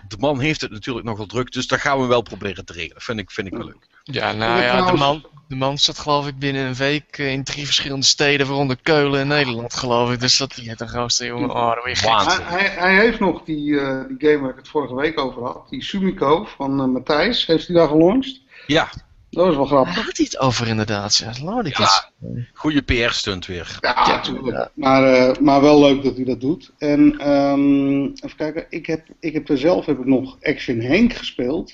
de man heeft het natuurlijk nogal druk. Dus dat gaan we wel proberen te regelen. Vind ik, vind ik wel leuk. Ja, nou ja, de man, de man zat geloof ik binnen een week eh, in drie verschillende steden, waaronder Keulen en Nederland geloof ik. Dus dat die heeft een grootste jongen. Oh. Waanzin. Hij, hij, hij heeft nog die, eh, die game waar ik het vorige week over had. Die Sumiko van eh, Matthijs. Heeft hij daar gelaunched? Ja, Dat was wel Hij grappig. had iets over inderdaad. Ja, Ja. goede PR-stunt weer. Ja, Ja, natuurlijk. Maar, eh, maar wel leuk dat hij dat doet. En ehm, even kijken. Ik heb, ik heb er zelf heb ik nog Action Henk gespeeld.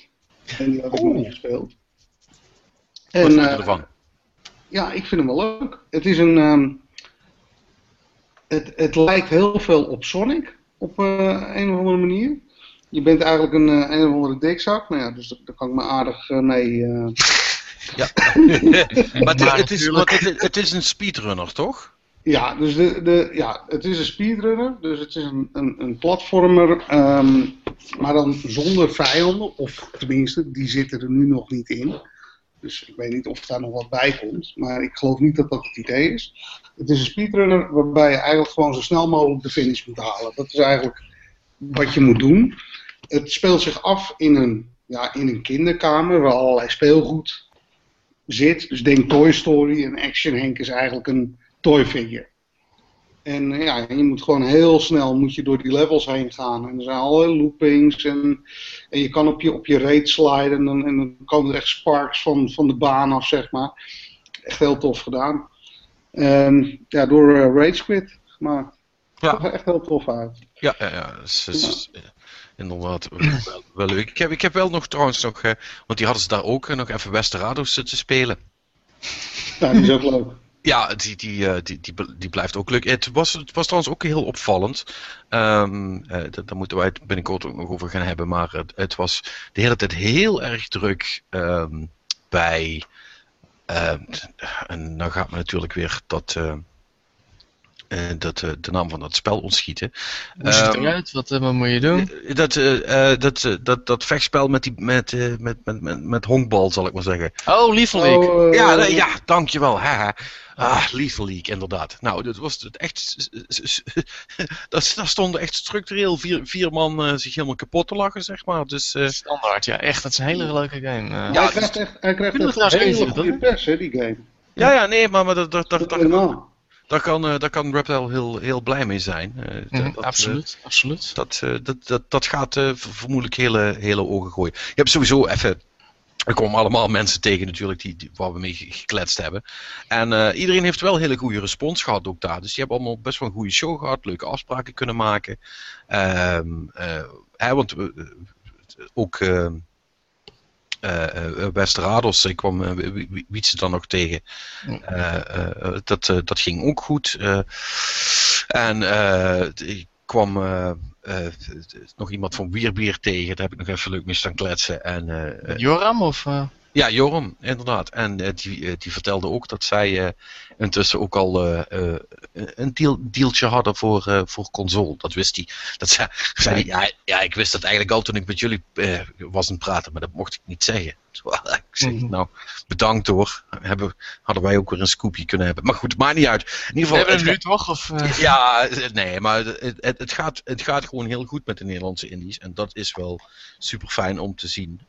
En die had ik nog niet gespeeld. Wat vind je eh, ervan? ja, ik vind hem wel leuk. Het is een. ehm, het, het lijkt heel veel op Sonic. Op eh, een of andere manier. Je bent eigenlijk een, eh, een of andere dikzak. Nou ja, dus daar, daar kan ik me aardig mee. eh, Ja. maar het, Maar het, is, het is een speedrunner, toch? Ja, dus de, de, ja, het is een speedrunner, dus het is een, een, een platformer, ehm, maar dan zonder vijanden, of tenminste, die zitten er nu nog niet in. Dus ik weet niet of daar nog wat bij komt, maar ik geloof niet dat dat het idee is. Het is een speedrunner waarbij je eigenlijk gewoon zo snel mogelijk de finish moet halen. Dat is eigenlijk wat je moet doen. Het speelt zich af in een, ja, in een kinderkamer waar allerlei speelgoed zit. Dus denk Toy Story en Action Henk is eigenlijk een toy figure. En eh, ja, je moet gewoon heel snel moet je door die levels heen gaan. En er zijn allerlei loopings. En, en je kan op je, op je reet sliden. En dan, en dan komen er echt sparks van, van de baan af, zeg maar. Echt heel tof gedaan. Ehm, ja, door eh, Rage Quit. Maar Ja. echt heel tof uit. Ja, ja, ja. is, is, eh, inderdaad wel, wel leuk. Ik heb, ik heb wel nog trouwens nog, want die hadden ze daar ook nog even Westerados zitten spelen. Ja, die is ook leuk. Ja, die, die, eh, die, die, blijft ook leuk. Het was, het was trouwens ook heel opvallend. Ehm, eh, da- daar moeten wij het binnenkort ook nog over gaan hebben. Maar het, was de hele tijd heel erg druk ehm, bij. ehm, en dan gaat me natuurlijk weer dat. Eh, dat eh, de naam van dat spel ontschieten. Hoe ziet het Ehm, eruit? Wat, eh, wat moet je doen? Dat, eh, eh, dat, dat, dat vechtspel met, die, met, eh, met, met, met, met honkbal, zal ik maar zeggen. Oh, Lethal League. Oh, Ja, ja, dankjewel. Haha. Ah, Lethal League, inderdaad. Nou, dat was het echt. dat, daar stonden echt structureel vier, vier man zich helemaal kapot te lachen, zeg maar. Dus eh, Standaard, ja, echt. Dat is een hele leuke game. Ja, hij krijgt echt, hij krijgt echt hele goede pers, hè, die game. ja, ja, nee, maar, maar daar, daar, daar, Dat daar, kan, eh, daar kan Reptile heel, heel blij mee zijn. Mhm, dat, eh, absoluut, absoluut. Dat, dat, dat, dat gaat ver- vermoedelijk hele, hele ogen gooien. Je hebt sowieso even. Er komen allemaal mensen tegen natuurlijk die, die, waar we mee ge- gekletst hebben. En iedereen heeft wel hele goede respons gehad ook daar. Dus die hebben allemaal best wel een goede show gehad. Leuke afspraken kunnen maken. Ehm, eh, hè, want eh, ook ehm, eh, eh, Westerados, ik kwam uh, Wietse dan nog tegen. Eh, eh, dat, eh, dat ging ook goed. Eh, en eh, ik kwam eh, eh, nog iemand van Wierbier tegen. Daar heb ik nog even leuk mee staan kletsen. En, eh, eh, Joram of... eh, ja, Joram, inderdaad. En eh, die, eh, die vertelde ook dat zij eh, intussen ook al eh, eh, een deal, dealtje hadden voor, eh, voor console. Dat wist hij. Dat zei, zei hij, ja, ja, ik wist dat eigenlijk al toen ik met jullie was aan het praten, maar dat mocht ik niet zeggen. Ik zeg, Mhm. nou, bedankt hoor. Hebben, hadden wij ook weer een scoopje kunnen hebben. Maar goed, het maakt niet uit. In ieder we geval, hebben het hem nu toch? Of, ja, nee, maar het, het, het, gaat, het gaat gewoon heel goed met de Nederlandse indies. En dat is wel super fijn om te zien.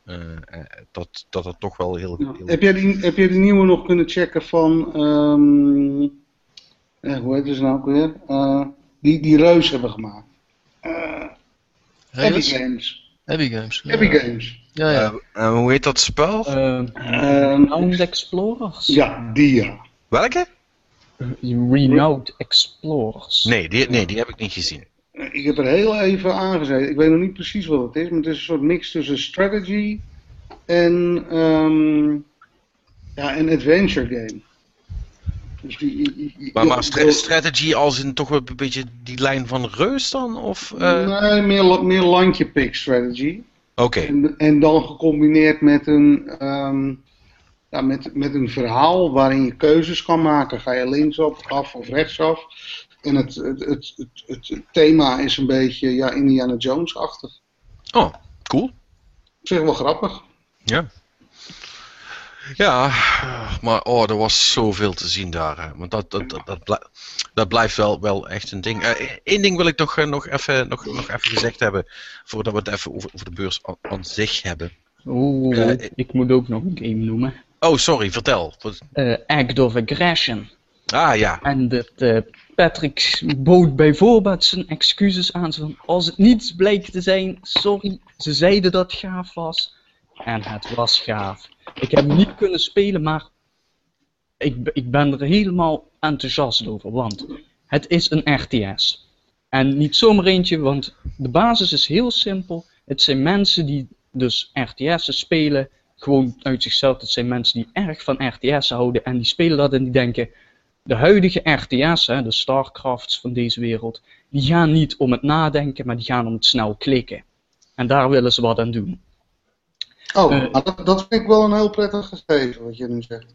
dat, dat het toch wel heel. Heel Heb, jij die, heb jij de nieuwe nog kunnen checken van. Ehm, eh, hoe heet ze nou ook weer? Eh, die, die Reus hebben gemaakt. Eh Epic Rails? Games. Epic Games. Ja. Epic Games. Ja, ja. Eh, eh, hoe heet dat spel? Eh Ehm, Renowned Explorers. ja, die ja. Welke? Renowned Explorers. Nee die, nee, die heb ik niet gezien. Ik heb er heel even aangezeten. Ik weet nog niet precies wat het is, maar het is een soort mix tussen strategy en ehm, ja, een adventure game. Dus die, Maar, maar stra- strategy als in toch wel een beetje die lijn van Reus dan? Of, eh, Nee, meer, meer landje pick strategy. Oké, En, en dan gecombineerd met een, ehm, ja, met, met een verhaal waarin je keuzes kan maken. Ga je linksop, af of rechtsaf. En het, het, het, het, het thema is een beetje ja, Indiana Jones-achtig. oh, cool. Op zich wel grappig. Ja. Ja, maar oh, er was zoveel te zien daar. Hè. Want dat, dat, dat, dat, dat blijft wel, wel echt een ding. Eén ding wil ik nog, eh, nog, even, nog, nog even gezegd hebben. Voordat we het even over, over de beurs aan, aan zich hebben. Oeh, Eh, ik moet ook nog een game noemen. Oh, sorry, vertel. Eh, Act of Aggression. Ah ja. En dat eh, Patrick bood bijvoorbeeld zijn excuses aan. van, als het niet blijkt te zijn, sorry, ze zeiden dat gaaf was. En het was gaaf. Ik heb niet kunnen spelen, maar ik, ik ben er helemaal enthousiast over. Want het is een RTS. En niet zomaar eentje, want de basis is heel simpel. Het zijn mensen die dus RTS'en spelen, gewoon uit zichzelf. Het zijn mensen die erg van RTS houden en die spelen dat en die denken, de huidige RTS, hè, de Starcrafts van deze wereld, die gaan niet om het nadenken, maar die gaan om het snel klikken. En daar willen ze wat aan doen. Oh, Eh, maar dat, dat vind ik wel een heel prettig gegeven wat je nu zegt.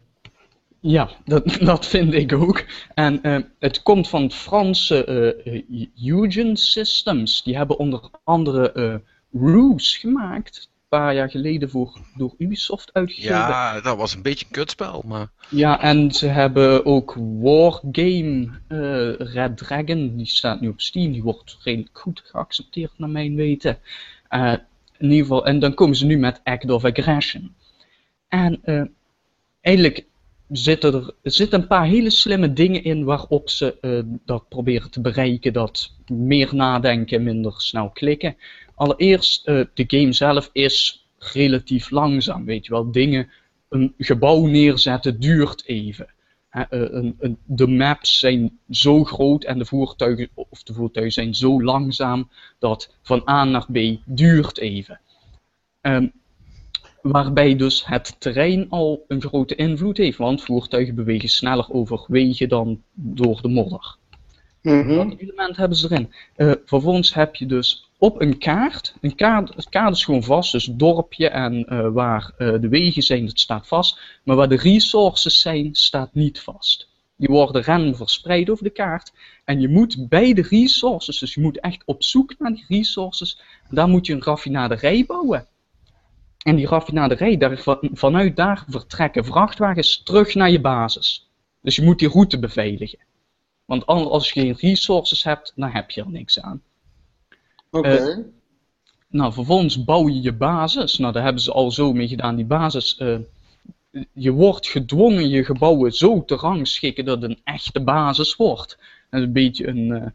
Ja, dat, dat vind ik ook. En eh, het komt van het Franse eh, eh, Eugen Systems. Die hebben onder andere eh Ruse gemaakt. Een paar jaar geleden voor, door Ubisoft uitgegeven. Ja, dat was een beetje een kutspel. Maar Ja, en ze hebben ook Wargame eh Red Dragon, die staat nu op Steam, die wordt redelijk goed geaccepteerd naar mijn weten. In ieder geval, en dan komen ze nu met Act of Aggression. En eh, eigenlijk zitten er, er zitten een paar hele slimme dingen in waarop ze eh, dat proberen te bereiken, dat meer nadenken, minder snel klikken. Allereerst, eh, de game zelf is relatief langzaam, weet je wel, dingen een gebouw neerzetten duurt even. Eh, de maps zijn zo groot en de voertuigen, of de voertuigen zijn zo langzaam dat van A naar B duurt even. Ehm, waarbij dus het terrein al een grote invloed heeft, want voertuigen bewegen sneller over wegen dan door de modder. Mhm. Dat element hebben ze erin. Eh, vervolgens heb je dus op een kaart, een kaart, het kaart is gewoon vast, dus dorpje en eh, waar eh, de wegen zijn, dat staat vast. Maar waar de resources zijn, staat niet vast. Die worden random verspreid over de kaart. En je moet bij de resources, dus je moet echt op zoek naar die resources, daar moet je een raffinaderij bouwen. En die raffinaderij, daar, van- vanuit daar vertrekken vrachtwagens terug naar je basis. Dus je moet die route beveiligen. Want als je geen resources hebt, dan heb je er niks aan. Oké. eh, Nou, vervolgens bouw je je basis. Nou, daar hebben ze al zo mee gedaan. Die basis, eh, je wordt gedwongen je gebouwen zo te rangschikken dat het een echte basis wordt. Dat is een beetje een, eh,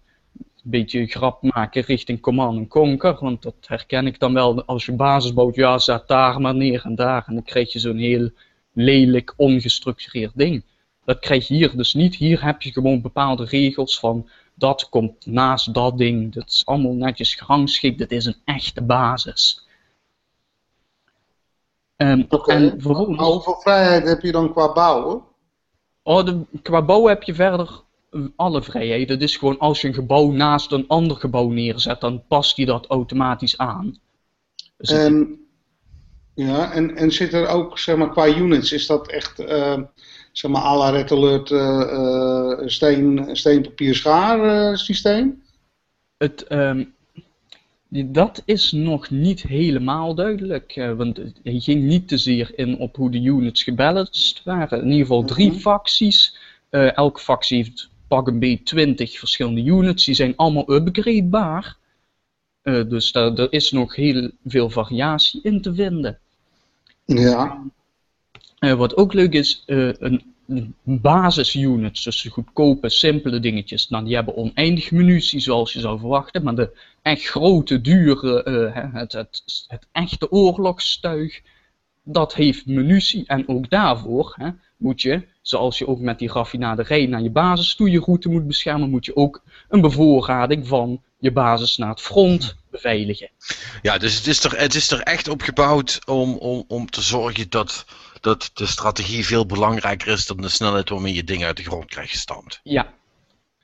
beetje grap maken richting Command Conquer. Want dat herken ik dan wel. Als je basis bouwt, ja, zet daar maar neer en daar. En dan krijg je zo'n heel lelijk, ongestructureerd ding. Dat krijg je hier dus niet. Hier heb je gewoon bepaalde regels van dat komt naast dat ding. Dat is allemaal netjes gerangschikt. Dat is een echte basis. Ehm, Oké. En hoeveel vrijheid heb je dan qua bouwen? oh, de, qua bouwen heb je verder alle vrijheden. Het is gewoon als je een gebouw naast een ander gebouw neerzet, dan past hij dat automatisch aan. Dus het- En, ja, en, en zit er ook, zeg maar, qua units, is dat echt, eh, zeg maar, à la Red Alert eh, eh, steen, steen, papier, schaar eh, systeem? Het, ehm, dat is nog niet helemaal duidelijk, want hij ging niet te zeer in op hoe de units gebalanced waren. In ieder geval drie Mhm. facties. Elke factie heeft pak een beetje 20 verschillende units. Die zijn allemaal upgradebaar. Dus daar, er is nog heel veel variatie in te vinden. Ja. Eh, wat ook leuk is, eh, een, basisunits, dus goedkope, simpele dingetjes. Nou, die hebben oneindig munitie zoals je zou verwachten, maar de echt grote, dure, eh, het, het, het echte oorlogstuig, dat heeft munitie. En ook daarvoor hè, moet je, zoals je ook met die raffinaderij naar je basis toe je route moet beschermen, moet je ook een bevoorrading van je basis naar het front beveiligen. Ja, dus het is er, het is er echt op gebouwd om, om, om te zorgen dat, dat de strategie veel belangrijker is dan de snelheid waarmee je dingen uit de grond krijgt gestampt. Ja,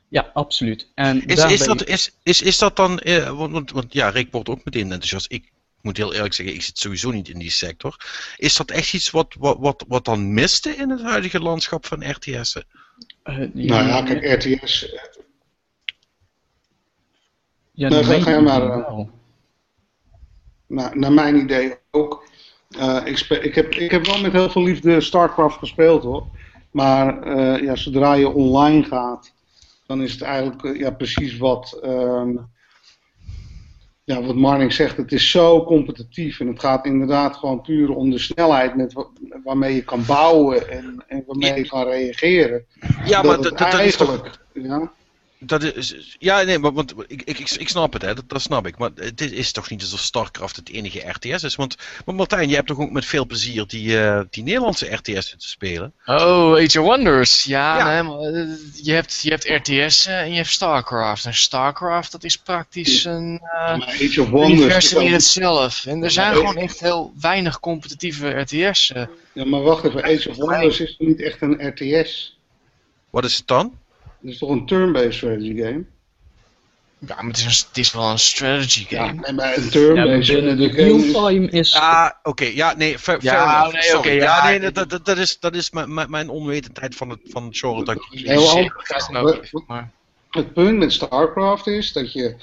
ja absoluut. En Is, daarbij- is, dat, is, is, is dat dan, eh, want, want, want ja, Rick wordt ook meteen enthousiast. Ik moet heel eerlijk zeggen, ik zit sowieso niet in die sector. Is dat echt iets wat, wat, wat, wat dan miste in het huidige landschap van RTS'en? Eh, Nou ja, kijk, RTS, Ja, Nee, ga- je maar, eh. Nou, naar mijn idee ook. Eh, ik, ik, heb, ik heb wel met heel veel liefde StarCraft gespeeld hoor. Maar eh, ja, zodra je online gaat, dan is het eigenlijk eh, ja, precies wat, ehm, ja, wat Marning zegt. Het is zo competitief en het gaat inderdaad gewoon puur om de snelheid met wa- waarmee je kan bouwen en, en waarmee je kan reageren. Ja, dat maar dat, dat is toch... eigenlijk, ja, Dat is, ja, nee, maar want, ik, ik, ik, snap het, hè, dat, dat snap ik. Maar het is, is toch niet alsof StarCraft het enige RTS is? Want, want Martijn, jij hebt toch ook met veel plezier die, eh, die Nederlandse RTS te spelen? Oh, Age of Wonders. Ja, Ja. nee, maar, eh, je, hebt, je hebt RTS en je hebt StarCraft. En StarCraft, dat is praktisch een eh maar Age of Wonders. is universum in ook- hetzelf. En er zijn maar- gewoon echt heel weinig competitieve RTS. eh. Ja, maar wacht even, Age of Wonders is toch niet echt een RTS? Wat is het dan? Het is toch een turn-based strategy game? Ja, maar het is, een, het is wel een strategy Ja, game. nee, maar een Ja, turn-based binnen de strategy game is- real-time is... Ah, oké, ja, nee, fair, Ja, fair nee, oké, ja, ja, nee, dat, dat, dat is, dat is mijn, mijn- mijn onwetendheid van het, van het genre dat ik... Heel nou maar... Het punt met StarCraft is dat je,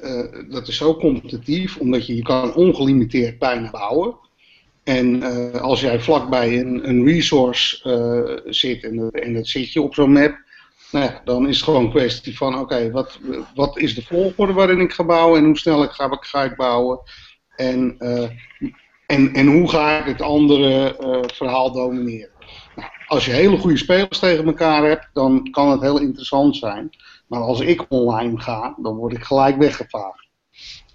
eh, dat is zo competitief, omdat je, je kan ongelimiteerd bijna bouwen. En eh, als jij vlakbij een, een resource eh, zit en, en dat zit je op zo'n map, nou dan is het gewoon een kwestie van, oké, wat, wat is de volgorde waarin ik ga bouwen en hoe snel ik ga, ga ik bouwen? En, eh, en, en hoe ga ik het andere eh, verhaal domineren? Nou, als je hele goede spelers tegen elkaar hebt, dan kan het heel interessant zijn. Maar als ik online ga, dan word ik gelijk weggevaagd.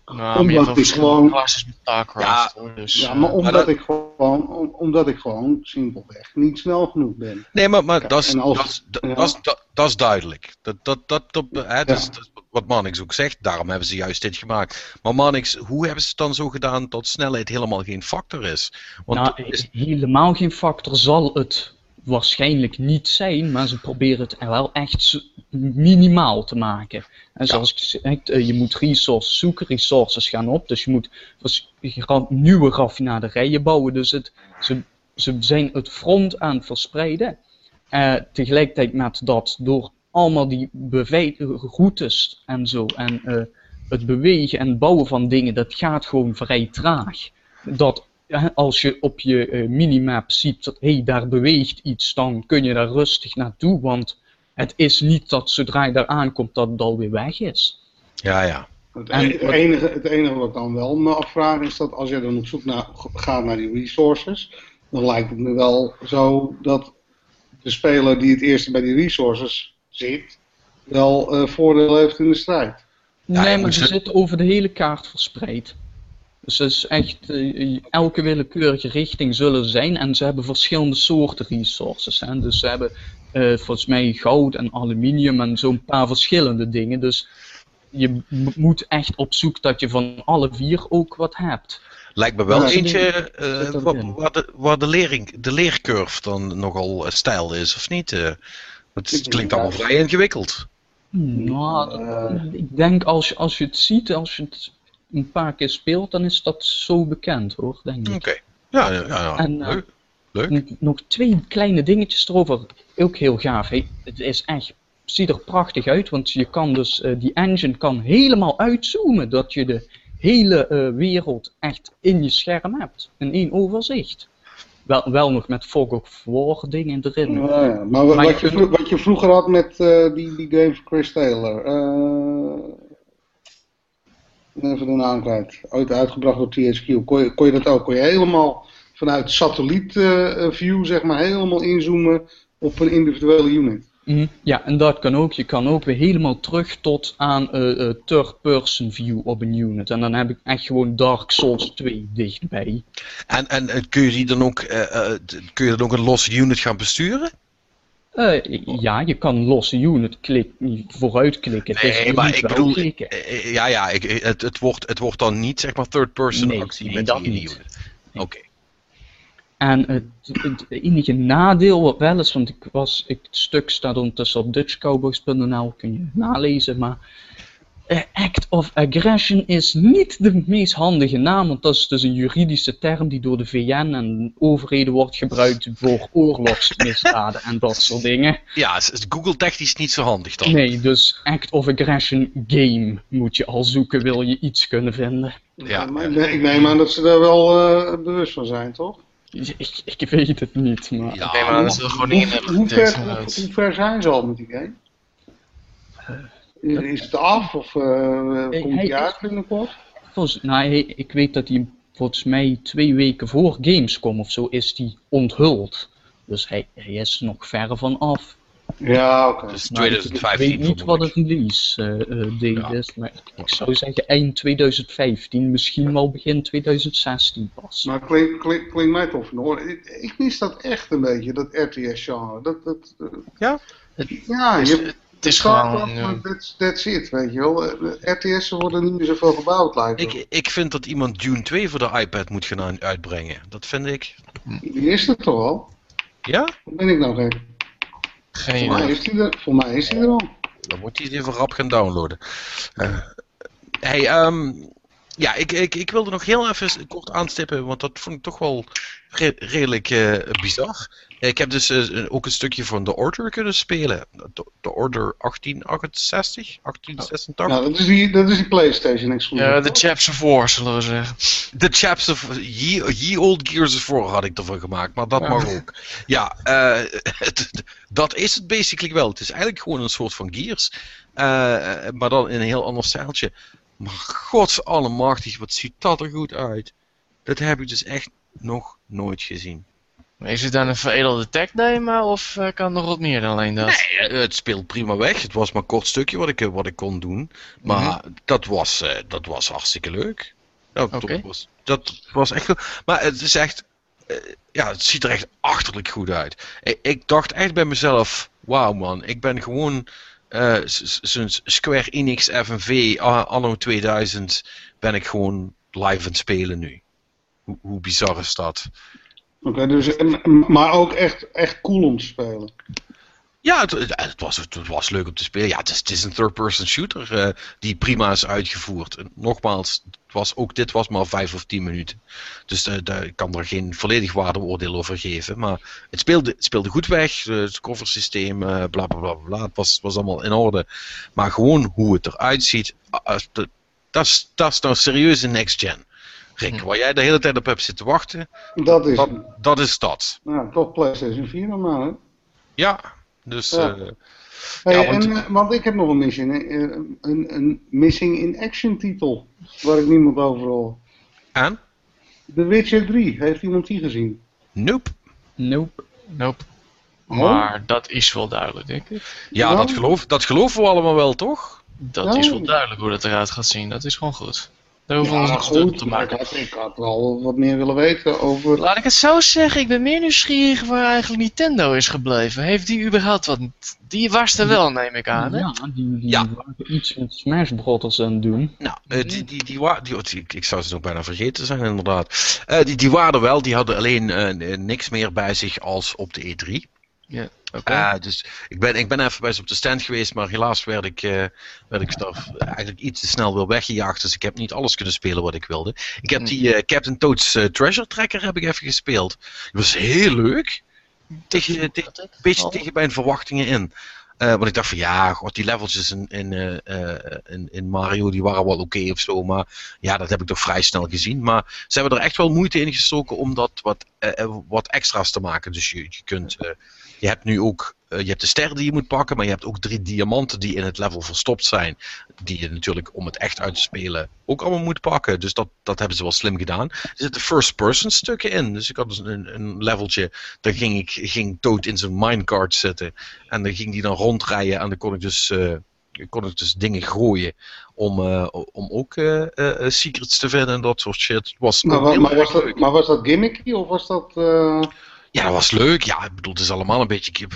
Nou, maar je Omdat hebt wel ik gewoon- klasses met StarCraft. hoor, dus, Ja, eh, maar omdat, dat- ik gewoon, om- omdat ik gewoon simpelweg niet snel genoeg ben. Nee, maar, maar Kijk, dat, is, als- dat, is- dat, ja. dat, is- dat, dat is duidelijk. Dat, dat, dat, dat, hè, dat, is, Ja. dat is wat Mannix ook zegt, daarom hebben ze juist dit gemaakt. Maar Mannix, hoe hebben ze het dan zo gedaan dat snelheid helemaal geen factor is? Want nou, is- helemaal geen factor zal het waarschijnlijk niet zijn, maar ze proberen het er wel echt minimaal te maken. En zoals ik zeg, eh, je moet resources zoeken, resources gaan op, dus je moet nieuwe raffinaderijen bouwen. Dus het, ze, ze zijn het front aan het verspreiden. Eh, tegelijkertijd met dat door allemaal die routes en zo en eh, het bewegen en bouwen van dingen, dat gaat gewoon vrij traag. Dat ja, als je op je eh, minimap ziet dat hey, daar beweegt iets, dan kun je daar rustig naartoe, want het is niet dat zodra je daar aankomt dat het alweer weg is. ja, ja. Het, En e- het enige, het enige wat ik dan wel me afvraag is dat als je dan op zoek naar, gaat naar die resources, dan lijkt het me wel zo dat de speler die het eerste bij die resources zit, wel eh, voordeel heeft in de strijd. Nee, maar ze- zitten over de hele kaart verspreid. Dus het is echt, eh, elke willekeurige richting zullen zijn en ze hebben verschillende soorten resources. Hè? Dus ze hebben eh, volgens mij goud en aluminium en zo'n paar verschillende dingen. Dus je m- moet echt op zoek dat je van alle vier ook wat hebt. Lijkt me wel Ja, eentje eh, waar, waar de, waar de, lering, de leercurve dan nogal steil is, of niet? eh? Het klinkt allemaal vrij ingewikkeld. Nou, Eh. ik denk als je, als je het ziet, als je het een paar keer speelt, dan is dat zo bekend hoor, denk ik. Oké. Ja, ja, ja, ja. En, eh, leuk. Leuk. Nog- twee kleine dingetjes erover, ook heel gaaf. Het is echt, ziet er prachtig uit, want je kan dus, eh, die engine kan helemaal uitzoomen, dat je de hele eh, wereld echt in je scherm hebt, in één overzicht. Wel, wel nog met fog of war dingen erin. Ja, ja. Maar, wa- Maar wat, je wat je vroeger had met eh, die, die game van Chris Taylor. Eh, even de naam kwijt. Ooit uitgebracht door THQ. Kon je, kon je dat ook? Kon je helemaal vanuit satelliet eh, view, zeg maar, helemaal inzoomen op een individuele unit. Mhm. Ja, en dat kan ook. Je kan ook weer helemaal terug tot aan eh, eh, third-person view op een unit. En dan heb ik echt gewoon Dark Souls 2 dichtbij. En, en eh, kun je die dan ook, eh, eh, kun je dan ook een losse unit gaan besturen? Eh, ja, je kan losse unit klik, vooruitklikken. Het is Nee, maar ik bedoel, klikken. eh, eh, ja, ja, ik, het, het, wordt, het wordt dan niet zeg maar third person Nee, actie nee, met dat die niet. unit. Oké. En het, het enige nadeel wat wel is, want ik was, ik, het stuk staat ondertussen op dutchcowboys.nl, kun je nalezen, maar Act of Aggression is niet de meest handige naam, want dat is dus een juridische term die door de VN en overheden wordt gebruikt voor oorlogsmisdaden en dat soort dingen. Ja, is, Google technisch niet zo handig dan. Nee, dus Act of Aggression Game moet je al zoeken, wil je iets kunnen vinden. Ja, maar ik, ne- ik neem aan dat ze daar wel eh, bewust van zijn, toch? Ik, ik weet het niet, maar... Ja, Nee, maar dat is er gewoon Hoe, hebben hoe, ver, hoe, ver zijn ze al met die game? Is, is het af of eh Hey, komt hij is- uit binnenkort? Volgens, nou, hij- ik weet dat hij volgens mij twee weken voor Gamescom of zo is die onthuld. Dus hij, hij is nog ver van af. Ja, oké. Dus Maar ik- 2015 Ik weet niet wat het release eh, eh, date Ja. is, maar ik, zou zeggen eind 2015, misschien wel begin 2016 pas. Maar het klinkt klink, mij tof hoor. Ik, ik mis dat echt een beetje, dat RTS-genre. Dat, dat, Ja? ja, Het je het is gewoon... eh, that's, that's it, weet je wel. Eh, RTS'en worden niet meer zoveel gebouwd, lijkt. Ik, ik vind dat iemand Dune 2 voor de iPad moet gaan aan- uitbrengen. Dat vind ik. Die is er toch al? Ja? Wat ben ik nou gek? geen Voor mij idee. is die er, voor mij is die er al. Dan moet hij het even rap gaan downloaden. Eh, hey, ehm, ja, ik, ik, ik wilde nog heel even kort aanstippen, want dat vond ik toch wel re- redelijk eh, bizar. Ik heb dus eh, ook een stukje van The Order kunnen spelen. The, The Order 1868, 1886. Nou, dat is die, dat is die PlayStation exclusive. Ja, de? Chaps of War, zullen we zeggen. The Chaps of Ye, Ye Old Gears of War had ik ervan gemaakt, maar dat Ja. mag ook. Ja, eh, dat is het basically wel. Het is eigenlijk gewoon een soort van Gears, eh, maar dan in een heel ander stijltje. Maar godsallemachtig, wat ziet dat er goed uit. Dat heb ik dus echt nog nooit gezien. Is het dan een veredelde tech demo of eh, kan nog wat meer dan alleen dat? Nee, het speelt prima weg. Het was maar een kort stukje wat ik, eh, wat ik kon doen. Maar dat, was, eh, dat was hartstikke leuk. Dat, was, dat was echt goed. Maar het is echt. ja, het ziet er echt achterlijk goed uit. Ik, ik dacht echt bij mezelf: wauw man, ik ben gewoon. s- s- Zo'n Square Enix FNV anno 2000 ben ik gewoon live aan het spelen nu. Hoe, hoe bizar is dat? Dus, maar ook echt, echt cool om te spelen. Ja, het, het, was, het was leuk om te spelen. Ja, het is, het is een third-person shooter eh, die prima is uitgevoerd. En nogmaals, het was, ook dit was maar vijf of tien minuten. Dus eh, daar kan er geen volledig waardeoordeel over geven. Maar het speelde, het speelde goed weg. eh, het coversysteem, eh bla bla bla bla. Het was, was allemaal in orde. Maar gewoon hoe het eruit ziet, ah, ah, dat- dat is- nou serieus een next gen. Rick, waar jij de hele tijd op hebt zitten wachten, Dat is dat, dat is dat. Nou, toch PlayStation 4 dan maar, hè? Ja, dus... Ja. eh, Hey, Ja, want- en, eh, want ik heb nog een mission, eh, een, een missing in action titel, waar ik niemand over hoor. en? The Witcher 3, heeft iemand die gezien? Nope. Nope. Nope. Oh? Maar dat is wel duidelijk, denk ik. Ja, Ja. dat, geloof, dat geloven we allemaal wel, toch? Dat Ja. is wel duidelijk hoe dat eruit gaat zien. Dat is gewoon goed. Daar hoeven we Ja, ons niet druk te maar ik maken. had, ik had wel wat meer willen weten over... Laat ik het zo zeggen, ik ben meer nieuwsgierig waar eigenlijk Nintendo is gebleven. Heeft die überhaupt wat... Die was er wel, neem ik aan, hè? Ja, die, die Ja. waren iets met Smash Brothers aan het doen. Nou, eh, die, die, die, wa- die, die- ik zou ze nog bijna vergeten zijn, inderdaad. Eh, die, die waren er wel, die hadden alleen eh, niks meer bij zich als op de E3. Ja. Oké. Ja, dus ik ben, ik ben even bij ze op de stand geweest, maar helaas werd ik, eh, werd ik daar eigenlijk iets te snel weer weggejaagd. Dus ik heb niet alles kunnen spelen wat ik wilde. Ik heb die eh, Captain Toad's eh, Treasure Tracker heb ik even gespeeld. Dat was heel leuk. Tegen, een beetje tegen mijn verwachtingen in. Want ik dacht van ja, god, die leveltjes in, in, in, in Mario die waren wel oké of zo. Maar ja, dat heb ik toch vrij snel gezien. Maar ze hebben er echt wel moeite in gestoken om dat wat, wat extra's te maken. Dus je, je kunt. Je hebt nu ook. eh, je hebt de ster die je moet pakken, maar je hebt ook drie diamanten die in het level verstopt zijn. Die je natuurlijk om het echt uit te spelen ook allemaal moet pakken. Dus dat, dat hebben ze wel slim gedaan. Er zitten first-person stukken in. Dus ik had dus een, een leveltje. Daar ging ik ging Toad in zijn minecart zitten. En dan ging die dan rondrijden. En dan kon ik dus. eh, kon ik dus dingen gooien om, eh, om ook secrets te vinden en dat soort shit. Was Maar, maar, was dat, maar was dat gimmicky of was dat... eh, Ja, dat was leuk. Ja, ik bedoel, het is allemaal een beetje. Ik,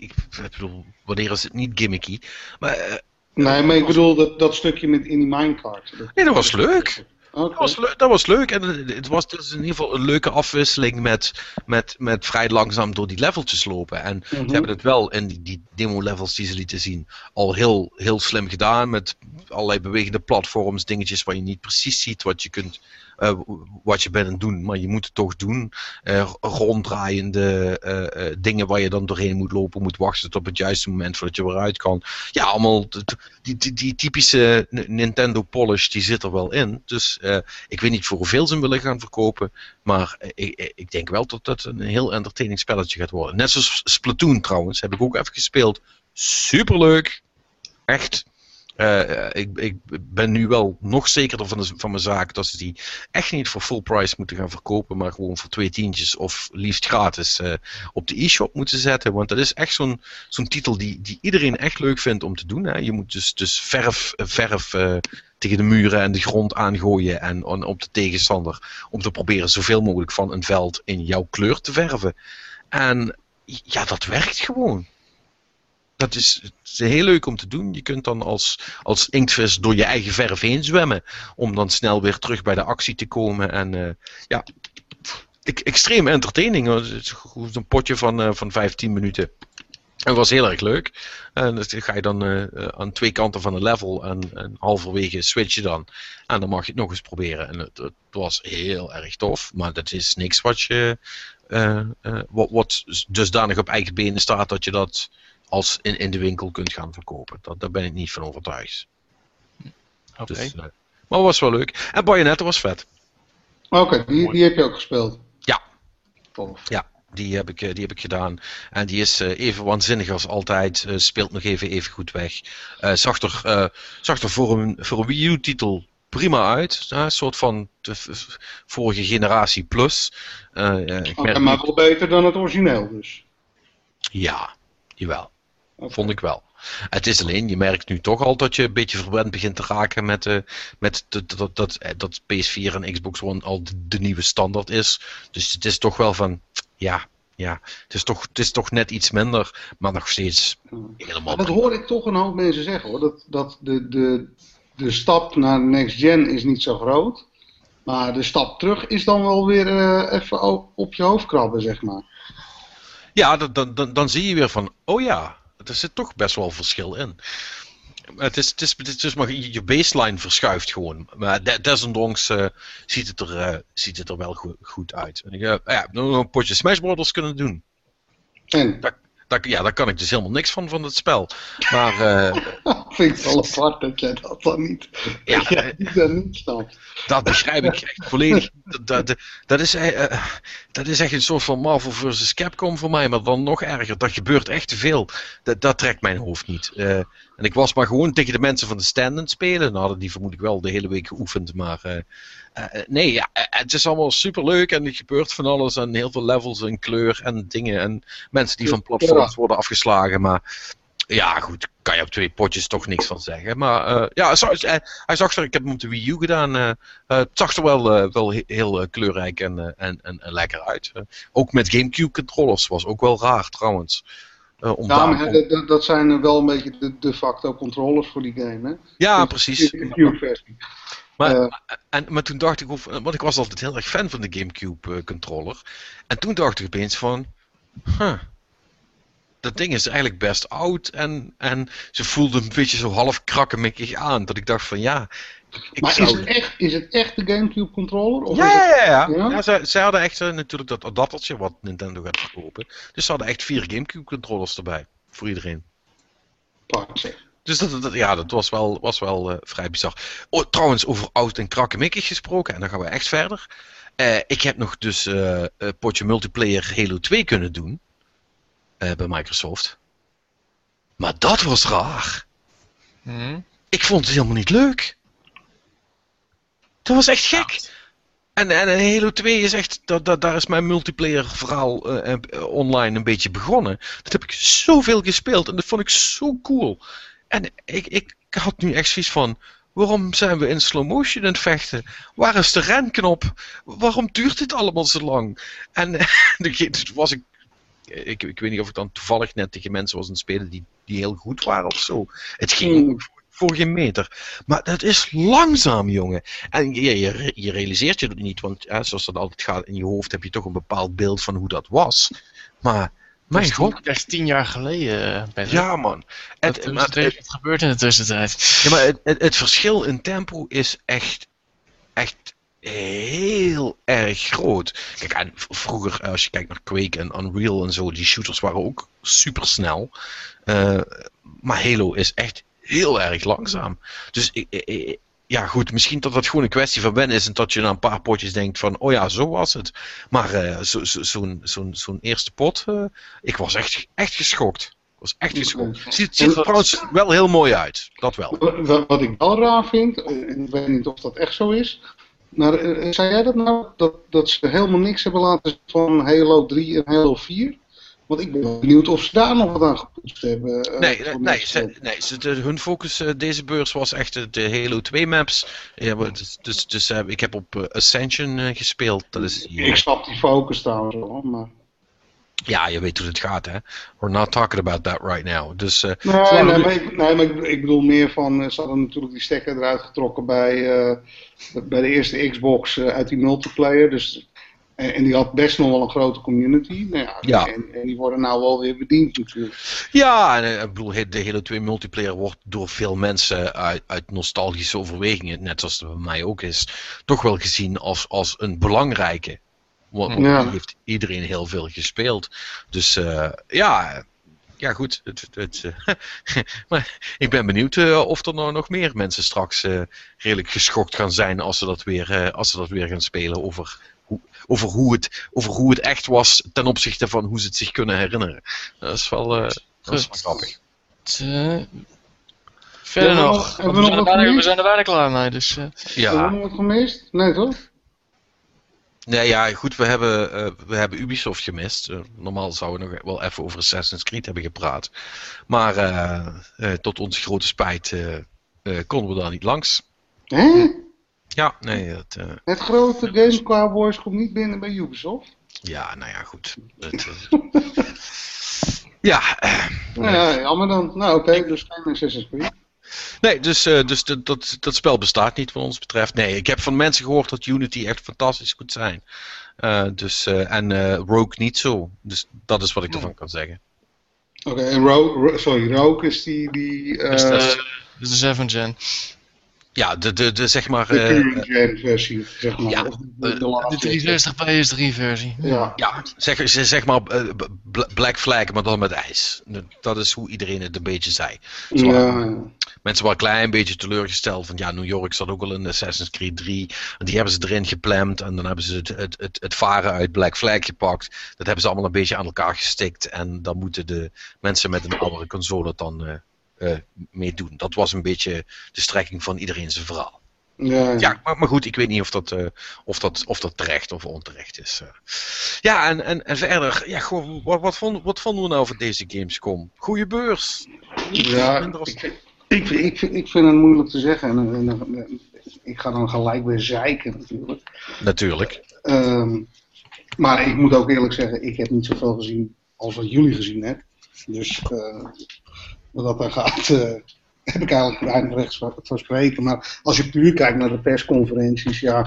ik bedoel, wanneer is het niet gimmicky? Maar eh, Nee, maar ik bedoel dat, dat stukje met in die minecart. Nee, dat was leuk. Dat was, leuk, dat was leuk. En het- het was dus in ieder geval een leuke afwisseling met, met, met vrij langzaam door die leveltjes lopen. En Mhm. ze hebben het wel in die, die demo-levels die ze lieten zien al heel, heel slim gedaan. Met allerlei bewegende platforms, dingetjes waar je niet precies ziet wat je kunt. Eh, wat je bent aan het doen, maar je moet het toch doen. Eh, ronddraaiende eh, dingen waar je dan doorheen moet lopen, moet wachten tot het juiste moment voordat je eruit kan. Ja, allemaal die, die, die typische Nintendo polish die zit er wel in. Dus ik weet niet voor hoeveel ze hem willen gaan verkopen, maar ik, ik denk wel dat dat een heel entertaining spelletje gaat worden. Net zoals Splatoon trouwens, heb ik ook even gespeeld. Superleuk. Echt. Eh, ik, ik ben nu wel nog zekerder van, de, van mijn zaak dat ze die echt niet voor full price moeten gaan verkopen, maar gewoon voor twee tientjes of liefst gratis eh, op de e-shop moeten zetten. Want dat is echt zo'n titel die, die iedereen echt leuk vindt om te doen. Hè. Je moet dus, dus verf, verf eh, tegen de muren en de grond aangooien en, en op de tegenstander om te proberen zoveel mogelijk van een veld in jouw kleur te verven. En ja, dat werkt gewoon. Dat is, heel leuk om te doen. Je kunt dan als, als inktvis door je eigen verf heen zwemmen. Om dan snel weer terug bij de actie te komen. En eh, ja, ik, extreem entertaining. Een potje van, eh, van 15 minuten. En het was heel erg leuk. En dan ga je dan eh, aan twee kanten van een level. En, en halverwege switch je dan. En dan mag je het nog eens proberen. En het, het was heel erg tof. Maar dat is niks wat je. wat, wat dusdanig op eigen benen staat dat je dat als in, in de winkel kunt gaan verkopen. Dat, daar ben ik niet van overtuigd. Oké. Dus, eh, maar het was wel leuk. En Bayonetta was vet. Oké, die, die heb je ook gespeeld. Ja. Tof. Ja, die heb ik, eh, die heb ik gedaan. En die is eh, even waanzinnig als altijd. eh, speelt nog even, even goed weg. Eh, zag er, eh, zag er voor, een, voor een Wii U-titel prima uit. Een soort van de vorige generatie plus. Eh, ja, ik maar wel beter dan het origineel dus. Ja, jawel. Vond ik wel. Het is alleen, je merkt nu toch al dat je een beetje verwend begint te raken met, eh, met dat, dat, dat, eh, dat PS4 en Xbox One al de, de nieuwe standaard is. Dus het is toch wel van, ja, ja het, is toch, het is toch net iets minder, maar nog steeds helemaal Maar dat hoor ik toch een hoop mensen zeggen hoor. Dat, dat de, de, de stap naar next gen is niet zo groot. Maar de stap terug is dan wel weer eh, even op je hoofd krabben, zeg maar. Ja, dan, dan, dan, dan zie je weer van, oh ja, er zit toch best wel verschil in. Het is, het is, het is dus maar je baseline verschuift gewoon. Maar de- desondanks eh, ziet, het er, eh, ziet het er wel goed, goed uit. En ik, eh, ja, nog een potje Smash Brothers kunnen doen. En Daar, ja, daar kan ik dus helemaal niks van, van het spel. Maar eh, vind ik wel apart dat jij dat dan niet, Ja, dat dan niet snapt. dat begrijp ik echt volledig. Dat, dat, dat, is, eh, eh, dat is echt een soort van Marvel vs. Capcom voor mij, maar dan nog erger. Dat gebeurt echt te veel. Dat, dat trekt mijn hoofd niet. Eh, en ik was maar gewoon tegen de mensen van de stand spelen. Nou hadden die vermoed ik wel de hele week geoefend, maar... eh, eh, nee, ja, eh, het is allemaal superleuk en er gebeurt van alles en heel veel levels en kleur en dingen en mensen die van platforms worden afgeslagen, maar ja, goed, kan je op twee potjes toch niks van zeggen. Maar eh, ja, eh, hij zag er, ik heb hem op de Wii U gedaan, eh, eh, het zag er wel, eh, wel he- heel eh, kleurrijk en, eh, en, en, lekker uit. Eh, ook met Gamecube controllers, was ook wel raar trouwens. Eh, om Ja, daar- maar dat, zijn wel een beetje de de facto controllers voor die game, hè? ja, Dus precies. De. Maar, Eh, en, maar toen dacht ik, over- want ik was altijd heel erg fan van de Gamecube eh, controller. En toen dacht ik opeens van, huh, dat ding is eigenlijk best oud. En, en ze voelde een beetje zo half krakkemikkig aan. Dat ik dacht van ja. Ik maar zou... is, het echt, is het echt de Gamecube controller? Of Ja, het... ja, ja. Ja? ja? ze, ze hadden echt eh, natuurlijk dat adaptertje wat Nintendo gaat verkopen. Dus ze hadden echt vier Gamecube controllers erbij. Voor iedereen. zeg. Dus dat, dat- ja, dat was wel, was wel eh, vrij bizar. Oh, trouwens, over oud en krakkemikkig gesproken. En dan gaan we echt verder. Eh, ik heb nog dus eh een potje multiplayer Halo 2 kunnen doen. bij Microsoft. Maar dat was raar. Hm? Ik vond het helemaal niet leuk. Dat was echt gek. En, en Halo 2 is echt, dat, dat, daar is mijn multiplayer verhaal online een beetje begonnen. Dat heb ik zoveel gespeeld en dat vond ik zo cool. En ik, ik had nu echt zoiets van, waarom zijn we in slow motion aan het vechten? Waar is de renknop? Waarom duurt dit allemaal zo lang? En toen was ik, ik, ik weet niet of ik dan toevallig net tegen mensen was aan het spelen die, die heel goed waren of zo. Het ging Mm. voor, voor geen meter. Maar dat is langzaam, jongen. En je, je, je realiseert je dat niet, want ja, zoals dat altijd gaat, in je hoofd heb je toch een bepaald beeld van hoe dat was. Maar, mijn god. tien- Dat is tien jaar geleden, eh, Patrick. Ja, man. Het, Het, het, maar het, wat gebeurt in de tussentijd? ja, maar het, het, het verschil in tempo is echt, echt heel erg groot. Kijk, en vroeger, als je kijkt naar Quake en Unreal en zo, die shooters waren ook super snel. maar Halo is echt heel erg langzaam. Dus ik, ik- ik- ja, goed, misschien dat dat gewoon een kwestie van wennen is en dat je na een paar potjes denkt van, oh ja, zo was het. Maar eh, zo- zo- zo'n zo'n zo'n eerste pot, eh, ik was echt, echt geschokt. Ik was echt geschokt. Ziet, ziet er trouwens wel heel mooi uit. Dat wel. Wat, ik wel raar vind, eh, en ik weet niet of dat echt zo is. Maar zei jij dat nou? Dat, dat ze helemaal niks hebben laten van Halo 3 en Halo 4? Want ik ben wel benieuwd of ze daar nog wat aan gepoetst hebben. eh, Nee, nee, nee, ze, nee ze, de- hun focus eh, deze beurs was echt de, de Halo 2 maps. Ja, dus dus, dus eh, ik heb op eh, Ascension eh, gespeeld. Dat is. Ik snap die focus trouwens wel, maar... Ja, je weet hoe het gaat, hè. We're not talking about that right now. Dus eh, Nee, nee, we- maar, ik, nee, maar ik, ik bedoel meer van, eh, ze hadden natuurlijk die stekker eruit getrokken bij, eh, bij de eerste Xbox eh, uit die multiplayer. Dus, en, en die had best nog wel een grote community. Nou ja, Ja. En, en die worden nou wel weer bediend natuurlijk. ja, en, eh, ik bedoel, de Halo 2 multiplayer wordt door veel mensen uit, uit nostalgische overwegingen, net zoals het bij mij ook is, toch wel gezien als, als een belangrijke. Want, Ja. heeft iedereen heel veel gespeeld. Dus eh, ja, ja goed. Het, het, eh, maar ik ben benieuwd eh, of er nou nog meer mensen straks eh, redelijk geschokt gaan zijn als ze dat weer, eh, als ze dat weer gaan spelen over hoe, over, hoe het, over hoe het echt was ten opzichte van hoe ze het zich kunnen herinneren. Dat is wel, eh, dat is wel grappig. Verder nog. we, we zijn nog er wat bijna, we zijn er bijna klaar mee. Dus, eh, Hebben we Ja, nog gemist? Nee toch? nee, ja, goed, we hebben, eh, we hebben Ubisoft gemist. Eh, normaal zouden we nog wel even over Assassin's Creed hebben gepraat. Maar eh, eh, tot onze grote spijt eh, eh, konden we daar niet langs. Hè? Ja, nee, dat, eh, Het grote Game Cowboys komt niet binnen bij Ubisoft. ja, nou ja, goed. Het, eh, ja, eh, Nou ja, jammer dan. Nou oké, dus geen Assassin's Creed. nee, dus, eh, dus dat, dat, dat spel bestaat niet wat ons betreft. Nee, ik heb van mensen gehoord dat Unity echt fantastisch moet zijn. Eh, dus, eh, en eh, Rogue niet zo. Dus dat is wat ik ervan kan zeggen. Oké, en Rogue, Ro- sorry, Rogue is die... die eh, dus de, dus de 7 gen. Ja, de, de, de zeg maar. de eh, gen versie, zeg maar. ja, de, eh, de laatste. De 360p versie. Ja. ja, zeg, zeg zeg maar eh, Black Flag, maar dan met ijs. Dat is hoe iedereen het een beetje zei. Zo, Ja, Mensen waren een klein beetje teleurgesteld van ja, New York zat ook al in Assassin's Creed 3. En die hebben ze erin gepland en dan hebben ze het, het, het, het varen uit Black Flag gepakt. Dat hebben ze allemaal een beetje aan elkaar gestikt. En dan moeten de mensen met een andere console het dan mee doen. Dat was een beetje de strekking van iedereen zijn verhaal. ja, Ja, maar, maar goed, ik weet niet of dat, eh, of dat, of dat terecht of onterecht is. eh. Ja, en, en, en verder, ja, goh, wat, wat, vonden, wat vonden we nou van deze Gamescom? Goeie beurs. Ja, als- ik, ik, ik, vind- ik vind het moeilijk te zeggen. En, en, en- ik ga dan gelijk weer zeiken natuurlijk. Natuurlijk. Ehm, maar ik moet ook eerlijk zeggen, ik heb niet zoveel gezien als wat jullie gezien hebben. Dus eh, wat dat dan gaat, eh, heb ik eigenlijk weinig rechts van spreken. Maar als je puur kijkt naar de persconferenties, ja,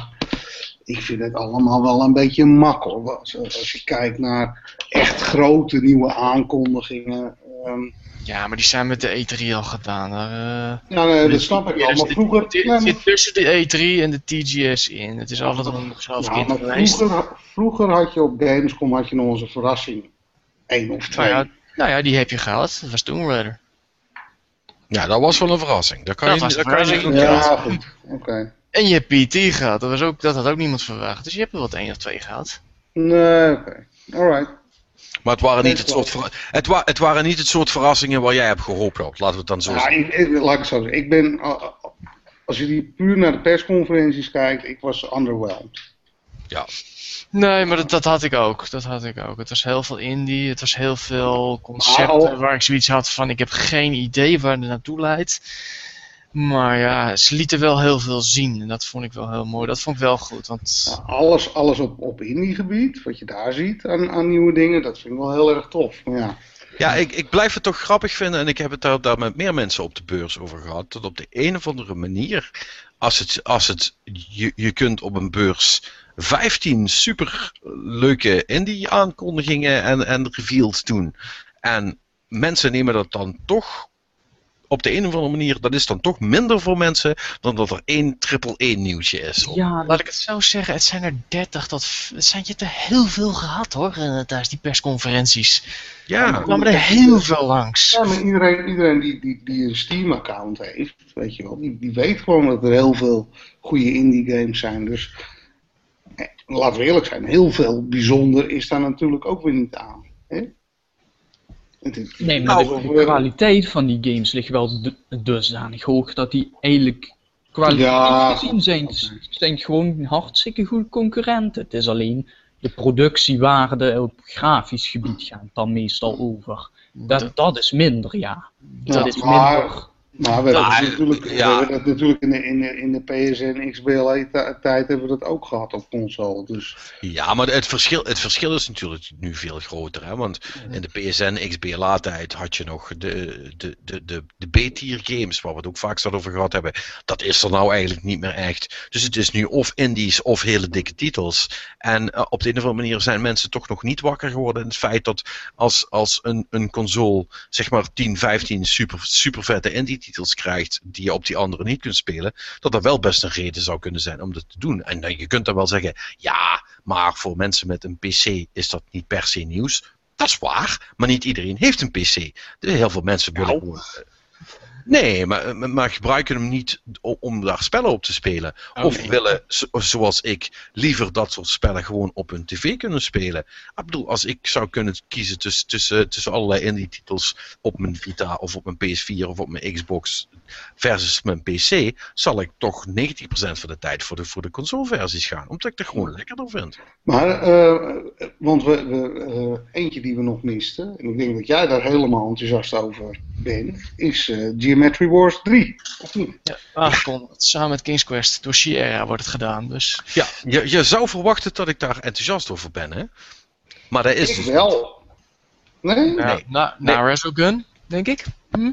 ik vind het allemaal wel een beetje mak hoor. Als, als je kijkt naar echt grote nieuwe aankondigingen. ehm, Ja, maar die zijn met de E3 al gedaan. Daar, eh, ja, nee, dat snap ik wel. Maar zit- vroeger, Het zit tussen de E3 en de TGS in. Het is altijd een zelf ja, maar vroeger, vroeger had je op Gamescom had je nog een verrassing. Eén of twee. Nou ja, nou ja, die heb je gehad. Dat was Tomb Raider. Ja, dat was wel een verrassing. Dat kan Dat je, was dat een kan je niet. Ja, goed. Oké. En je hebt PT gehad. Dat, was ook, dat had ook niemand verwacht. Dus je hebt er wat één of twee gehad. Nee, oké. Alright. Maar het waren, niet het, soort het, wa het waren niet het soort verrassingen waar jij hebt gehoopt op. Laten we het dan zo Ja, zeggen. ik, ik- laat ik het zo zeggen. Ik ben, uh, als je die puur naar de persconferenties kijkt, ik was underwhelmed. Nee, maar dat, dat had ik ook. Dat had ik ook. Het was heel veel indie. Het was heel veel concepten waar ik zoiets had van ik heb geen idee waar het naartoe leidt. Maar ja, ze lieten wel heel veel zien. En dat vond ik wel heel mooi. Dat vond ik wel goed. Want alles, alles op, op indie gebied, wat je daar ziet aan, aan nieuwe dingen, dat vind ik wel heel erg tof. Ja, Ja, ik, ik blijf het toch grappig vinden. En ik heb het daar, daar met meer mensen op de beurs over gehad. Dat op de een of andere manier. Als het, als het, je, je kunt op een beurs 15 super leuke indie aankondigingen en, en reveals doen. En mensen nemen dat dan toch op de een of andere manier. Dat is dan toch minder voor mensen dan dat er één triple E nieuwtje is. Ja, laat ik het zo zeggen, het zijn er 30 tot. v- Het zijn je er heel veel gehad hoor. eh, Tijdens die persconferenties. Er Ja, kwamen er heel veel langs. ja maar iedereen, iedereen die, die, die een Steam-account heeft, weet je wel, die, die weet gewoon dat er heel veel goede indie games zijn. Dus laten we eerlijk zijn, heel veel bijzonder is daar natuurlijk ook weer niet aan. Hè? Is- Nee, maar Nou, de, kwaliteit van die games ligt wel du- dusdanig hoog dat die eigenlijk kwaliteit Ja, gezien zijn, zijn gewoon hartstikke goed concurrenten. Het is alleen de productiewaarde op grafisch gebied gaat dan meestal over. Dat, dat is minder, ja. Dat Ja, is minder. Maar we hebben, natuurlijk, we hebben dat natuurlijk in de, in de, in de PSN XBLA-tijd hebben we dat ook gehad op console. Dus Ja, maar het verschil, het verschil is natuurlijk nu veel groter. Hè? Want in de PSN XBLA-tijd had je nog de, de, de, de, de B-tier games, waar we het ook vaak over gehad hebben. Dat is er nou eigenlijk niet meer echt. Dus het is nu of indies of hele dikke titels. En eh, op de een of andere manier zijn mensen toch nog niet wakker geworden in het feit dat als, als een, een console zeg maar 10, 15 super, super vette krijgt die je op die andere niet kunt spelen, dat dat wel best een reden zou kunnen zijn om dat te doen. En dan, je kunt dan wel zeggen, ja, maar voor mensen met een PC is dat niet per se nieuws. Dat is waar, maar niet iedereen heeft een PC. Dus heel veel mensen willen Nou. gewoon. Nee, maar, maar- gebruiken hem niet om daar spellen op te spelen. Oh, of nee. willen, zo- zoals ik, liever dat soort spellen gewoon op hun tv kunnen spelen. Ik bedoel, als ik zou kunnen kiezen tussen, tussen, tussen allerlei indie-titels op mijn Vita of op mijn PS4 of op mijn Xbox versus mijn PC, zal ik toch 90% van de tijd voor de, voor de console-versies gaan. Omdat ik het gewoon lekkerder vind. Maar, eh, want we, we, eh, eentje die we nog misten, en ik denk dat jij daar helemaal enthousiast over bent, is eh, Geometry Wars 3. Of niet? Ja, aangekondigd. Samen met King's Quest. Door Sierra wordt het gedaan. Dus Ja, je, je zou verwachten dat ik daar enthousiast over ben, hè? Maar dat is Ik dus wel. Nee? ja, Nee. na, Nee. na Resogun, denk ik. Hm?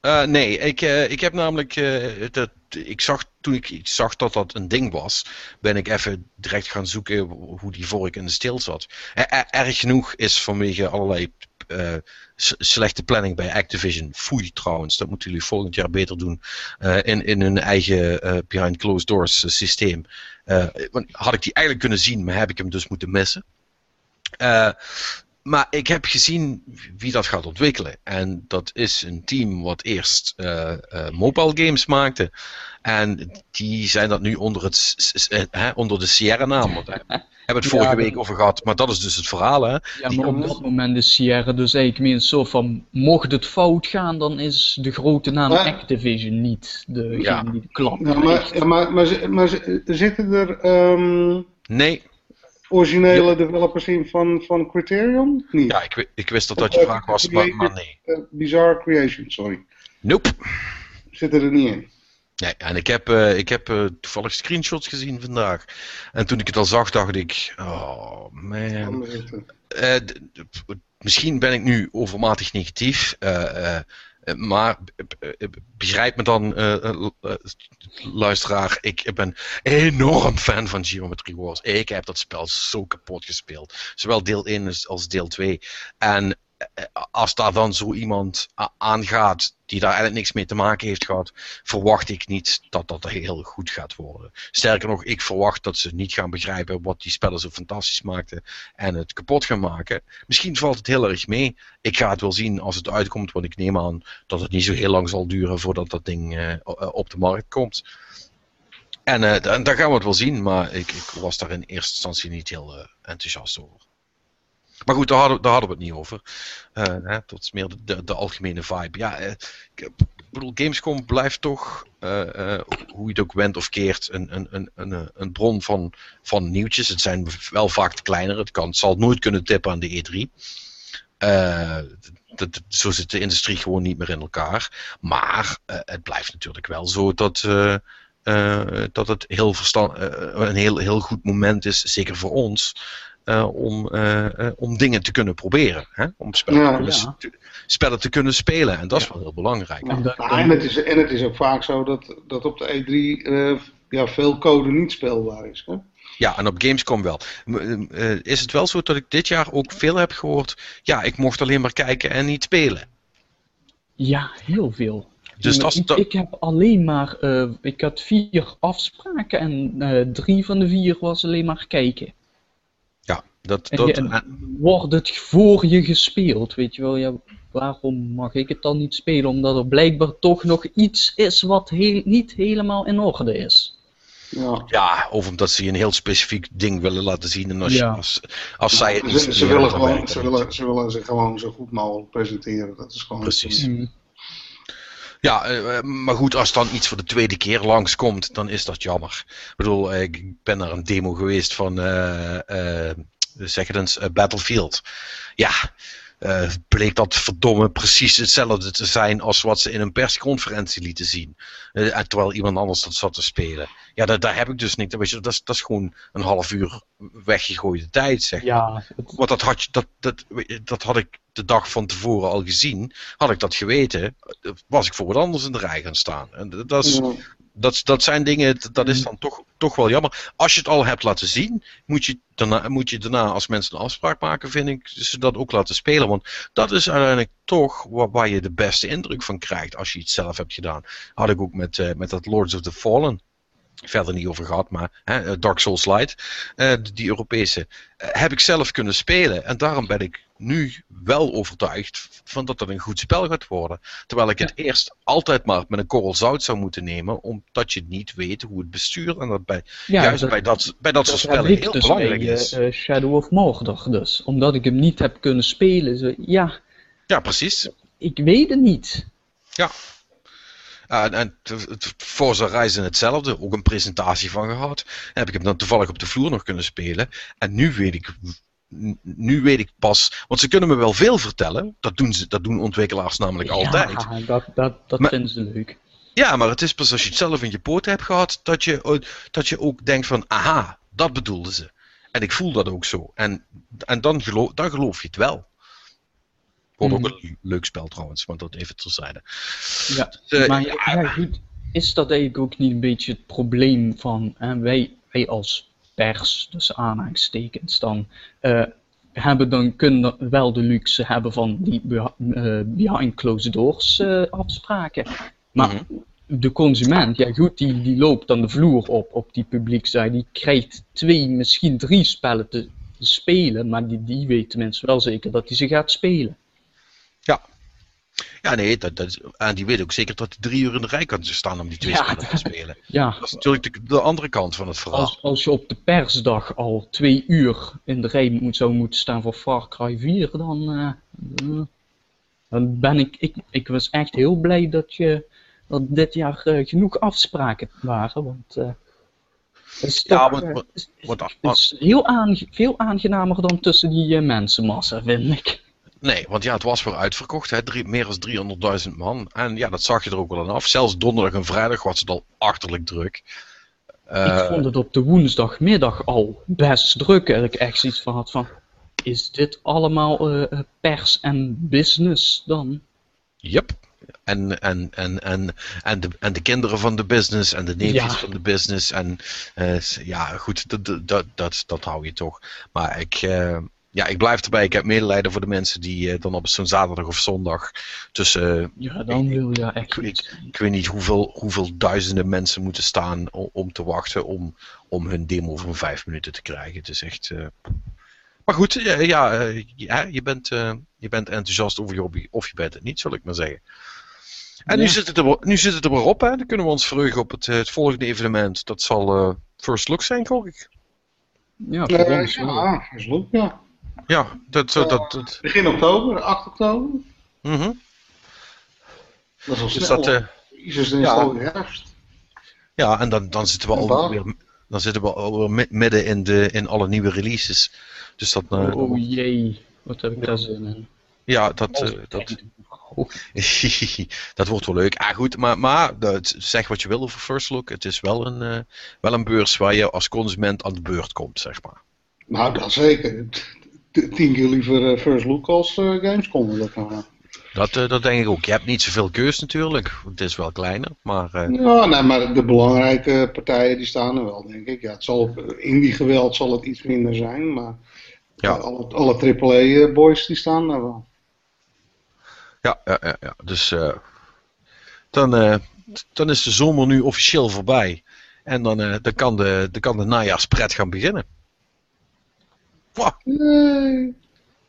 Eh, nee, ik, eh, ik heb namelijk. eh, dat, ik zag, toen ik zag dat dat een ding was, ben ik even direct gaan zoeken hoe die vork in de steel zat. Eh, erg genoeg is vanwege allerlei eh, slechte planning bij Activision. Foei trouwens, dat moeten jullie volgend jaar beter doen. eh, in, in hun eigen eh, behind closed doors systeem. Had ik die eigenlijk kunnen zien, maar heb ik hem dus moeten missen. Maar ik heb gezien wie dat gaat ontwikkelen. En dat is een team wat eerst eh, eh, mobile games maakte. En die zijn dat nu onder, het, eh, hè, onder de Sierra naam. Want daar hebben we het vorige Ja, week over gehad. Maar dat is dus het verhaal. Hè? Ja, Die maar op dat moment is Sierra dus eigenlijk meer zo van, mocht het fout gaan, dan is de grote naam Maar- Activision niet degene Ja. die de klap Ja, maar, ja, maar, maar, zi- maar zi- zitten er ehm, Nee, originele developers in van, van Criterion? Niet. ja, ik, ik wist dat dat je Of, vraag eh, was, maar, nee. Eh, Bizarre Creation, sorry. Nope. Zitten er niet in. Nee, en ik heb, eh, ik heb eh, toevallig screenshots gezien vandaag. En toen ik het al zag, dacht ik: oh man. Eh, misschien ben ik nu overmatig negatief. Eh, maar eh, eh, begrijp me dan, luisteraar, ik ben enorm fan van Geometry Wars. Ik heb dat spel zo kapot gespeeld. Zowel deel 1 als- deel 2. En als daar dan zo iemand aangaat die daar eigenlijk niks mee te maken heeft gehad, verwacht ik niet dat dat heel goed gaat worden. Sterker nog, ik verwacht dat ze niet gaan begrijpen wat die spellen zo fantastisch maakten en het kapot gaan maken. Misschien valt het heel erg mee. Ik ga het wel zien als het uitkomt, want ik neem aan dat het niet zo heel lang zal duren voordat dat ding eh, op de markt komt. En eh, da- daar gaan we het wel zien, maar ik, ik was daar in eerste instantie niet heel eh, enthousiast over. Maar goed, daar hadden, daar hadden we het niet over. Hè, dat is meer de, de, de algemene vibe. Ja, eh, ik, bedoel, Gamescom blijft toch, eh, hoe je het ook went of keert, een, een, een, een, bron van, van nieuwtjes. Het zijn wel vaak de kleinere. Het, kan, het zal nooit kunnen tippen aan de E3. Eh, dat, dat- zo zit de industrie gewoon niet meer in elkaar. Maar het blijft natuurlijk wel zo dat, dat het heel verstand, een heel, heel goed moment is, zeker voor ons, om, eh, eh, om dingen te kunnen proberen. Hè? Om spellen, Ja, te kunnen, ja. te- spellen te kunnen spelen. En dat is wel heel belangrijk. En het is, en het is ook vaak zo dat, dat op de E3 eh, ja, veel code niet speelbaar is. Hè? Ja, en op Gamescom wel. Eh, is het wel zo dat ik dit jaar ook veel heb gehoord? Ja, ik mocht alleen maar kijken en niet spelen. Ja, heel veel. Dus dat ik, dat- ik heb alleen maar, eh, ik had vier afspraken en eh, drie van de vier was alleen maar kijken. Dat, En dat, je- en- Wordt het voor je gespeeld, weet je wel? Ja, waarom mag ik het dan niet spelen? Omdat er blijkbaar toch nog iets is wat heel, niet helemaal in orde is. Ja. ja, of omdat ze je een heel specifiek ding willen laten zien. En als, je- als, als zij het niet Ze, willen gewoon, ze, willen, ze willen zich gewoon zo goed mogelijk presenteren. Dat is gewoon Precies. Mm. Ja, eh, eh, maar goed, als dan iets voor de tweede keer langskomt, dan is dat jammer. Ik bedoel, ik ben naar een demo geweest van, eh, eh, zeg het eens, eh, Battlefield. Ja, eh, bleek dat verdomme precies hetzelfde te zijn als wat ze in een persconferentie lieten zien. Eh, en terwijl iemand anders dat zat te spelen. Ja, daar, daar heb ik dus niet. Weet je, dat, is, dat is gewoon een half uur weggegooide tijd, zeg. Ja, het- Want dat had, je, dat, dat, dat had ik de dag van tevoren al gezien. Had ik dat geweten, was ik voor wat anders in de rij gaan staan. En dat, dat, is, Ja. Dat, dat zijn dingen, dat is dan toch, toch wel jammer. Als je het al hebt laten zien, moet je, daarna, moet je daarna, als mensen een afspraak maken, vind ik, ze dat ook laten spelen. Want dat is uiteindelijk toch waar, waar je de beste indruk van krijgt als je iets zelf hebt gedaan. Had ik ook met, eh, met dat Lords of the Fallen verder niet over gehad, maar hè, Dark Souls Light, eh, die Europese, eh, heb ik zelf kunnen spelen. En daarom ben ik nu wel overtuigd van dat dat een goed spel gaat worden. Terwijl ik het eerst altijd maar met een korrel zout zou moeten nemen, omdat je niet weet hoe het bestuur en dat bij, ja, juist dat- bij dat, bij dat, Dat soort spellen heel dus belangrijk bij is. eh, eh, Shadow of Mordor dus. Omdat ik hem niet heb kunnen spelen. Zo, ja, ja, precies. ik weet het niet. Ja, en, en t- t- Forza Horizon hetzelfde, ook een presentatie van gehad. Heb ik hem dan toevallig op de vloer nog kunnen spelen. En nu weet ik, nu weet ik pas, want ze kunnen me wel veel vertellen. Dat doen, ze, dat doen ontwikkelaars namelijk altijd. Ja, dat, dat, dat Maar- vinden ze leuk. Ja, maar het is pas als je het zelf in je poten hebt gehad, dat je, dat je ook denkt van, aha, dat bedoelden ze. En ik voel dat ook zo. En, en dan, geloof, dan geloof je het wel. Ook Mhm. een leuk spel trouwens, want dat even terzijde. Ja, Dus, eh, maar ja, ja, goed, is dat eigenlijk ook niet een beetje het probleem van hè, wij, wij als pers, dus aanhalingstekens dan, eh, hebben dan kunnen wel de luxe hebben van die eh, behind closed doors afspraken. Maar Mhm. de consument, ja goed, die, die loopt dan de vloer op, op die publiekzijde, die krijgt twee, misschien drie spellen te, te spelen, maar die, die weet tenminste wel zeker dat hij ze gaat spelen. Ja, nee, dat, dat, en die weet ook zeker dat hij drie uur in de rij kan staan om die twee Ja. spellen te spelen. Ja, Dat is natuurlijk de, de andere kant van het verhaal. Als, als je op de persdag al twee uur in de rij moet, zou moeten staan voor Far Cry 4, dan, eh, eh, dan ben ik, ik, ik was echt heel blij dat, je, dat dit jaar eh, genoeg afspraken waren, want het is Ja, toch, is- heel aange- veel aangenamer dan tussen die mensenmassa, vind ik. Nee, want ja, het was weer uitverkocht. Hè? Drie, meer dan 300.000 man. En ja, dat zag je er ook wel aan af. Zelfs donderdag en vrijdag was het al achterlijk druk. Eh, ik vond het op de woensdagmiddag al best druk, dat ik echt zoiets van had van, is dit allemaal eh, eh, pers en business dan? Yep. En, en, en, en, en, de, en de kinderen van de business en de neefjes Ja. van de business. En eh, ja, goed, dat, dat, dat, dat, hou je toch. Maar ik, eh, ja, ik blijf erbij. Ik heb medelijden voor de mensen die eh, dan op zo'n zaterdag of zondag tussen, eh, Ja, dan wil je echt ik, iets. ik weet niet hoeveel, hoeveel duizenden mensen moeten staan om, om te wachten om, om hun demo van vijf minuten te krijgen. Het is echt. eh, Maar goed, ja, ja, ja, je, bent, eh, je bent enthousiast over je hobby, of je bent het niet, zal ik maar zeggen. En nu, Ja. zit het er, nu zit het er weer op, hè? Dan kunnen we ons verheugen op het, het volgende evenement. Dat zal eh, First Look zijn, gok ik. Ja, voor ons wel. ja, dat is leuk, ja. Ja, dat. dat, dat, dat- Begin oktober, 8 oktober. mhm. Dat is al Dus snel. dat, eh, Jezus, dan is ja. herfst. Ja, en dan, dan zitten we alweer, dan zitten we alweer mi- midden in, de, in alle nieuwe releases. Dus dat, eh, Oh jee, wat heb ik daar zin in. ja, dat, eh, dat, dat wordt wel leuk. Ah, goed, maar, maar dat, zeg wat je wil over First Look. Het is wel een, eh, wel een beurs waar je als consument aan de beurt komt, zeg maar. Nou, dat zeker. Tien keer liever eh, First Look als eh, Gamescom. Dat kan. Dat, eh, dat denk ik ook. Je hebt niet zoveel keus natuurlijk. Het is wel kleiner, maar eh, Ja, nee, maar de belangrijke partijen die staan er wel, denk ik. Ja, het zal, in die geweld zal het iets minder zijn, maar Ja. eh, alle, alle AAA-boys die staan daar wel. ja, ja, ja, ja. Dus eh, dan, eh, dan is de zomer nu officieel voorbij. En dan, eh, dan, kan, de, dan kan de najaarspret gaan beginnen. Nee.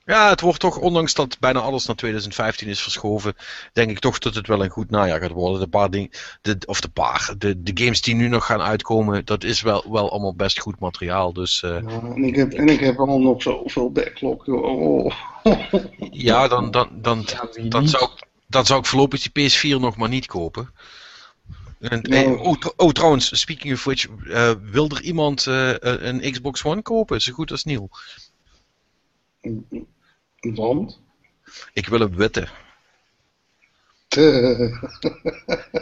Ja, het wordt toch, ondanks dat bijna alles naar 2015 is verschoven, denk ik toch dat het wel een goed najaar gaat worden. De paar dingen, de, of de paar, de, de games die nu nog gaan uitkomen, dat is wel, wel allemaal best goed materiaal. Dus eh, Ja, en, ik heb, en ik heb al nog zoveel backlog. Oh. ja, dan, dan, dan, dan, zou, ik- dan zou ik voorlopig die PS4 nog maar niet kopen. En, Nou. eh, oh, tr- oh, trouwens, speaking of which, eh, wil er iemand eh, een Xbox One kopen? Zo goed als nieuw. Want? Ik wil een witte. Eh,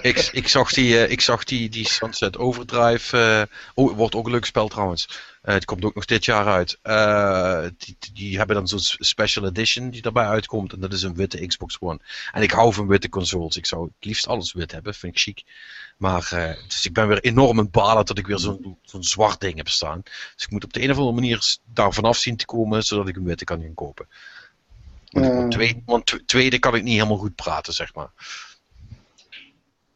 Ik, ik zag die, eh, ik zag die, die Sunset Overdrive. eh, oh, het wordt ook een leuk spel trouwens. Eh, het komt ook nog dit jaar uit. Eh, die, die hebben dan zo'n special edition die daarbij uitkomt. En dat is een witte Xbox One. En ik hou van witte consoles. Ik zou het liefst alles wit hebben. Vind ik chic. Maar eh, dus ik ben weer enorm het balen dat ik weer zo'n zo'n zwart ding heb staan. Dus ik moet op de een of andere manier daar vanaf zien te komen. Zodat ik een witte kan gaan kopen. Want, Eh. tweede, want tw- tweede kan ik niet helemaal goed praten, zeg maar.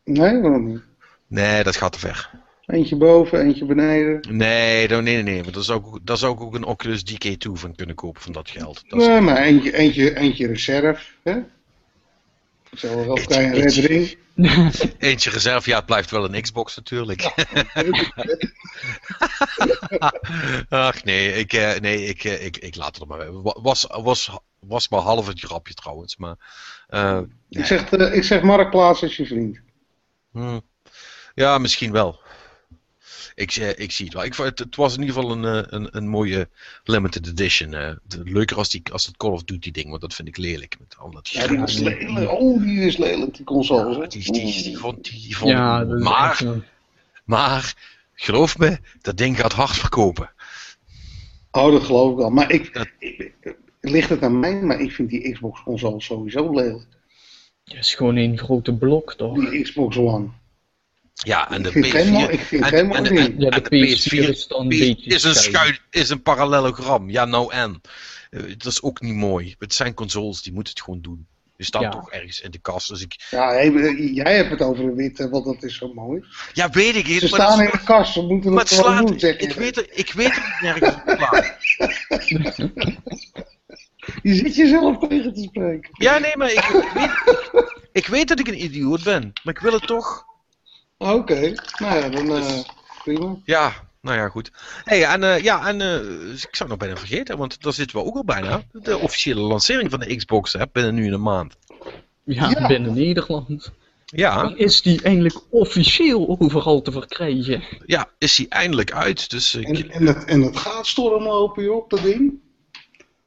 nee, waarom niet? Nee, dat gaat te ver. Eentje boven, eentje beneden. Nee, nee, nee, nee. Maar daar zou, ik, ook- daar zou ik ook een Oculus DK2 van kunnen kopen van dat geld. Dat is- Nee, maar eentje, eentje, eentje reserve. Hè? Zo, wel kan je een Red Eentje. Ring. Eentje reserve, ja, het blijft wel een Xbox natuurlijk. Ach nee, ik, eh, nee ik, eh, ik, ik laat het maar Was, was, was maar half het grapje trouwens. Maar, eh, Ik zeg, eh, ik zeg Marktplaats als je vriend. hm, ja, misschien wel. Ik, ik zie het wel. Ik, vond het, het was in ieder geval een, eh, een, een mooie limited edition. eh. De- leuker als, die, als het Call of Duty ding, want dat vind ik lelijk. Met al dat Ja, die is lelijk. Oh, die is lelijk, die console. Ja, die, die, die, vond, die, die vond Ja, maar, een- maar, geloof me, dat ding gaat hard verkopen. Oh, dat geloof ik wel. Maar ik, Dat- ik- ligt het aan mij, maar ik vind die Xbox console sowieso lelijk. Het is gewoon een grote blok, toch? Die Xbox One. Ja, en de ik vind het geen mooi- PS4... ik vind het en- geen mooi en- ding. en- Ja, en de de PS4 is een beetje is een, parallelogram. Ja, nou en. Eh, dat is ook niet mooi. Het zijn consoles, die moeten het gewoon doen. Die staan Ja. toch ergens in de kast. Dus ik... Ja, hey, jij hebt het over een witte, want dat is zo mooi. Ja, weet ik niet. Ze maar staan dat in de kast, ze moeten maar het het gewoon slaat... doen, zeg Ik weet, er, ik weet er niet nergens op. Je zit jezelf tegen te spreken. Ja, nee, maar ik, ik, weet, ik, ik weet dat ik een idioot ben. Maar ik wil het toch... Oké, nou ja, dan eh, prima. Ja, nou ja, goed. Hey, en, eh, ja, en eh, ik zou het nog bijna vergeten, want daar zitten we ook al bijna. De officiële lancering van de Xbox hè, binnen nu een maand. Ja, Ja. binnen Nederland. Ja, Dan is die eindelijk officieel overal te verkrijgen. ja is hij eindelijk uit. Dus ik, En, en, het, en het gaat stormlopen, joh, op dat ding.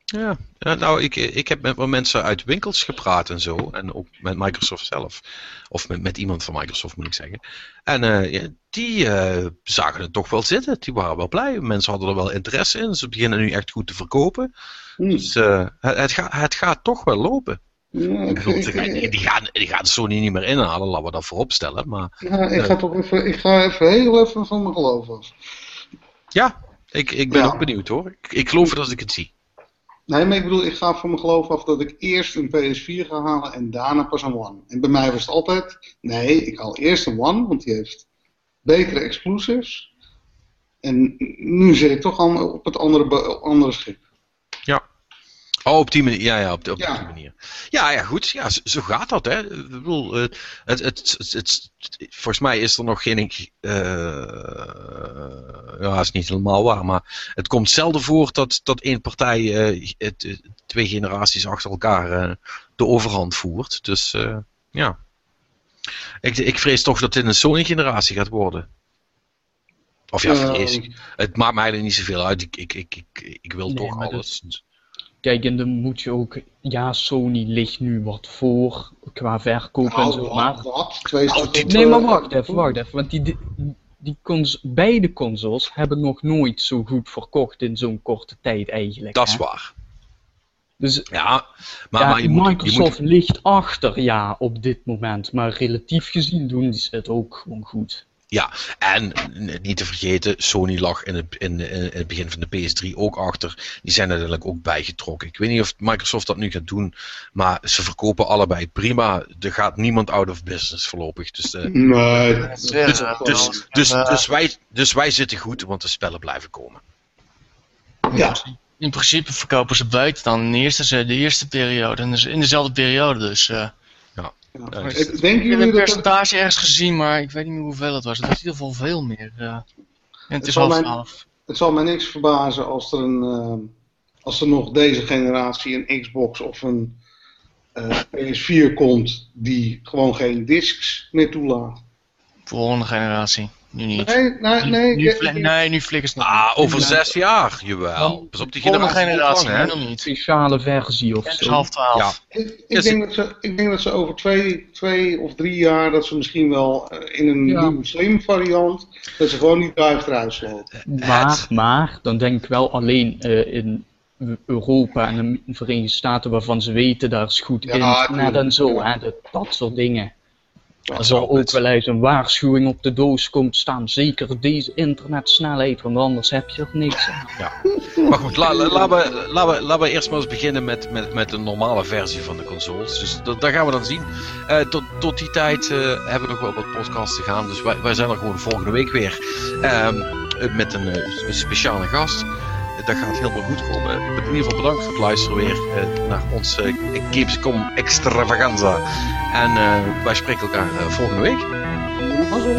Ja, nou, ik, ik heb met mensen uit winkels gepraat en zo. En ook met Microsoft zelf. Of met, met iemand van Microsoft moet ik zeggen. En eh, ja, die eh, zagen het toch wel zitten. Die waren wel blij. Mensen hadden er wel interesse in. Ze beginnen nu echt goed te verkopen. Hm. Dus eh, het, het, gaat, het gaat toch wel lopen. Ja, Ik ik, bedoel, ik- die, gaan- ik- die, gaan, die gaan Sony niet meer inhalen, laten we dat voorop stellen. Maar ja, ik ga toch even, ik ga even heel even van mijn geloof af. ja, ik, ik ben Ja. ook benieuwd hoor. Ik, ik geloof het als ik het zie. Nee, maar ik bedoel, ik ga van mijn geloof af dat ik eerst een PS4 ga halen en daarna pas een One. En bij mij was het altijd, nee, ik haal eerst een One, want die heeft betere exclusives. En nu zit ik toch al op het andere, andere schip. Oh, op die manier. Ja, ja, op, de- op Ja. die manier. Ja, ja, goed. Ja, zo, zo gaat dat, hè. Ik bedoel, eh, het, het, het, het- volgens mij is er nog geen... eh ja, dat is niet helemaal waar, maar het komt zelden voor dat, dat één partij eh, het, twee generaties achter elkaar de overhand voert. Dus, ja. Ik, ik vrees toch dat dit een Sony-generatie gaat worden. Of ja, vrees. Het maakt mij eigenlijk niet zoveel uit. Ik, ik, ik, ik, ik wil Nee, toch alles. En dan moet je ook, ja, Sony ligt nu wat voor qua verkoop en Nou, zo, wat, maar... wat? Twee Nou, Nee, maar wacht even, wacht even, want die, die, die cons beide consoles hebben nog nooit zo goed verkocht in zo'n korte tijd eigenlijk. Dat is hè? waar. Dus Ja, maar, ja, maar je, moet, je Microsoft moet. ligt achter, ja, op dit moment, maar relatief gezien doen die het ook gewoon goed. Ja, en niet te vergeten, Sony lag in het, in, in het begin van de PS3 ook achter. Die zijn uiteindelijk ook bijgetrokken. Ik weet niet of Microsoft dat nu gaat doen, maar ze verkopen allebei prima. Er gaat niemand out of business voorlopig. Dus, eh, Nee. Het is weer, dus, dus, dus, eh, dus, wij, dus wij zitten goed, want de spellen blijven komen. Ja. In principe verkopen ze buiten dan in de eerste, de eerste periode. En dus in dezelfde periode dus. eh Ja, Ik- heb jullie een dat percentage ergens gezien, maar ik weet niet meer hoeveel het was. Het was in ieder geval veel meer. eh. en het Het is zal half twaalf. het zal mij niks verbazen als er, een, eh, als er nog deze generatie een Xbox of een eh, PS4 komt die gewoon geen discs meer toelaat. Volgende generatie. Nu niet. Nee, nee, nee. nu, ik- nee, nu flikkers nog Ah, niet. over zes jaar, jawel. Pas op die generatie. generatie, nu hè? nog niet. Speciale versie of Het is zo. half twaalf. Ja. Ik, denk dat ze, ik denk dat ze over twee, twee of drie jaar, dat ze misschien wel eh, in een Ja. nieuwe slim variant, dat ze gewoon die duif eruit sloten. Maar, maar, dan denk ik wel alleen eh, in Europa en de Verenigde Staten waarvan ze weten daar is goed Ja, internet tuurlijk. en zo, hè, dat, dat soort dingen. Er zal ook het- wel eens een waarschuwing op de doos komen staan, zeker deze internetsnelheid, want anders heb je er niks aan. Maar goed, la- la- laten we, laten we, laten we eerst maar eens beginnen met, met, met de normale versie van de consoles. Dus dat, dat gaan we dan zien. Eh, tot, tot die tijd eh, hebben we nog wel wat podcasts te gaan. Dus wij, wij zijn er gewoon volgende week weer ehm, met een, eh, een speciale gast. Dat gaat helemaal goed komen. In ieder geval bedankt voor het luisteren weer eh, naar ons eh Gamescom extravaganza. En eh, wij spreken elkaar eh, volgende week. Mazzel.